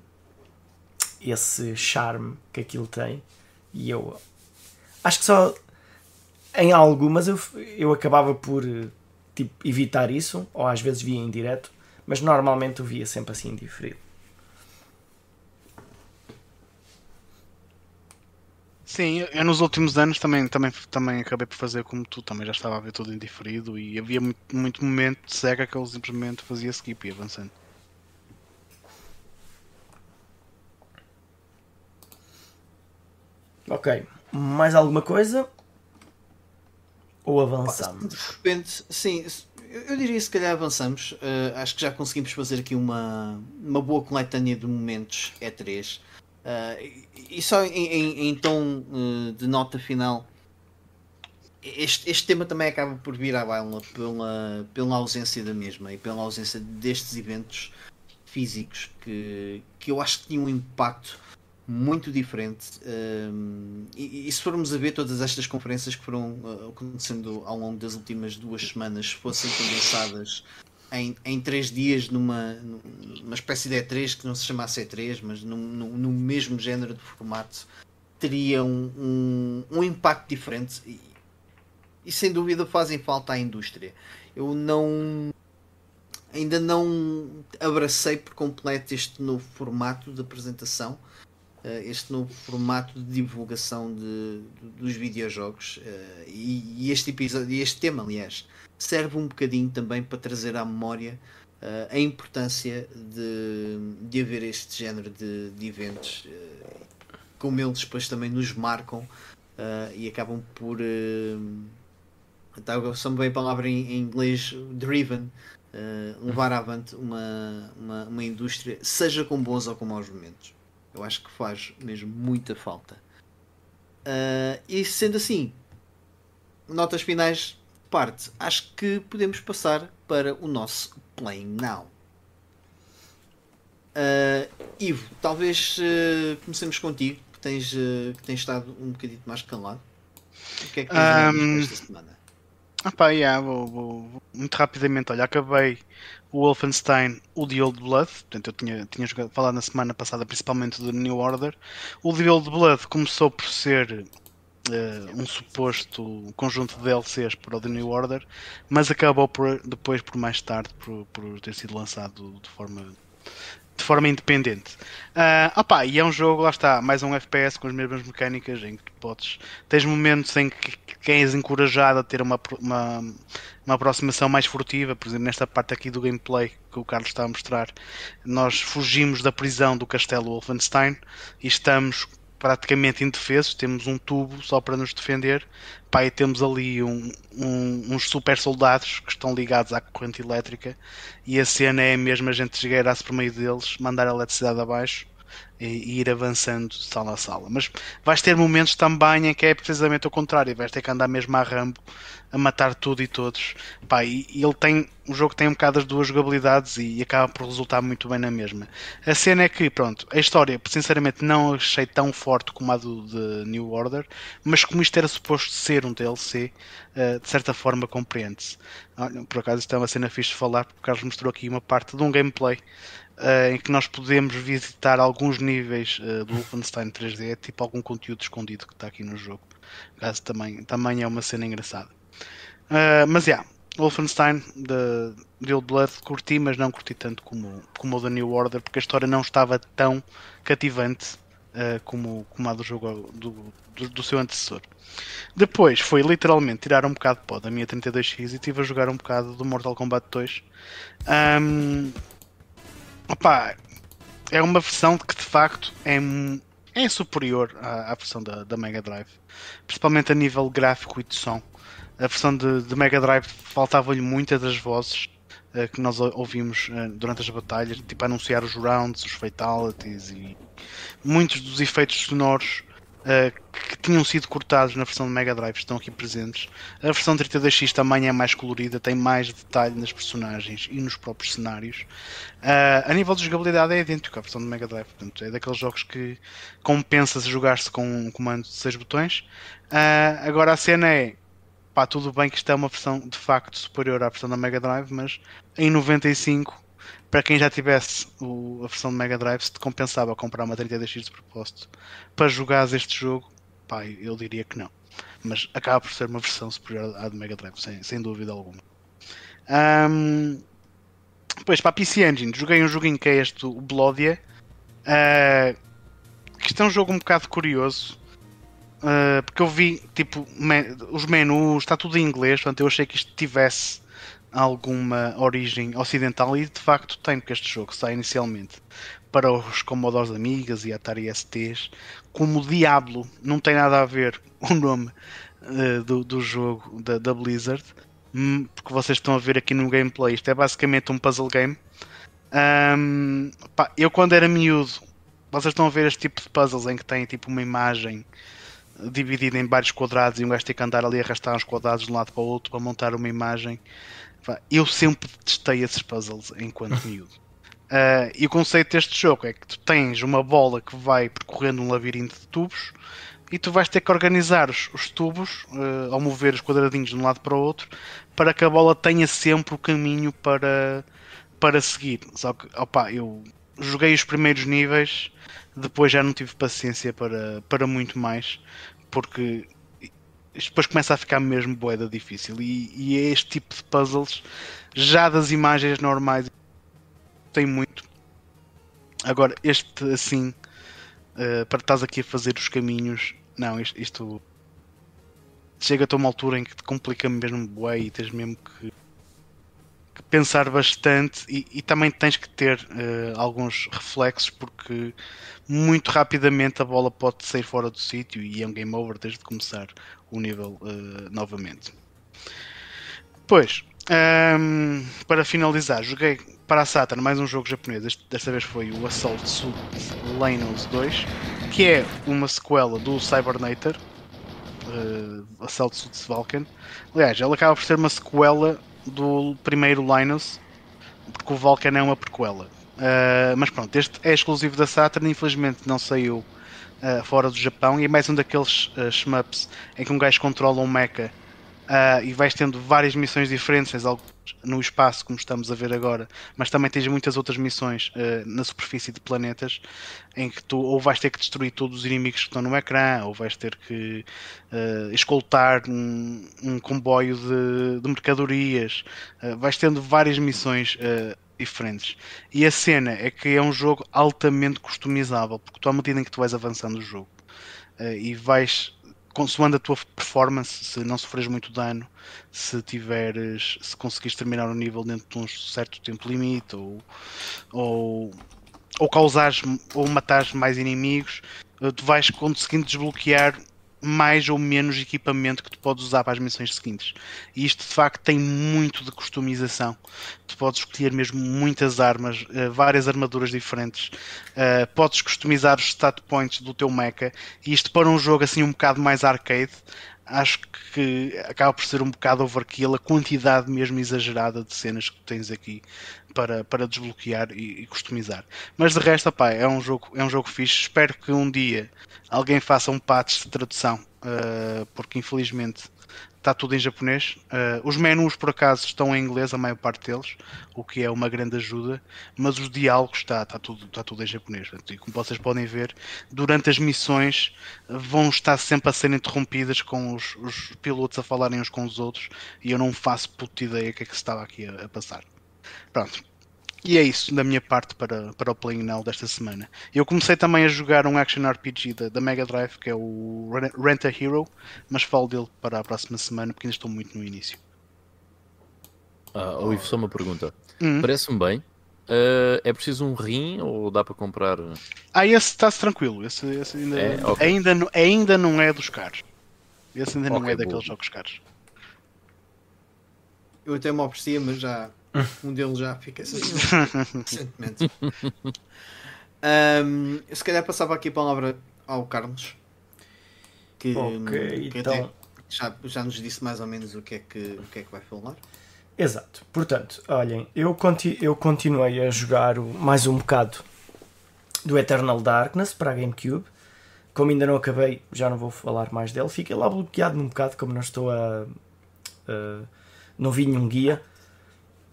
esse charme que aquilo tem. E eu acho que só em algumas eu, eu acabava por tipo, evitar isso, ou às vezes via em direto, mas normalmente eu via sempre assim diferido. Sim, eu nos últimos anos também, também, também acabei por fazer como tu, também já estava a ver tudo indiferido e havia muito, muito momento de cega que eu simplesmente fazia skip e avançando. Ok. Mais alguma coisa? Ou avançamos? De repente, sim, eu diria se calhar avançamos. Uh, acho que já conseguimos fazer aqui uma, uma boa coletânea de momentos E3. Uh, eh, e só em, em, em tom uh, de nota final, este, este tema também acaba por vir à baila pela, pela ausência da mesma e pela ausência destes eventos físicos que, que eu acho que tinham um impacto muito diferente. Um, e, e, se formos a ver todas estas conferências que foram uh, acontecendo ao longo das últimas duas semanas, fossem condensadas em, em três dias numa, numa espécie de E3 que não se chamasse E3, mas no, mesmo género de formato, teria um, um, um impacto diferente e, e, sem dúvida fazem falta à indústria. Eu não ainda não abracei por completo este novo formato de apresentação este novo formato de divulgação de, dos videojogos uh, e, este episódio, este tema, aliás, serve um bocadinho também para trazer à memória uh, a importância de, de haver este género de, de eventos, como eles depois também nos marcam e acabam por. Uh, só bem a palavra em, em inglês, driven, levar avante uma, uma, uma indústria, seja com bons ou com maus momentos. Eu acho que faz mesmo muita falta. Uh, e sendo assim, notas finais parte, acho que podemos passar para o nosso Playing Now. Uh, Ivo, talvez uh, comecemos contigo, que tens, que tens estado um bocadinho mais calado. O que é que tens um, esta semana? Ah pá, yeah, vou, vou, vou, muito rapidamente. Olha, acabei o Wolfenstein, o The Old Blood, portanto eu tinha, tinha jogado, falado na semana passada principalmente do New Order. O The Old Blood começou por ser uh, um suposto conjunto de DLCs para o The New Order, mas acabou por, depois, por mais tarde, por, por ter sido lançado de forma forma independente. Uh, opa, e é um jogo, lá está, mais um FPS com as mesmas mecânicas em que podes. Tens momentos em que, que és encorajado a ter uma, uma, uma aproximação mais furtiva, por exemplo, nesta parte aqui do gameplay que o Carlos está a mostrar, nós fugimos da prisão do castelo Wolfenstein e estamos praticamente indefesos, temos um tubo só para nos defender. Pá, e temos ali um, um, uns super soldados que estão ligados à corrente elétrica e a cena é mesmo a gente esgueirar-se por meio deles, mandar a eletricidade abaixo e, ir avançando sala a sala. Mas vais ter momentos também em que é precisamente o contrário, vais ter que andar mesmo a rambo a matar tudo e todos. Pá, e, ele tem. O jogo tem um bocado as duas jogabilidades e, e, acaba por resultar muito bem na mesma. A cena é que, pronto, a história, sinceramente, não achei tão forte como a do de New Order, mas como isto era suposto ser um DLC, uh, eh, de certa forma compreende-se. Por acaso, isto é uma cena fixe de falar, porque o Carlos mostrou aqui uma parte de um gameplay uh, em que nós podemos visitar alguns níveis uh, do Wolfenstein 3D, tipo algum conteúdo escondido que está aqui no jogo. Caso também, também é uma cena engraçada. Uh, mas, já, yeah, Wolfenstein de, de Old Blood curti, mas não curti tanto como, como o da New Order, porque a história não estava tão cativante uh, como, como a do jogo do, do, do, seu antecessor. Depois foi literalmente tirar um bocado de pó da minha 32X e estive a jogar um bocado do Mortal Kombat 2. Um, Opa, é uma versão que de facto é, é superior à, à versão da, da, Mega Drive, principalmente a nível gráfico e de som. A versão de, de Mega Drive faltava-lhe muitas das vozes uh, que nós ouvimos uh, durante as batalhas, tipo anunciar os rounds, os fatalities e muitos dos efeitos sonoros uh, que tinham sido cortados na versão de Mega Drive estão aqui presentes. A versão 32X também é mais colorida, tem mais detalhe nas personagens e nos próprios cenários. Uh, a nível de jogabilidade é idêntico à versão de Mega Drive, portanto, é daqueles jogos que compensa-se jogar-se com um comando de 6 botões. Uh, agora a cena é pá, tudo bem que isto é uma versão de facto superior à versão da Mega Drive, mas em 95 para quem já tivesse o, a versão de Mega Drive, se te compensava comprar uma 32X de propósito para jogares este jogo, pá, eu diria que não. Mas acaba por ser uma versão superior à de Mega Drive, sem, sem dúvida alguma. Um, depois, para a PC Engine, joguei um joguinho que é este, o Bloodia. Uh, que isto é um jogo um bocado curioso. Uh, porque eu vi, tipo, os menus, está tudo em inglês, portanto eu achei que isto tivesse alguma origem ocidental e de facto tem, porque este jogo sai inicialmente para os Commodores Amigas e Atari STs como Diablo, não tem nada a ver *laughs* o nome uh, do, do jogo da, da Blizzard, hum, porque vocês estão a ver aqui no gameplay, isto é basicamente um puzzle game. Um, pá, eu quando era miúdo, vocês estão a ver este tipo de puzzles em que tem tipo uma imagem dividida em vários quadrados e um gajo tem que andar ali a arrastar uns quadrados de um lado para o outro para montar uma imagem eu sempre testei esses puzzles enquanto *laughs* miúdo. Uh, e o conceito deste jogo é que tu tens uma bola que vai percorrendo um labirinto de tubos e tu vais ter que organizar os, os tubos uh, ao mover os quadradinhos de um lado para o outro para que a bola tenha sempre o caminho para, para seguir. Só que, opa, eu joguei os primeiros níveis, depois já não tive paciência para, para muito mais, porque isto depois começa a ficar mesmo boeda difícil. E, e é este tipo de puzzles, já das imagens normais, tem muito. Agora, este assim, uh, para estás aqui a fazer os caminhos, não, isto, isto chega a uma altura em que te complica mesmo bué e tens mesmo que, que pensar bastante e, e, também tens que ter uh, alguns reflexos porque muito rapidamente a bola pode sair fora do sítio e é um game over desde começar o nível uh, novamente. Pois, um, ehm, para finalizar, joguei para a Saturn mais um jogo japonês. Desta vez foi o Assault Lanos 2, que é uma sequela do Cybernator, uh, Assault Suit Vulcan. Aliás, ela acaba por ser uma sequela do primeiro Linus, porque o Vulcan é uma prequela. Uh, mas pronto, este é exclusivo da Saturn, infelizmente não saiu uh, fora do Japão e é mais um daqueles uh, shmups em que um gajo controla um mecha uh, e vais tendo várias missões diferentes, tens algo no espaço, como estamos a ver agora, mas também tens muitas outras missões uh, na superfície de planetas em que tu ou vais ter que destruir todos os inimigos que estão no ecrã, ou vais ter que uh, escoltar um, um comboio de, de mercadorias, vais tendo várias missões diferentes. E a cena é que é um jogo altamente customizável, porque tu, à medida em que tu vais avançando o jogo e vais consoando a tua performance, se não sofres muito dano, se tiveres, se conseguires terminar o nível dentro de um certo tempo limite, ou, ou, ou causares ou matares mais inimigos, uh, tu vais conseguindo desbloquear mais ou menos equipamento que tu podes usar para as missões seguintes. E isto de facto tem muito de customização. Tu podes escolher mesmo muitas armas, uh, várias armaduras diferentes, uh, podes customizar os stat points do teu mecha. E isto para um jogo assim um bocado mais arcade, acho que acaba por ser um bocado overkill a quantidade mesmo exagerada de cenas que tens aqui para, para desbloquear e, e customizar. Mas de resto, é um jogo é um jogo fixe. Espero que um dia alguém faça um patch de tradução, uh, porque infelizmente está tudo em japonês. Uh, os menus, por acaso, estão em inglês, a maior parte deles, o que é uma grande ajuda, mas os diálogos está, está, tudo, está tudo em japonês. E como vocês podem ver, durante as missões vão estar sempre a ser interrompidas com os, os pilotos a falarem uns com os outros e eu não faço puta ideia o que é que se estava aqui a, a passar. Pronto, e é isso da minha parte para, para o Playing Now desta semana. Eu comecei também a jogar um action RPG da, da Mega Drive, que é o Rent a Hero, mas falo dele para a próxima semana porque ainda estou muito no início. Ah, oh, Ivo, só uma pergunta. Hum. Parece-me bem. Uh, é preciso um rim ou dá para comprar? Ah, esse está-se tranquilo. Esse, esse ainda, é, okay. ainda, ainda não é dos caros. Esse ainda okay, não é daqueles jogos caros. Eu até me oferecia, mas já um deles já fica *laughs* assim recentemente. Um, se calhar passava aqui a palavra ao Carlos, que, okay, que então... já, já nos disse mais ou menos o que é que, o que, é que vai falar. Exato, portanto, olhem, eu, conti eu continuei a jogar o, mais um bocado do Eternal Darkness para a GameCube. Como ainda não acabei, já não vou falar mais dele. Fiquei lá bloqueado num bocado, como não estou a. a não vi nenhum guia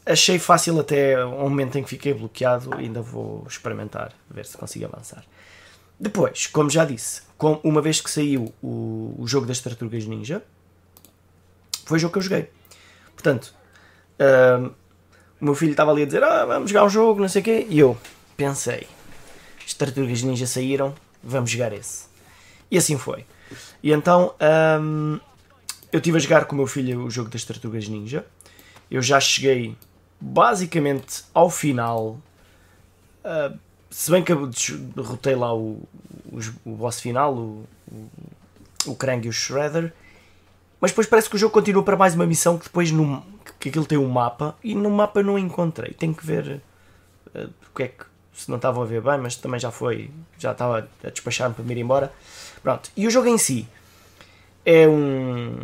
achei fácil até o momento em que fiquei bloqueado. Ainda vou experimentar, ver se consigo avançar. Depois, como já disse, com, uma vez que saiu o, o jogo das Tartarugas Ninja, foi o jogo que eu joguei. Portanto, o meu filho estava ali a dizer: ah, vamos jogar um jogo, não sei o quê. E eu pensei: as Tartarugas Ninja saíram, vamos jogar esse. E assim foi. E então um, eu estive a jogar com o meu filho o jogo das Tartarugas Ninja. Eu já cheguei basicamente ao final, uh, se bem que eu derrotei lá o, o, o boss final, o, o, o Krang e o Shredder, mas depois parece que o jogo continua para mais uma missão que depois no, que aquilo tem um mapa e no mapa não encontrei. Tenho que ver uh, o que é que se não estavam a ver bem, mas também já foi, já estava a despachar-me para me ir embora. Pronto. E o jogo em si é um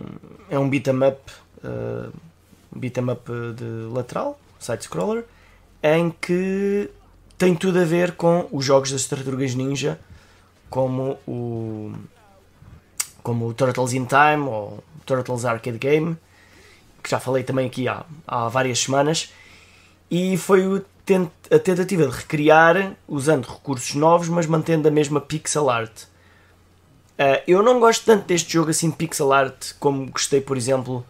é um beat 'em up, uh, beat 'em up de lateral, side-scroller, em que tem tudo a ver com os jogos das Tartarugas Ninja, como o, como o Turtles in Time ou Turtles Arcade Game, que já falei também aqui há, há várias semanas, e foi a tentativa de recriar usando recursos novos, mas mantendo a mesma pixel art. Uh, eu não gosto tanto deste jogo assim de pixel art como gostei, por exemplo,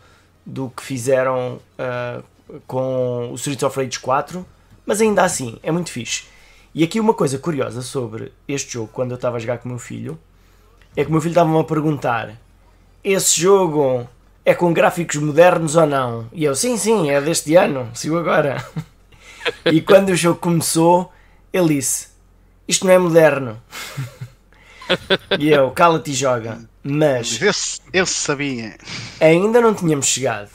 do que fizeram uh, com o Streets of Rage 4, mas ainda assim é muito fixe. E aqui uma coisa curiosa sobre este jogo, quando eu estava a jogar com o meu filho, é que o meu filho estava-me a perguntar: esse jogo é com gráficos modernos ou não? E eu, sim, sim, é deste ano, sigo agora. *laughs* e quando o jogo começou, ele disse: Isto não é moderno. *laughs* e eu, cala-te e joga. Mas. Eu, eu sabia. Ainda não tínhamos chegado.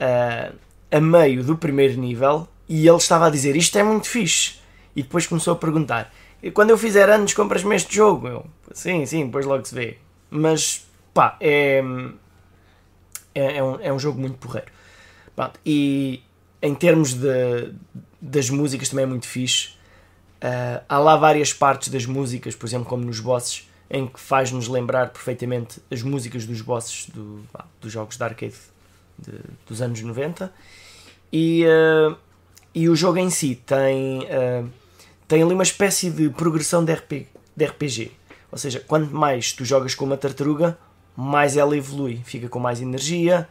Uh, a meio do primeiro nível e ele estava a dizer isto é muito fixe. E depois começou a perguntar: e quando eu fizer anos, compras-me este jogo? Eu, sim, sim, depois logo se vê. Mas pá, é, é, é, um, é um jogo muito porreiro. Pronto, e em termos de, das músicas também é muito fixe. Uh, há lá várias partes das músicas, por exemplo, como nos bosses, em que faz-nos lembrar perfeitamente as músicas dos bosses do, dos jogos de arcade de, dos anos 90 e, uh, e o jogo em si tem, uh, tem ali uma espécie de progressão de, RP, de RPG. Ou seja, quanto mais tu jogas com uma tartaruga, mais ela evolui, fica com mais energia.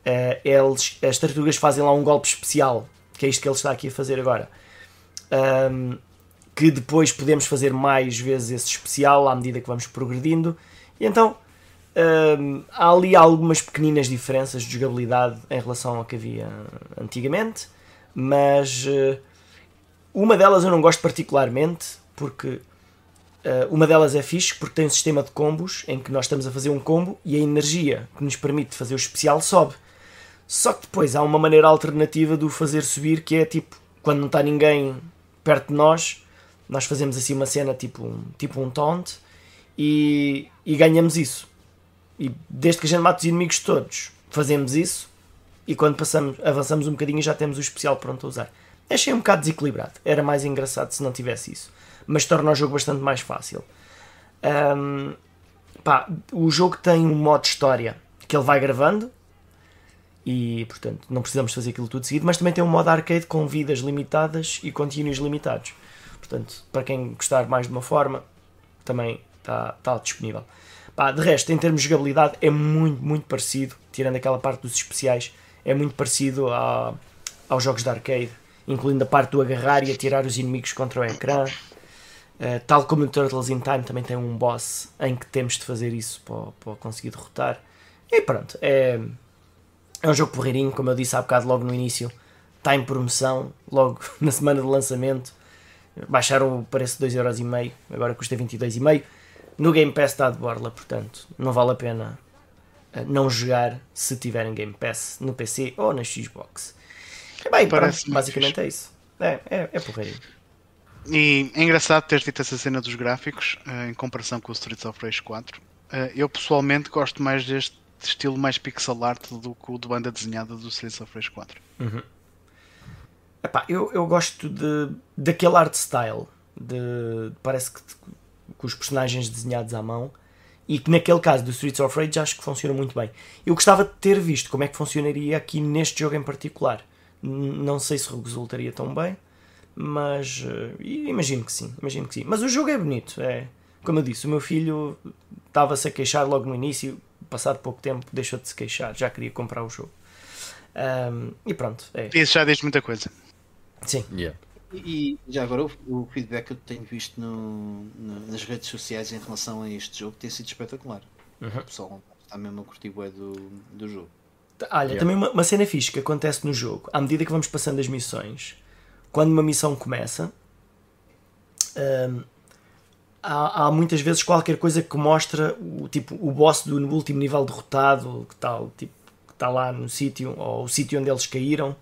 Uh, eles, as tartarugas fazem lá um golpe especial, que é isto que ele está aqui a fazer agora. Um, que depois podemos fazer mais vezes esse especial à medida que vamos progredindo. E então Uh, há ali algumas pequeninas diferenças de jogabilidade em relação ao que havia antigamente, mas uh, uma delas eu não gosto particularmente porque Uh, uma delas é fixe porque tem um sistema de combos em que nós estamos a fazer um combo e a energia que nos permite fazer o especial sobe. Só que depois há uma maneira alternativa de o fazer subir que é tipo, quando não está ninguém perto de nós, nós fazemos assim uma cena tipo um, tipo um taunt e, e ganhamos isso. E desde que a gente mata os inimigos todos, fazemos isso e quando passamos, avançamos um bocadinho já temos o especial pronto a usar. Achei um bocado desequilibrado. Era mais engraçado se não tivesse isso mas torna o jogo bastante mais fácil. Um, pá, o jogo tem um modo história que ele vai gravando e portanto não precisamos fazer aquilo tudo seguido, mas também tem um modo arcade com vidas limitadas e continuos limitados. Portanto, para quem gostar mais de uma forma, também está, está disponível. Pá, de resto, em termos de jogabilidade, é muito, muito parecido, tirando aquela parte dos especiais, é muito parecido a, aos jogos de arcade, incluindo a parte do agarrar e atirar os inimigos contra o ecrã. Uh, tal como o Turtles in Time também tem um boss em que temos de fazer isso para, para conseguir derrotar. E pronto, é, é um jogo porreirinho, como eu disse há bocado logo no início. Está em promoção, logo *laughs* na semana de lançamento. Baixaram o preço de 2,5€, agora custa 22,5€. No Game Pass está de borla, portanto, não vale a pena eh, não jogar se tiverem Game Pass no PC ou na Xbox. Bem, pronto, basicamente é isso. É, é, é porreirinho. E é engraçado ter dito essa cena dos gráficos uh, em comparação com o Streets of Rage 4. Uh, eh, eu pessoalmente gosto mais deste estilo mais pixel art do que o de banda desenhada do Streets of Rage 4. Uhum. Epá, eu, eu gosto de, daquele art style. De, parece que com os personagens desenhados à mão e que naquele caso do Streets of Rage acho que funciona muito bem. Eu gostava de ter visto como é que funcionaria aqui neste jogo em particular. Não sei se resultaria tão bem, mas uh, imagino que sim, imagino que sim. Mas o jogo é bonito, é como eu disse, o meu filho estava-se a queixar logo no início, passado pouco tempo deixou de se queixar, já queria comprar o jogo. Um, e pronto. É. Isso já diz muita coisa. Sim. Yeah. E, e já agora o, o, feedback que eu tenho visto no, no, nas redes sociais em relação a este jogo tem sido espetacular. Uhum. O pessoal está mesmo a curtir o do, do jogo. Olha, yeah. também uma, uma cena fixe que acontece no jogo, à medida que vamos passando as missões, quando uma missão começa, um, há, há, muitas vezes qualquer coisa que mostra o, tipo, o boss do último nível derrotado, que está tipo, que tá lá no sítio, ou o sítio onde eles caíram.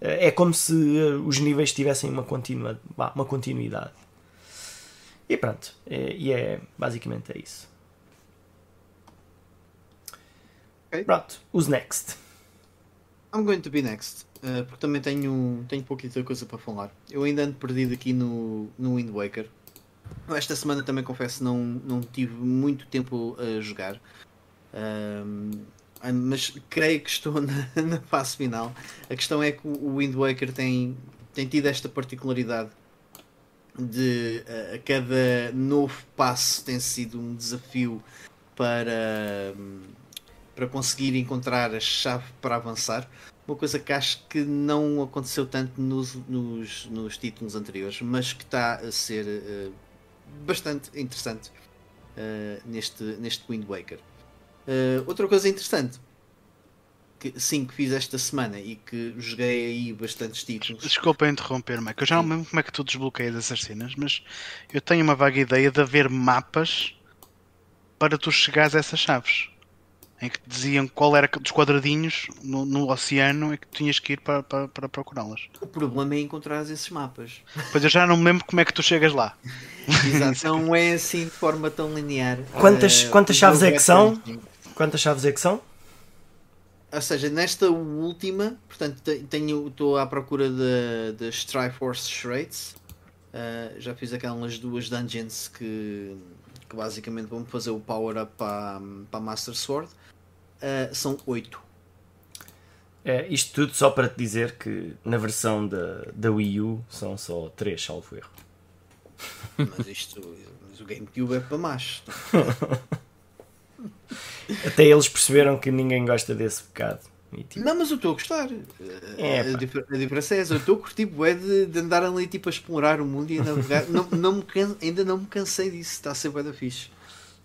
É como se eh, os níveis tivessem uma, continua, uma continuidade. E pronto, é, e é basicamente é isso. Okay. Pronto, os next. I'm going to be next. Uh, porque também tenho, tenho pouquita coisa para falar. Eu ainda ando perdido aqui no, no Wind Waker. Esta semana também confesso não, não tive muito tempo a jogar. Mas creio que estou *laughs* na, na, fase final. A questão é que o Wind Waker tem, tem tido esta particularidade de uh, a cada novo passo tem sido um desafio para, para conseguir encontrar a chave para avançar uma coisa que acho que não aconteceu tanto nos, nos, nos títulos anteriores, mas que está a ser uh, bastante interessante uh, neste, neste Wind Waker. Uh, outra coisa interessante que sim que fiz esta semana e que joguei aí bastantes títulos. Desculpa interromper, Mike. Eu já não lembro como é que tu desbloqueias essas cenas, mas eu tenho uma vaga ideia de haver mapas para tu chegares a essas chaves em que diziam qual era dos quadradinhos no, no oceano e que tinhas que ir para, para, para procurá-las. O problema é encontrar esses mapas. Pois eu já não me lembro como é que tu chegas lá. Exato, *laughs* não é assim de forma tão linear. Quantas, uh, quantas chaves é que são? Quantas chaves é que são? Ou seja, nesta última, portanto, tenho, estou à procura das Triforce Shreds. Uh, já fiz aquelas duas dungeons que, que basicamente vão fazer o power up para, para a Master Sword. Uh, são 8. É, isto tudo só para te dizer que na versão da, da Wii U são só 3, salvo erro. Mas isto. Mas o GameCube é para mais. *laughs* Até eles perceberam que ninguém gosta desse bocado. Tipo... Não, mas eu estou a gostar. É, a, dif a, diferença é essa. Eu estou a curtir é de, de, andar ali tipo a explorar o mundo e a navegar. não, não me can... Ainda não me cansei disso. Está a ser bem da fixe.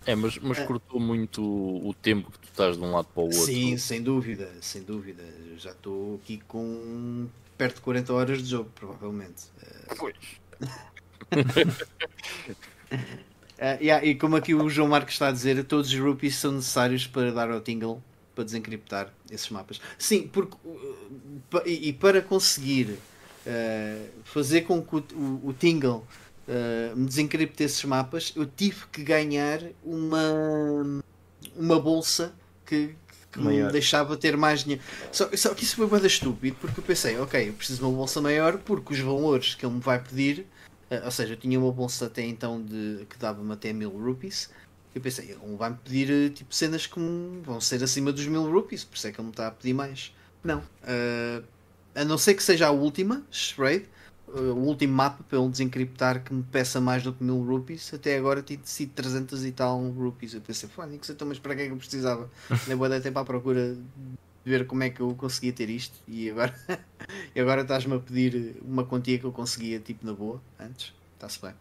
É, mas, mas é. cortou muito o tempo que tu estás de um lado para o outro. Sim, sem dúvida, sem dúvida. Já estou aqui com perto de 40 horas de jogo, provavelmente. Pois. *laughs* Uh, yeah, e como aqui o João Marcos está a dizer, todos os rupees são necessários para dar ao Tingle para desencriptar esses mapas. Sim, porque uh, e, para conseguir uh, fazer com que o, o, o Tingle me desencripte esses mapas, eu tive que ganhar uma, uma bolsa que, que me deixava ter mais dinheiro. Só, só que isso foi bastante estúpido, porque eu pensei, ok, eu preciso de uma bolsa maior porque os valores que ele me vai pedir Uh, ou seja, eu tinha uma bolsa até então de, que dava-me até mil rupees. Eu pensei, ele vai-me pedir eh, tipo, cenas que vão ser acima dos mil rupees, por isso é que ele me está a pedir mais. Não. Uh, a não ser que seja a última, Shred, uh, o último mapa para ele desencriptar que me peça mais do que mil rupees. Até agora tinha sido 300 e tal rupees. Eu pensei, que então, mas para que é que eu precisava? *laughs* Nem vou dar tempo à procura ver como é que eu conseguia ter isto e agora, *laughs* e agora estás-me a pedir uma quantia que eu conseguia tipo na boa antes. Está-se bem.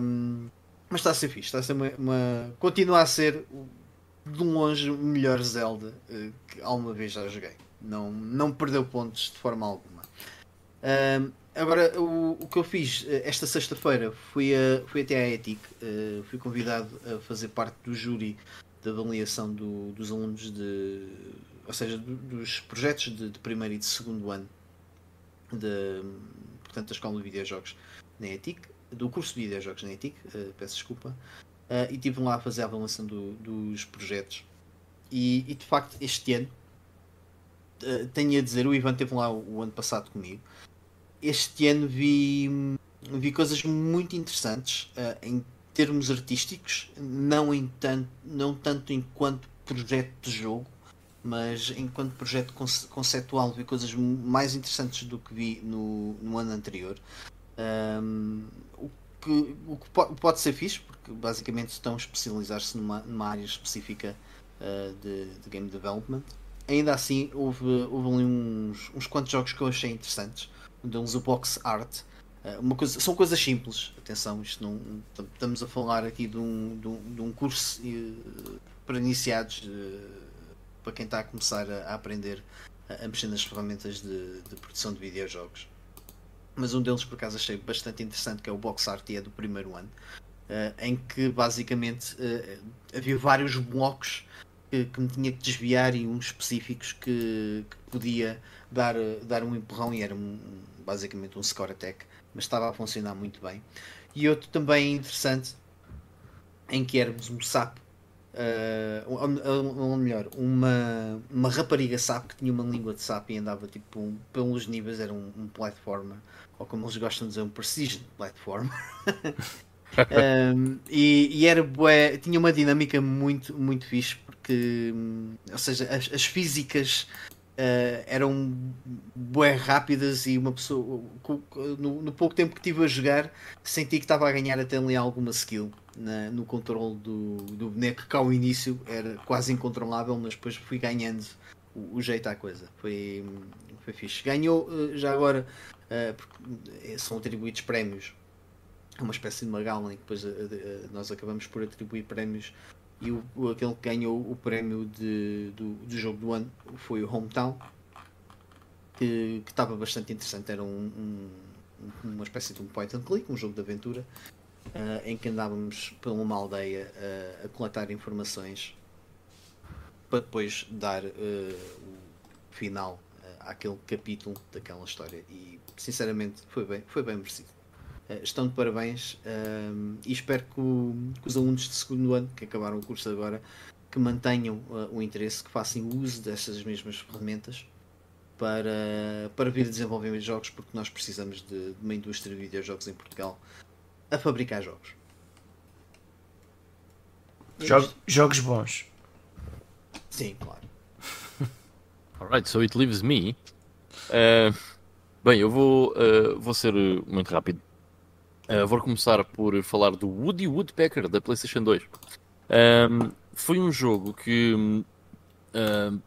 Um, mas está a ser fixe, está a ser uma, uma, Continua a ser de longe o melhor Zelda uh, que alguma vez já joguei. Não, não perdeu pontos de forma alguma. Um, agora, o, o que eu fiz uh, esta sexta-feira fui, a, fui até à ETIC, uh, fui convidado a fazer parte do júri de avaliação do, dos alunos de. ou seja, do, dos projetos de, de, primeiro e de segundo ano de, portanto, da Escola de Videojogos na ETIC, do curso de Videojogos na ETIC, uh, peço desculpa, uh, e estive lá a fazer a avaliação do, dos projetos. E, e, de facto, este ano, uh, tenho a dizer, o Ivan esteve lá o, o ano passado comigo, este ano vi, vi coisas muito interessantes em termos artísticos, não, em tanto, não tanto enquanto projeto de jogo, mas enquanto projeto conceptual vi coisas mais interessantes do que vi no, no ano anterior. Um, o, que, o que pode ser fixe, porque basicamente estão a especializar-se numa, numa área específica uh, de, de, game development. Ainda assim, houve, houve ali uns, uns quantos jogos que eu achei interessantes. Um deles, o Box Art, coisa, são coisas simples, atenção, isto não, estamos a falar aqui de um, de um, de um curso uh, para iniciados, uh, para quem está a começar a, a aprender a, mexer nas ferramentas de, de, produção de videojogos. Mas um deles, por acaso, achei bastante interessante, que é o Box Art, e é do primeiro ano, em que basicamente havia vários blocos que, que, me tinha que desviar e uns específicos que, que podia dar, dar um empurrão e era um, basicamente um score attack mas estava a funcionar muito bem. E outro também interessante, em que éramos um sapo, uh, ou, ou, melhor, uma, uma rapariga sapo que tinha uma língua de sapo e andava tipo um, pelos níveis, era um, um platformer, ou como eles gostam de dizer, um precision platformer. um, *laughs* e, e, era bué, tinha uma dinâmica muito, muito fixe porque, ou seja, as, as físicas uh, eram bué rápidas e uma pessoa no, no, pouco tempo que estive a jogar senti que estava a ganhar até ali alguma skill na, no controle do, do boneco que ao início era quase incontrolável mas depois fui ganhando o, o jeito à coisa. Foi, foi fixe. Ganhou uh, já agora uh, são atribuídos prémios. É uma espécie de Magalhães que depois nós acabamos por atribuir prémios e o, aquele que ganhou o prémio de, do, do jogo do ano foi o Hometown, que estava bastante interessante. Era um, um, uma espécie de um point and click, um jogo de aventura, uh, em que andávamos por uma aldeia uh, a coletar informações para depois dar uh, o final àquele capítulo daquela história. E sinceramente foi bem, foi bem merecido. Eh, estão de parabéns uh, e espero que, o, que, os alunos de segundo ano que acabaram o curso agora que mantenham uh, o interesse, que façam uso dessas mesmas ferramentas para, para vir a desenvolver jogos, porque nós precisamos de, de uma indústria de videojogos em Portugal a fabricar jogos. Jog, jogos bons. Sim, claro. *laughs* Alright, so it leaves me. Uh, bem, eu vou, uh, vou ser muito rápido. Uh, vou começar por falar do Woody Woodpecker da PlayStation 2. Um, foi um jogo que. Uh,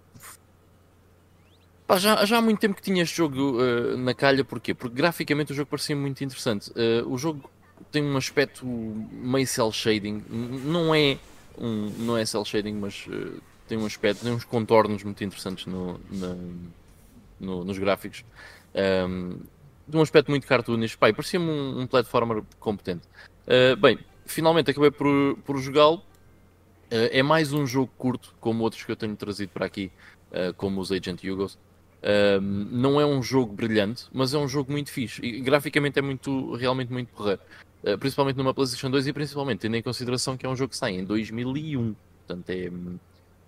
pá, já, já há muito tempo que tinha este jogo uh, na calha, porquê? Porque graficamente o jogo parecia muito interessante. o jogo tem um aspecto meio cel shading, não é, um, não é cel shading, mas tem um aspecto, tem uns contornos muito interessantes no, na, no, nos gráficos. Um, de um aspecto muito cartoonish, pá, parecia-me um, um platformer competente. Uh, bem, finalmente acabei por, por jogá-lo. Uh, é mais um jogo curto, como outros que eu tenho trazido para aqui, uh, como os Agent Yugos. Não é um jogo brilhante, mas é um jogo muito fixe. E graficamente é muito, realmente muito porreiro. principalmente numa PlayStation 2 e principalmente tendo em consideração que é um jogo que sai em 2001. Portanto, é,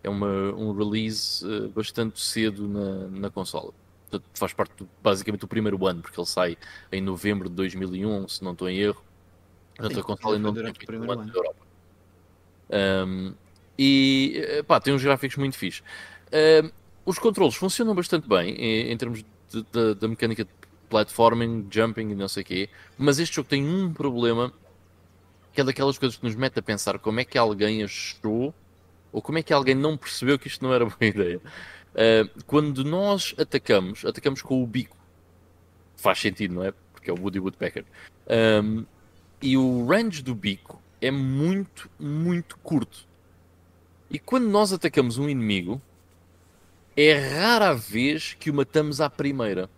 é uma, um release bastante cedo na, na consola. Faz parte basicamente do primeiro ano, porque ele sai em novembro de 2001, se não estou em erro. Portanto, a consola ainda não tem o primeiro ano da Europa. Um, e pá, tem uns gráficos muito fixos. Um, os controles funcionam bastante bem em, em termos da mecânica de platforming, jumping e não sei o quê, mas este jogo tem um problema que é daquelas coisas que nos mete a pensar como é que alguém achou ou como é que alguém não percebeu que isto não era *laughs* boa ideia. Uh, quando nós atacamos, atacamos com o bico. Faz sentido, não é? Porque é o Woody Woodpecker. Um, e o range do bico é muito, muito curto. E quando nós atacamos um inimigo, é rara a vez que o matamos à primeira.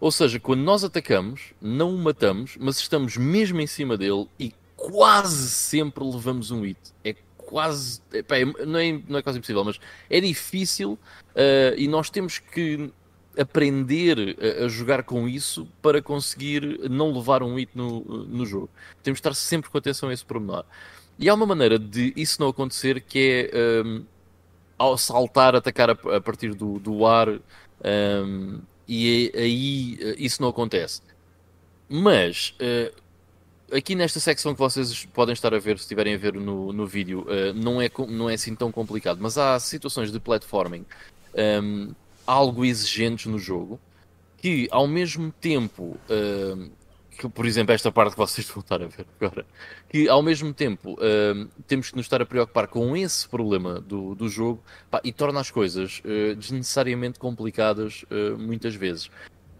Ou seja, quando nós atacamos, não o matamos, mas estamos mesmo em cima dele e quase sempre levamos um hit. É quase. É, não, é, não é quase impossível, mas é difícil uh, e nós temos que aprender a, a, jogar com isso para conseguir não levar um hit no, no jogo. Temos de estar sempre com atenção a esse pormenor. E há uma maneira de isso não acontecer que é um, ao saltar, atacar a, a partir do, do ar, um, e é, aí eh, isso não acontece. Mas uh, aqui nesta secção que vocês podem estar a ver, se estiverem a ver no, no vídeo, uh, não, é, não é assim tão complicado, mas há situações de platforming um, algo exigentes no jogo que, ao mesmo tempo, uh, que, por exemplo, esta parte que vocês vão estar a ver agora, que ao mesmo tempo uh, temos que nos estar a preocupar com esse problema do, do jogo pá, e torna as coisas uh, desnecessariamente complicadas muitas vezes.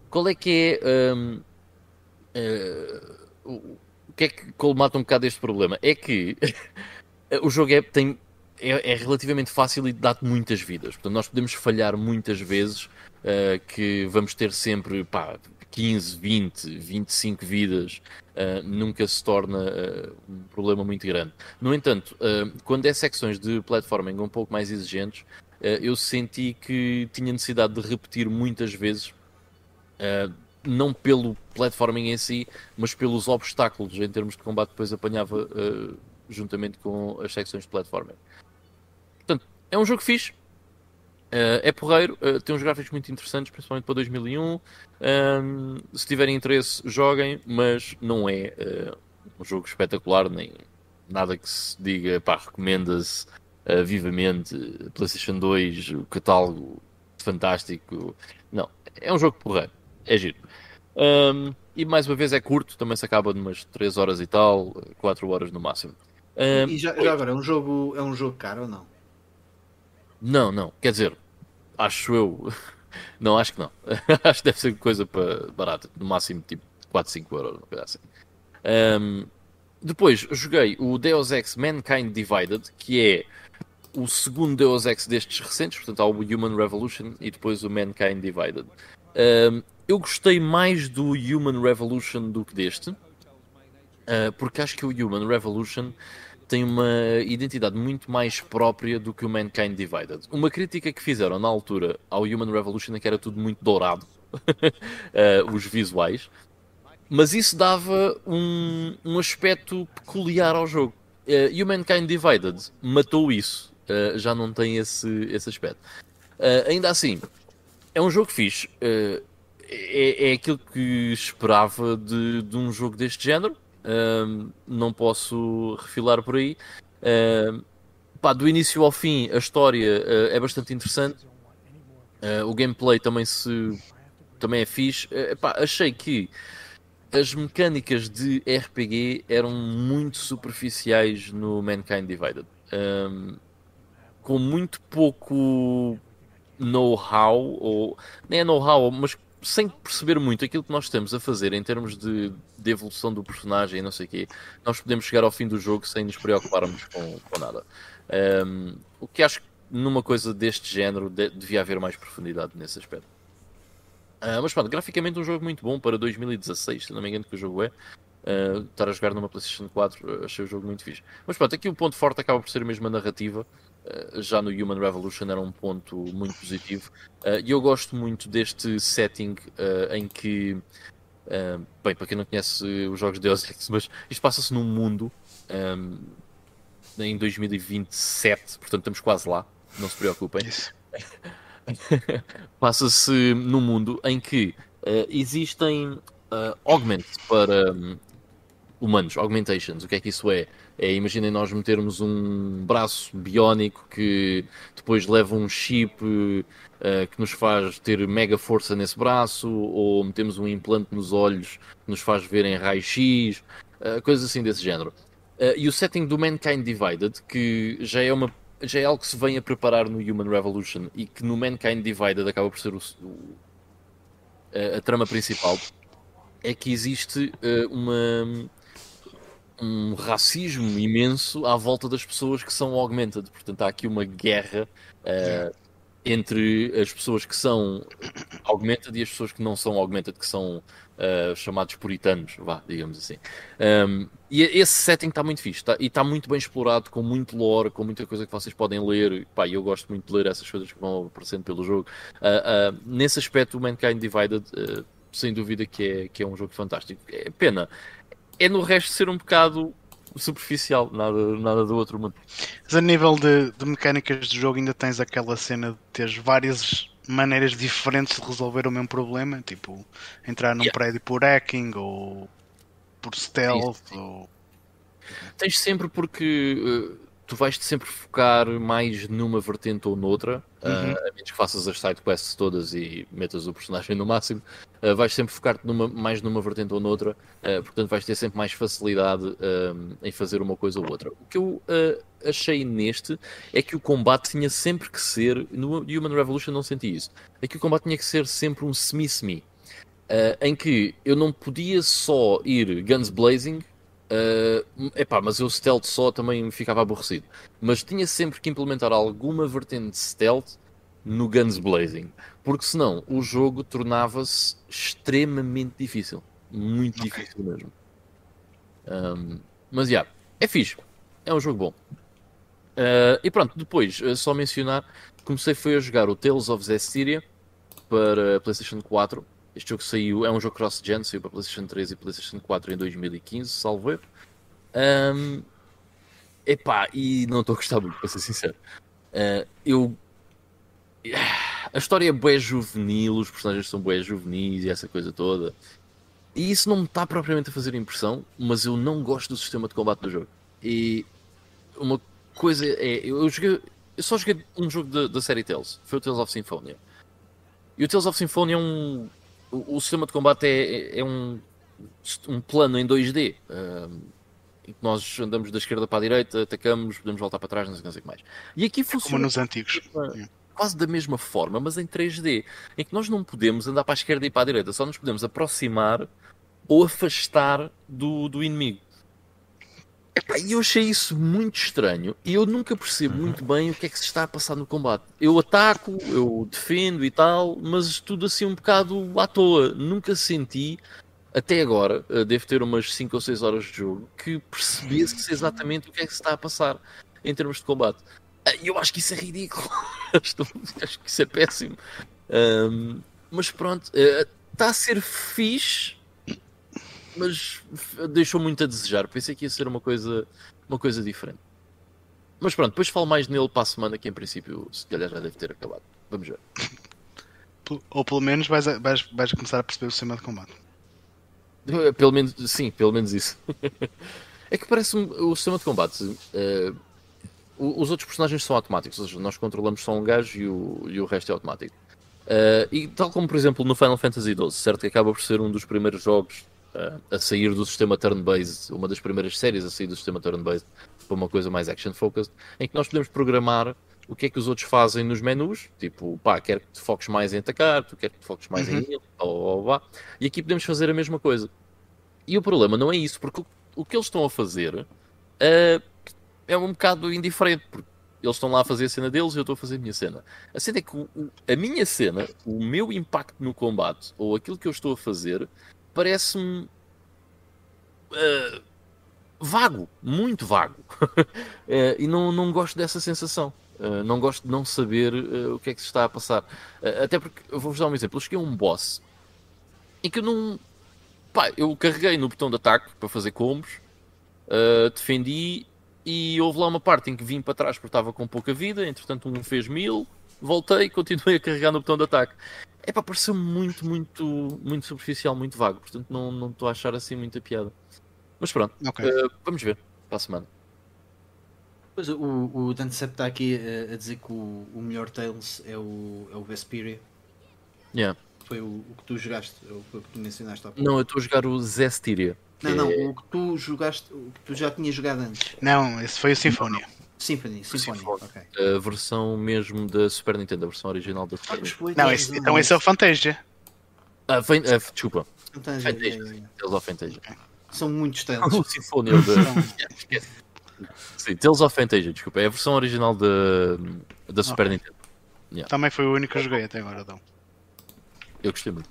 Qual é que é. O que é que colmata um bocado este problema? É que *laughs* o jogo é, tem é, é, relativamente fácil e dá-te muitas vidas. Portanto, nós podemos falhar muitas vezes, uh, que vamos ter sempre pá, 15, 20, 25 vidas, uh, nunca se torna uh, um problema muito grande. No entanto, quando é secções de platforming um pouco mais exigentes, eu senti que tinha necessidade de repetir muitas vezes. Não pelo platforming em si, mas pelos obstáculos em termos de combate depois apanhava juntamente com as secções de platforming. É um jogo fixe. Uh, é porreiro, uh, tem uns gráficos muito interessantes, principalmente para 2001. Um, se tiverem interesse, joguem, mas não é uh, um jogo espetacular, nem nada que se diga, pá, recomenda-se vivamente. PlayStation 2, o catálogo fantástico. Não, é um jogo porreiro, é giro. Um, e mais uma vez é curto, também se acaba de umas 3 horas e tal, 4 horas no máximo. Um, e já, já agora, é um jogo, é um jogo caro ou não? Não, não. Quer dizer, acho eu. *laughs* Não, acho que não. *laughs* acho que deve ser coisa para barata. No máximo, tipo 4, 5 euros. Uma coisa assim. Um, depois, joguei o Deus Ex Mankind Divided, que é o segundo Deus Ex destes recentes. Portanto, há o Human Revolution e depois o Mankind Divided. Um, eu gostei mais do Human Revolution do que deste. Uh, porque acho que o Human Revolution tem uma identidade muito mais própria do que o Mankind Divided. Uma crítica que fizeram na altura ao Human Revolution é que era tudo muito dourado, uh, *laughs* os visuais, mas isso dava um, um aspecto peculiar ao jogo. Uh, e o Mankind Divided matou isso, uh, já não tem esse, esse aspecto. Uh, ainda assim, é um jogo fixe. É, é aquilo que esperava de, de um jogo deste género não posso refilar por aí. Uh, pá, do início ao fim, a história uh, é bastante interessante. Uh, o gameplay também, se, também é fixe. Uh, pá, achei que as mecânicas de RPG eram muito superficiais no Mankind Divided. Um, com muito pouco know-how, ou nem é know-how, mas sem perceber muito aquilo que nós estamos a fazer em termos de, de evolução do personagem e não sei o quê, nós podemos chegar ao fim do jogo sem nos preocuparmos com, com nada. Um, o que acho que numa coisa deste género de, devia haver mais profundidade nesse aspecto. Uh, mas pronto, graficamente um jogo muito bom para 2016, se não me engano que o jogo é. Uh, estar a jogar numa PlayStation 4, achei o jogo muito fixe. Mas pronto, aqui o ponto forte acaba por ser mesmo a narrativa. Uh, já no Human Revolution era um ponto muito positivo. E eu gosto muito deste setting em que, bem, para quem não conhece os jogos de Deus Ex, *laughs* mas isto passa-se num mundo em 2027, portanto estamos quase lá, não se preocupem. *laughs* Passa-se num mundo em que existem augments para um, humanos, augmentations. O que é que isso é? É, imaginem nós metermos um braço biónico que depois leva um chip uh, que nos faz ter mega força nesse braço, ou metemos um implante nos olhos que nos faz ver em raio-x, uh, coisas assim desse género. Uh, e o setting do Mankind Divided, que já é, uma, já é algo que se vem a preparar no Human Revolution e que no Mankind Divided acaba por ser o, o, a, a, trama principal, é que existe uh, uma, um racismo imenso à volta das pessoas que são augmented. Portanto, há aqui uma guerra uh, entre as pessoas que são augmented e as pessoas que não são augmented, que são uh, chamados puritanos, vá, digamos assim. Um, e esse setting está muito fixe tá, e está muito bem explorado, com muito lore, com muita coisa que vocês podem ler. Pá, eu gosto muito de ler essas coisas que vão aparecendo pelo jogo. Uh, uh, nesse aspecto, o Mankind Divided, sem dúvida que é, que é um jogo fantástico. É pena. É no resto ser um bocado superficial, nada, nada do outro mundo. Mas a nível de, de mecânicas de jogo ainda tens aquela cena de teres várias maneiras diferentes de resolver o mesmo problema, tipo entrar num yeah. prédio por hacking ou por stealth. Sim, sim. Ou... Tens sempre porque uh, tu vais-te sempre focar mais numa vertente ou noutra, uhum. uh, a menos que faças as sidequests todas e metas o personagem no máximo, uh, vais sempre focar-te numa, mais numa vertente ou noutra, uh, portanto vais ter sempre mais facilidade em fazer uma coisa ou outra. O que eu achei neste é que o combate tinha sempre que ser, no Human Revolution não senti isso, é que o combate tinha que ser sempre um semi-semi. em que eu não podia só ir guns blazing Uh, epá, mas o stealth só também ficava aborrecido. Mas tinha sempre que implementar alguma vertente de stealth no Guns Blazing, porque senão o jogo tornava-se extremamente difícil. Muito okay. difícil mesmo. Um, mas já, yeah, é fixe. É um jogo bom. Uh, e pronto, depois, uh, só mencionar, comecei foi a jogar o Tales of Zestiria para PlayStation 4 este jogo saiu, é um jogo cross-gen, saiu para PlayStation 3 e PlayStation 4 em 2015, salvo erro. Um, epá, e não estou a gostar muito, para ser sincero. Uh, eu. A história é bué juvenil, os personagens são bué juvenis e essa coisa toda. E isso não me está propriamente a fazer impressão, mas eu não gosto do sistema de combate do jogo. E uma coisa é. Eu, joguei, eu só joguei um jogo da, da série Tales, foi o Tales of Symphonia. E o Tales of Symphonia é um o, o sistema de combate é, é um, um plano em 2D. Uh, em que nós andamos da esquerda para a direita, atacamos, podemos voltar para trás, não sei, não sei o que mais. E aqui funciona. Como nos antigos. Quase da mesma forma, mas em 3D. Em que nós não podemos andar para a esquerda e para a direita, só nos podemos aproximar ou afastar do, do inimigo. E eu achei isso muito estranho e eu nunca percebo uhum. muito bem o que é que se está a passar no combate. Eu ataco, eu defendo e tal, mas tudo assim um bocado à toa. Nunca senti, até agora, eh, devo ter umas 5 ou 6 horas de jogo, que percebesse exatamente o que é que se está a passar em termos de combate. Eh, e eu acho que isso é ridículo. *laughs* acho que isso é péssimo. Um, mas pronto, eh, está a ser fixe mas deixou muito a desejar. Pensei que ia ser uma coisa, uma coisa diferente. Mas pronto, depois falo mais nele para a semana, que em princípio se calhar já deve ter acabado. Vamos ver. Ou pelo menos vais, a, vais, vais começar a perceber o sistema de combate. Eh, pelo menos, sim, pelo menos isso. *laughs* é que parece o sistema de combate. Uh, os outros personagens são automáticos, ou seja, nós controlamos só um gajo e o, e o resto é automático. Uh, e tal como, por exemplo, no Final Fantasy XII, certo? Que acaba por ser um dos primeiros jogos a sair do sistema turn-based, uma das primeiras séries a sair do sistema turn-based para uma coisa mais action-focused, em que nós podemos programar o que é que os outros fazem nos menus, tipo, pá, quero que te foques mais em atacar, tu quer que te foques mais uhum. em ir, ou, ou, e aqui podemos fazer a mesma coisa. E o problema não é isso, porque o, o que eles estão a fazer uh, é um bocado indiferente, porque eles estão lá a fazer a cena deles e eu estou a fazer a minha cena. A cena é que o, a minha cena, o meu impacto no combate, ou aquilo que eu estou a fazer, parece-me uh, vago, muito vago. uh, *laughs* e não, não gosto dessa sensação. Uh, não gosto de não saber o que é que se está a passar. até porque, vou-vos dar um exemplo. Eu cheguei a um boss em que eu não. Pá, eu carreguei no botão de ataque para fazer combos, defendi e houve lá uma parte em que vim para trás porque estava com pouca vida. Entretanto, um fez mil, voltei e continuei a carregar no botão de ataque. É para parecer muito, muito, muito superficial, muito vago. Portanto, não, não estou a achar assim muita piada. Mas pronto, okay. uh, vamos ver para a semana. Pois o, o Dante Sepp está aqui a, a, dizer que o, o melhor Tails é o, é o Vesperia. Yeah. Foi o, o, que tu jogaste, o, o que tu mencionaste há pouco. Não, eu estou a jogar o Zestiria. Não, não, é... o que tu jogaste, o que tu já tinhas jogado antes. Não, esse foi o Sinfonia. Symphony, Symphony, ok. A versão mesmo da Super Nintendo, a versão original da Super Nintendo. Não, esse, então esse é o Fantasia. Ah, Fan, uh, desculpa. Fantasia. Fantasia. Tales of Fantasia. Okay. São muitos *laughs* Tales. o Symphony da... *laughs* Sim, Tales of Fantasia, desculpa. É a versão original da, da Super okay. Nintendo. Yeah. Também foi o único que eu joguei até agora, então. Eu gostei muito.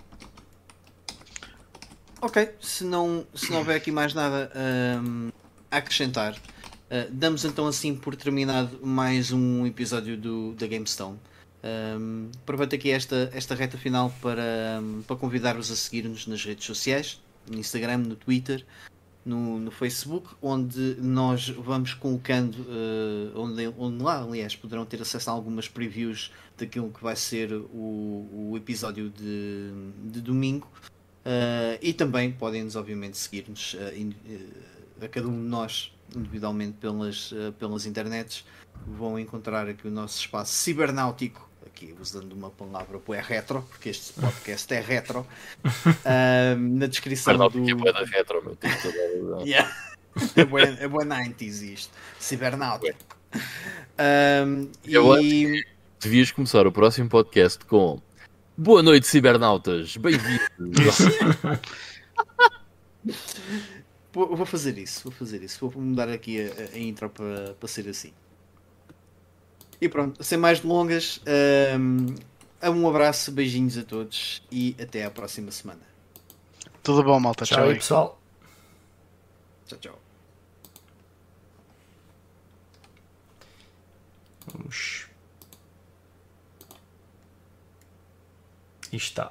Ok, se não, se não houver aqui mais nada um, a acrescentar, uh, damos então assim por terminado mais um episódio do, da GameStone. Um, aproveito aqui esta, esta reta final para, um, para convidar-vos a seguir-nos nas redes sociais, no Instagram, no Twitter, no, no Facebook, onde nós vamos colocando, uh, onde, onde lá, aliás, poderão ter acesso a algumas previews daquilo que vai ser o, o episódio de, de domingo. Uh, e também podem-nos, obviamente, seguir-nos a cada um de nós individualmente pelas, pelas internets. Vão encontrar aqui o nosso espaço cibernáutico, aqui usando uma palavra é retro, porque este podcast é retro, *laughs* na descrição do... é da retro, meu tipo, *laughs* yeah. é, boa, é boa 90s isto, cibernáutico. Um, e... Devias começar o próximo podcast com Boa noite, cibernautas. Bem-vindos. *laughs* vou fazer isso, vou fazer isso. Vou mudar aqui a, a intro para, para ser assim. E pronto, sem mais delongas, um, um abraço, beijinhos a todos e até à próxima semana. Tudo bom, malta. Tchau, tchau pessoal. Tchau, tchau. Vamos. está.